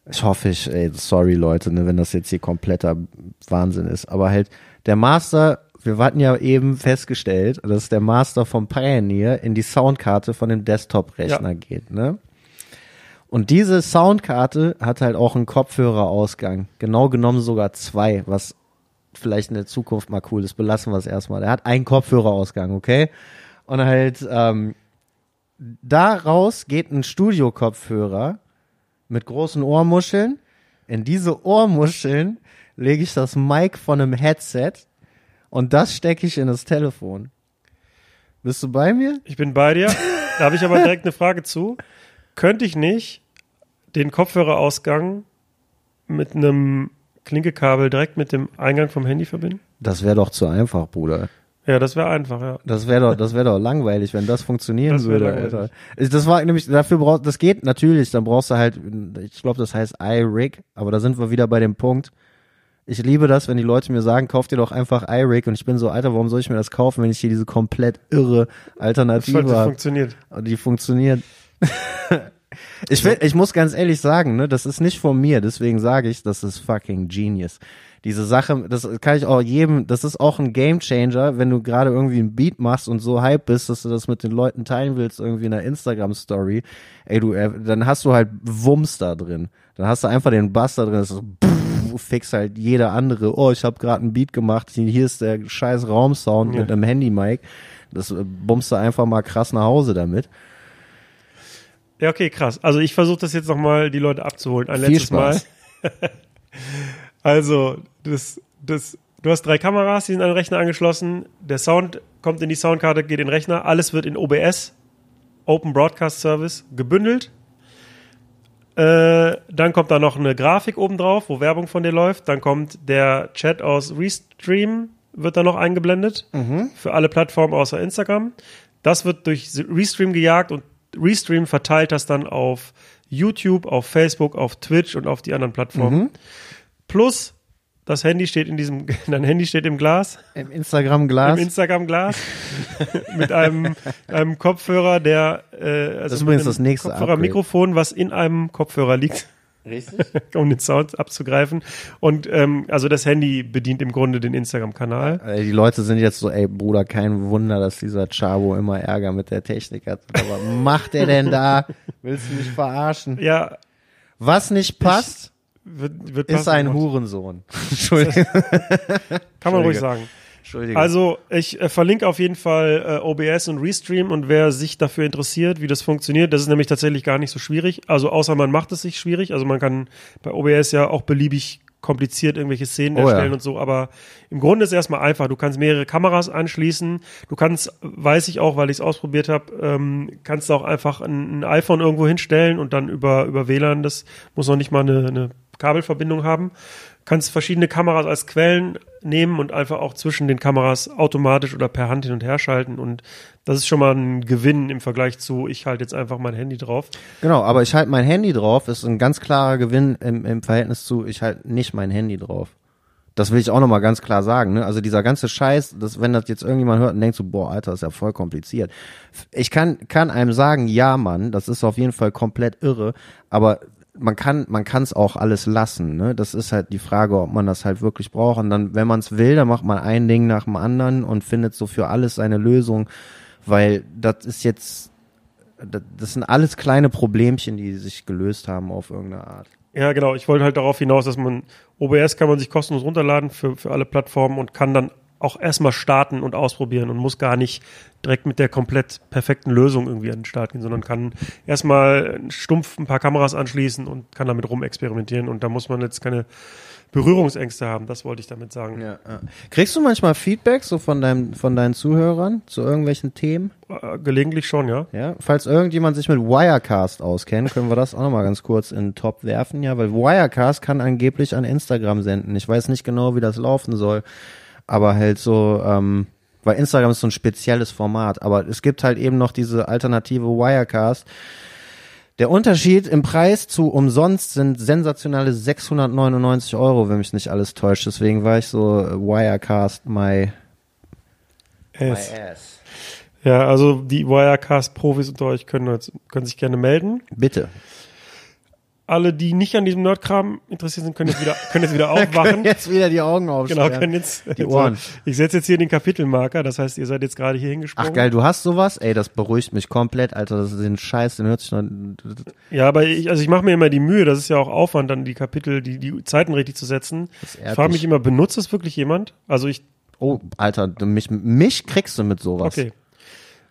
ich hoffe, ich, ey, sorry Leute, ne, wenn das jetzt hier kompletter Wahnsinn ist, aber halt der Master, wir hatten ja eben festgestellt, dass der Master vom Pioneer in die Soundkarte von dem Desktop-Rechner Ja. geht, ne? Und diese Soundkarte hat halt auch einen Kopfhörerausgang. Genau genommen sogar zwei, was vielleicht in der Zukunft mal cool ist. Belassen wir es erstmal. Der hat einen Kopfhörerausgang, okay? Und halt, ähm, daraus geht ein Studio-Kopfhörer mit großen Ohrmuscheln. In diese Ohrmuscheln lege ich das Mic von einem Headset und das stecke ich in das Telefon. Bist du bei mir? Ich bin bei dir. Da habe ich aber direkt eine Frage zu. Könnte ich nicht den Kopfhörerausgang mit einem Klinkekabel direkt mit dem Eingang vom Handy verbinden? Das wäre doch zu einfach, Bruder. Ja, das wäre einfach, ja. Das wäre doch, das wäre doch langweilig, wenn das funktionieren Das würde, langweilig. Alter. Das war nämlich, dafür brauchst, das geht natürlich, dann brauchst du halt, ich glaube, das heißt iRig, aber da sind wir wieder bei dem Punkt. Ich liebe das, wenn die Leute mir sagen, kauf dir doch einfach iRig und ich bin so, Alter, warum soll ich mir das kaufen, wenn ich hier diese komplett irre Alternative habe? funktioniert. Und die funktioniert. Ich, will, ich muss ganz ehrlich sagen, ne, das ist nicht von mir, deswegen sage ich, das ist fucking genius. Diese Sache, das kann ich auch jedem, das ist auch ein Gamechanger, wenn du gerade irgendwie ein Beat machst und so hype bist, dass du das mit den Leuten teilen willst, irgendwie in einer Instagram-Story. Ey, du, äh, dann hast du halt Wumms da drin. Dann hast du einfach den Bass da drin, das ist so, fix halt jeder andere. Oh, ich habe gerade einen Beat gemacht, hier ist der scheiß Raumsound Ja. mit einem Handy-Mic. Das äh, bummst du einfach mal krass nach Hause damit. Ja, okay, krass. Also ich versuche das jetzt nochmal, die Leute abzuholen. Ein Viel letztes Spaß. Mal. Also, das, das, du hast drei Kameras, die sind an den Rechner angeschlossen. Der Sound kommt in die Soundkarte, geht in den Rechner. Alles wird in OBS, Open Broadcast Service, gebündelt. Äh, dann kommt da noch eine Grafik oben drauf, wo Werbung von dir läuft. Dann kommt der Chat aus Restream, wird da noch eingeblendet. Für alle Plattformen außer Instagram. Das wird durch Restream gejagt und Restream verteilt das dann auf YouTube, auf Facebook, auf Twitch und auf die anderen Plattformen. Plus, das Handy steht in diesem, dein Handy steht im Glas, Im Instagram-Glas. im Instagram-Glas, mit einem, einem Kopfhörer, der, äh, also Das ist übrigens das nächste Kopfhörer-Mikrofon, was in einem Kopfhörer liegt, Richtig? um den Sound abzugreifen. Und ähm, also das Handy bedient im Grunde den Instagram-Kanal. Ey, Die Leute sind jetzt so, ey Bruder, kein Wunder, dass dieser Chavo immer Ärger mit der Technik hat. Aber macht er denn da? Willst du mich verarschen? Ja, Was nicht passt, wird, wird ist ein Hurensohn. Entschuldigung. Kann man ruhig sagen. Entschuldigung. Also ich äh, verlinke auf jeden Fall äh, OBS und Restream und wer sich dafür interessiert, wie das funktioniert, das ist nämlich tatsächlich gar nicht so schwierig. Also außer man macht es sich schwierig. Also man kann bei OBS ja auch beliebig kompliziert irgendwelche Szenen Oh ja. erstellen und so, aber im Grunde ist es erstmal einfach. Du kannst mehrere Kameras anschließen. Du kannst, weiß ich auch, weil ich es ausprobiert habe, ähm, kannst du auch einfach ein, ein iPhone irgendwo hinstellen und dann über, über WLAN, das muss noch nicht mal eine, eine Kabelverbindung haben. Kannst verschiedene Kameras als Quellen nehmen und einfach auch zwischen den Kameras automatisch oder per Hand hin und her schalten. Und das ist schon mal ein Gewinn im Vergleich zu, ich halte jetzt einfach mein Handy drauf. genau, aber ich halte mein Handy drauf, ist ein ganz klarer Gewinn im, im Verhältnis zu, ich halte nicht mein Handy drauf. Das will ich auch nochmal ganz klar sagen. Ne? Also dieser ganze Scheiß, dass, wenn das jetzt irgendjemand hört und denkt so, boah, Alter, ist ja voll kompliziert. Ich kann, kann einem sagen, ja, Mann, das ist auf jeden Fall komplett irre, aber man kann man kann es auch alles lassen. Ne? Das ist halt die Frage, ob man das halt wirklich braucht. Und dann, wenn man es will, dann macht man ein Ding nach dem anderen und findet so für alles seine Lösung, weil das ist jetzt, das, das sind alles kleine Problemchen, die sich gelöst haben auf irgendeine Art. Ja, genau. Ich wollte halt darauf hinaus, dass man OBS kann man sich kostenlos runterladen für, für alle Plattformen und kann dann auch erstmal starten und ausprobieren und muss gar nicht direkt mit der komplett perfekten Lösung irgendwie an den Start gehen, sondern kann erstmal stumpf ein paar Kameras anschließen und kann damit rumexperimentieren und da muss man jetzt keine Berührungsängste haben, das wollte ich damit sagen. Ja, ja. Kriegst du manchmal Feedback so von deinem, von deinen Zuhörern zu irgendwelchen Themen? Äh, Gelegentlich schon, ja. Ja, falls irgendjemand sich mit Wirecast auskennt, können wir das auch nochmal ganz kurz in den Top werfen, ja, weil Wirecast kann angeblich an Instagram senden. Ich weiß nicht genau, wie das laufen soll, aber halt so, ähm, weil Instagram ist so ein spezielles Format, aber es gibt halt eben noch diese alternative Wirecast. Der Unterschied im Preis zu umsonst sind sensationale 699 Euro, wenn mich nicht alles täuscht. Deswegen war ich so äh, Wirecast my, my Es. ass. Ja, also die Wirecast-Profis unter euch können, können sich gerne melden. Bitte. Alle, die nicht an diesem Nerdkram interessiert sind, können jetzt wieder, können jetzt wieder Können aufwachen. jetzt wieder die Augen aufsperren. Genau, können jetzt Die Ohren. So, ich setze jetzt hier den Kapitelmarker, das heißt, ihr seid jetzt gerade hier hingesprungen. Ach geil, du hast sowas? Ey, das beruhigt mich komplett, Alter. Das ist den Scheiß, den hört sich noch. Ja, aber ich, also ich mache mir immer die Mühe, das ist ja auch Aufwand, dann die Kapitel, die, die Zeiten richtig zu setzen. Ich frage mich immer, benutzt das wirklich jemand? Also ich, Oh, Alter, du- mich, mich kriegst du mit sowas. okay.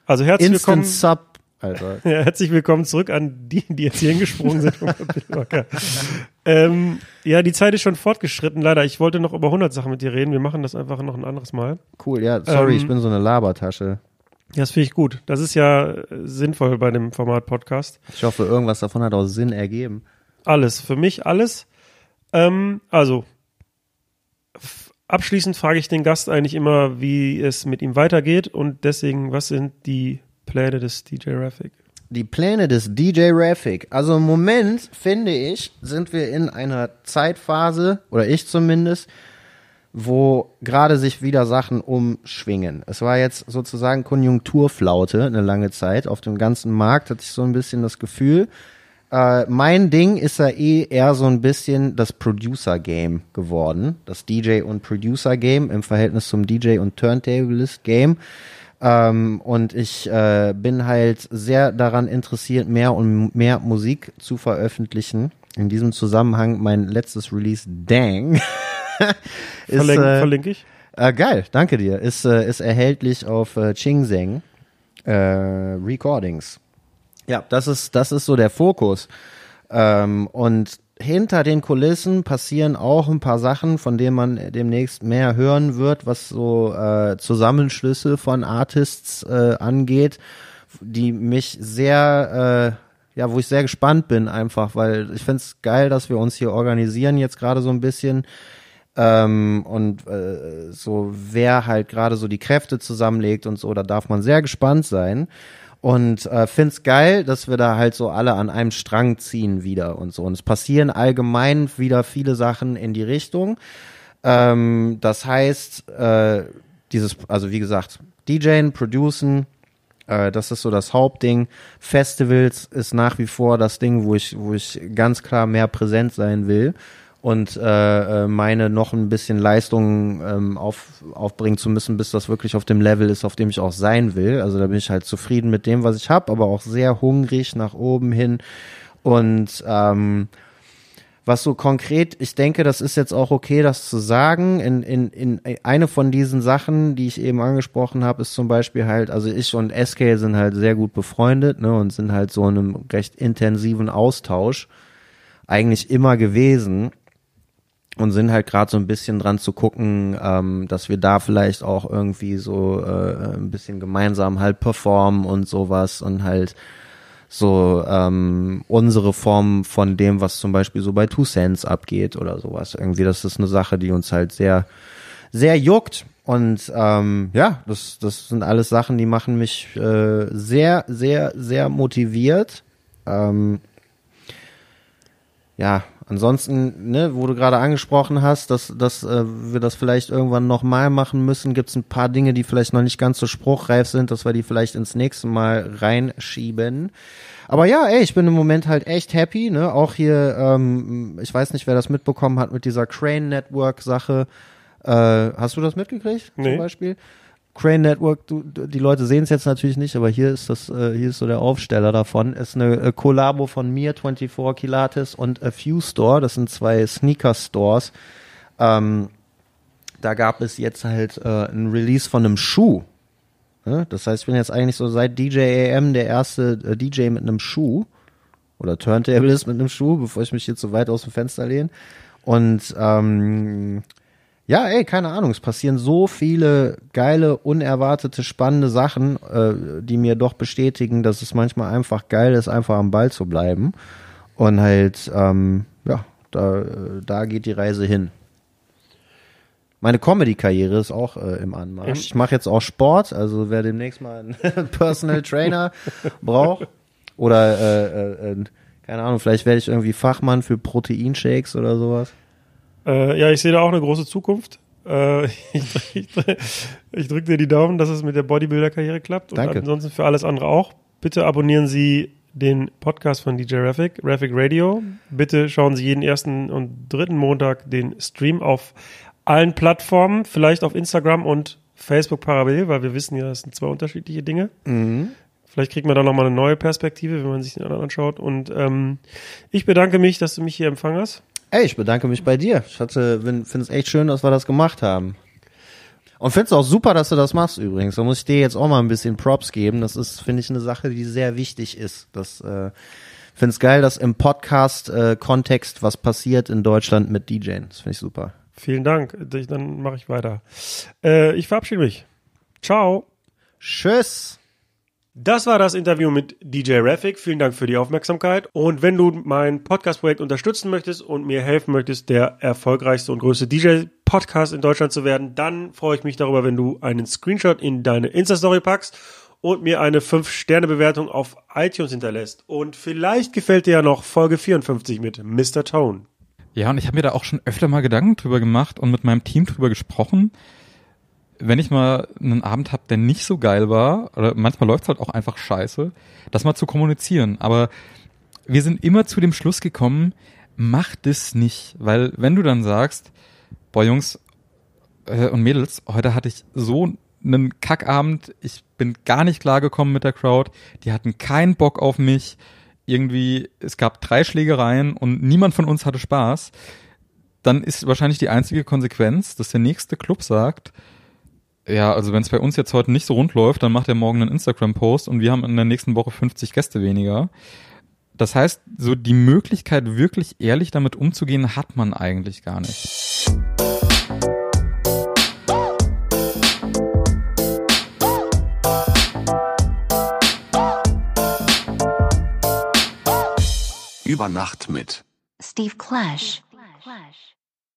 Also herzlich Instant willkommen, Sub, Alter. ja, herzlich willkommen zurück an die, die jetzt hier hingesprungen sind ähm, ja, die Zeit ist schon fortgeschritten, leider. Ich wollte noch über 100 Sachen mit dir reden. Wir machen das einfach noch ein anderes Mal. Cool, ja, sorry, Ähm, ich bin so eine Labertasche. Ja, das finde ich gut. Das ist ja äh, sinnvoll bei dem Format Podcast. Ich hoffe, irgendwas davon hat auch Sinn ergeben. Alles, für mich alles. Ähm, also, abschließend frage ich den Gast eigentlich immer, wie es mit ihm weitergeht und deswegen, was sind die Pläne des DJ Raffic? Die Pläne des DJ Raffic. Also im Moment, finde ich, sind wir in einer Zeitphase, oder ich zumindest, wo gerade sich wieder Sachen umschwingen. Es war jetzt sozusagen Konjunkturflaute eine lange Zeit. Auf dem ganzen Markt hatte ich so ein bisschen das Gefühl. Äh, mein Ding ist ja eh eher so ein bisschen das Producer-Game geworden. Das DJ- und Producer-Game im Verhältnis zum DJ- und Turntablist-Game. Ähm, und ich äh, bin halt sehr daran interessiert, mehr und mehr Musik zu veröffentlichen. In diesem Zusammenhang mein letztes Release, Dang, ist, Verlink, äh, verlinke ich. äh, geil, danke dir. Ist, äh, ist erhältlich auf äh, Chingseng äh, Recordings. Ja, das ist, das ist so der Fokus. Ähm, und hinter den Kulissen passieren auch ein paar Sachen, von denen man demnächst mehr hören wird, was so äh, Zusammenschlüsse von Artists äh, angeht, die mich sehr, äh, ja, wo ich sehr gespannt bin einfach, weil ich find's geil, dass wir uns hier organisieren jetzt gerade so ein bisschen ähm, und äh, so wer halt gerade so die Kräfte zusammenlegt und so, da darf man sehr gespannt sein. Und äh, find's geil, dass wir da halt so alle an einem Strang ziehen wieder und so. Und es passieren allgemein wieder viele Sachen in die Richtung. Ähm, das heißt, äh, dieses, also wie gesagt, DJen, Producen, äh, das ist so das Hauptding. Festivals ist nach wie vor das Ding, wo ich, wo ich ganz klar mehr präsent sein will und äh, äh, meine noch ein bisschen Leistung ähm, auf, aufbringen zu müssen, bis das wirklich auf dem Level ist, auf dem ich auch sein will. Also da bin ich halt zufrieden mit dem, was ich habe, aber auch sehr hungrig nach oben hin. Und ähm, was so konkret, ich denke, das ist jetzt auch okay, das zu sagen. In, in, in eine von diesen Sachen, die ich eben angesprochen habe, ist zum Beispiel halt, also ich und SK sind halt sehr gut befreundet, ne, und sind halt so in einem recht intensiven Austausch eigentlich immer gewesen und sind halt gerade so ein bisschen dran zu gucken, ähm, dass wir da vielleicht auch irgendwie so äh, ein bisschen gemeinsam halt performen und sowas und halt so ähm, unsere Form von dem, was zum Beispiel so bei Two Cents abgeht oder sowas. Irgendwie, das ist eine Sache, die uns halt sehr, sehr juckt. Und ähm, ja, das, das sind alles Sachen, die machen mich äh, sehr, sehr, sehr motiviert. Ähm, ja, ansonsten, ne, wo du gerade angesprochen hast, dass, dass äh, wir das vielleicht irgendwann nochmal machen müssen, gibt es ein paar Dinge, die vielleicht noch nicht ganz so spruchreif sind, dass wir die vielleicht ins nächste Mal reinschieben. Aber ja, ey, ich bin im Moment halt echt happy, ne? Auch hier, ähm, ich weiß nicht, wer das mitbekommen hat mit dieser Crane Network Sache. Äh, hast du das mitgekriegt Nee. zum Beispiel? Crane Network, du, die Leute sehen es jetzt natürlich nicht, aber hier ist das, äh, hier ist so der Aufsteller davon. Ist eine äh, Kollabo von mir, 24 Kilates und A Few Store. Das sind zwei Sneaker Stores. Ähm, da gab es jetzt halt äh, ein Release von einem Schuh. Ne? Das heißt, ich bin jetzt eigentlich so seit DJ AM der erste äh, DJ mit einem Schuh oder Turntablist mit einem Schuh, bevor ich mich hier zu weit aus dem Fenster lehne. Und ähm, ja, ey, keine Ahnung, es passieren so viele geile, unerwartete, spannende Sachen, äh, die mir doch bestätigen, dass es manchmal einfach geil ist, einfach am Ball zu bleiben. Und halt, ähm, ja, da, da geht die Reise hin. Meine Comedy-Karriere ist auch äh, im Anmarsch. Ich mache jetzt auch Sport, also wer demnächst mal einen Personal Trainer braucht oder äh, äh, äh, keine Ahnung, vielleicht werde ich irgendwie Fachmann für Proteinshakes oder sowas. Äh, ja, ich sehe da auch eine große Zukunft. Äh, ich ich, ich drücke dir die Daumen, dass es mit der Bodybuilder-Karriere klappt. Und Danke. ansonsten für alles andere auch. Bitte abonnieren Sie den Podcast von DJ Raffic, Raffic Radio. Bitte schauen Sie jeden ersten und dritten Montag den Stream auf allen Plattformen, vielleicht auf Instagram und Facebook parallel, weil wir wissen ja, das sind zwei unterschiedliche Dinge. Vielleicht kriegt man da nochmal eine neue Perspektive, wenn man sich den anderen anschaut. Und ähm, ich bedanke mich, dass du mich hier empfangen hast. Ey, ich bedanke mich bei dir. Ich hatte, finde es echt schön, dass wir das gemacht haben. Und finde es auch super, dass du das machst übrigens. Da muss ich dir jetzt auch mal ein bisschen Props geben. Das ist, finde ich, eine Sache, die sehr wichtig ist. Das äh, finde es geil, dass im Podcast-Kontext was passiert in Deutschland mit DJing. Das finde ich super. Vielen Dank. Dann mache ich weiter. Äh, ich verabschiede mich. Ciao. Tschüss. Das war das Interview mit DJ Raffic. Vielen Dank für die Aufmerksamkeit. Und wenn du mein Podcast-Projekt unterstützen möchtest und mir helfen möchtest, der erfolgreichste und größte DJ-Podcast in Deutschland zu werden, dann freue ich mich darüber, wenn du einen Screenshot in deine Insta-Story packst und mir eine 5-Sterne-Bewertung auf iTunes hinterlässt. Und vielleicht gefällt dir ja noch Folge 54 mit Mr. Tone. Ja, und ich habe mir da auch schon öfter mal Gedanken drüber gemacht und mit meinem Team drüber gesprochen. Wenn ich mal einen Abend hab, der nicht so geil war, oder manchmal läuft's halt auch einfach scheiße, das mal zu kommunizieren. Aber wir sind immer zu dem Schluss gekommen, mach das nicht, weil wenn du dann sagst, boah Jungs äh, und Mädels, heute hatte ich so einen Kackabend, ich bin gar nicht klargekommen mit der Crowd, die hatten keinen Bock auf mich, irgendwie, es gab drei Schlägereien und niemand von uns hatte Spaß, dann ist wahrscheinlich die einzige Konsequenz, dass der nächste Club sagt, ja, also wenn es bei uns jetzt heute nicht so rund läuft, dann macht er morgen einen Instagram-Post und wir haben in der nächsten Woche 50 Gäste weniger. Das heißt, so die Möglichkeit, wirklich ehrlich damit umzugehen, hat man eigentlich gar nicht. Über Nacht mit Steve Clash. Clash.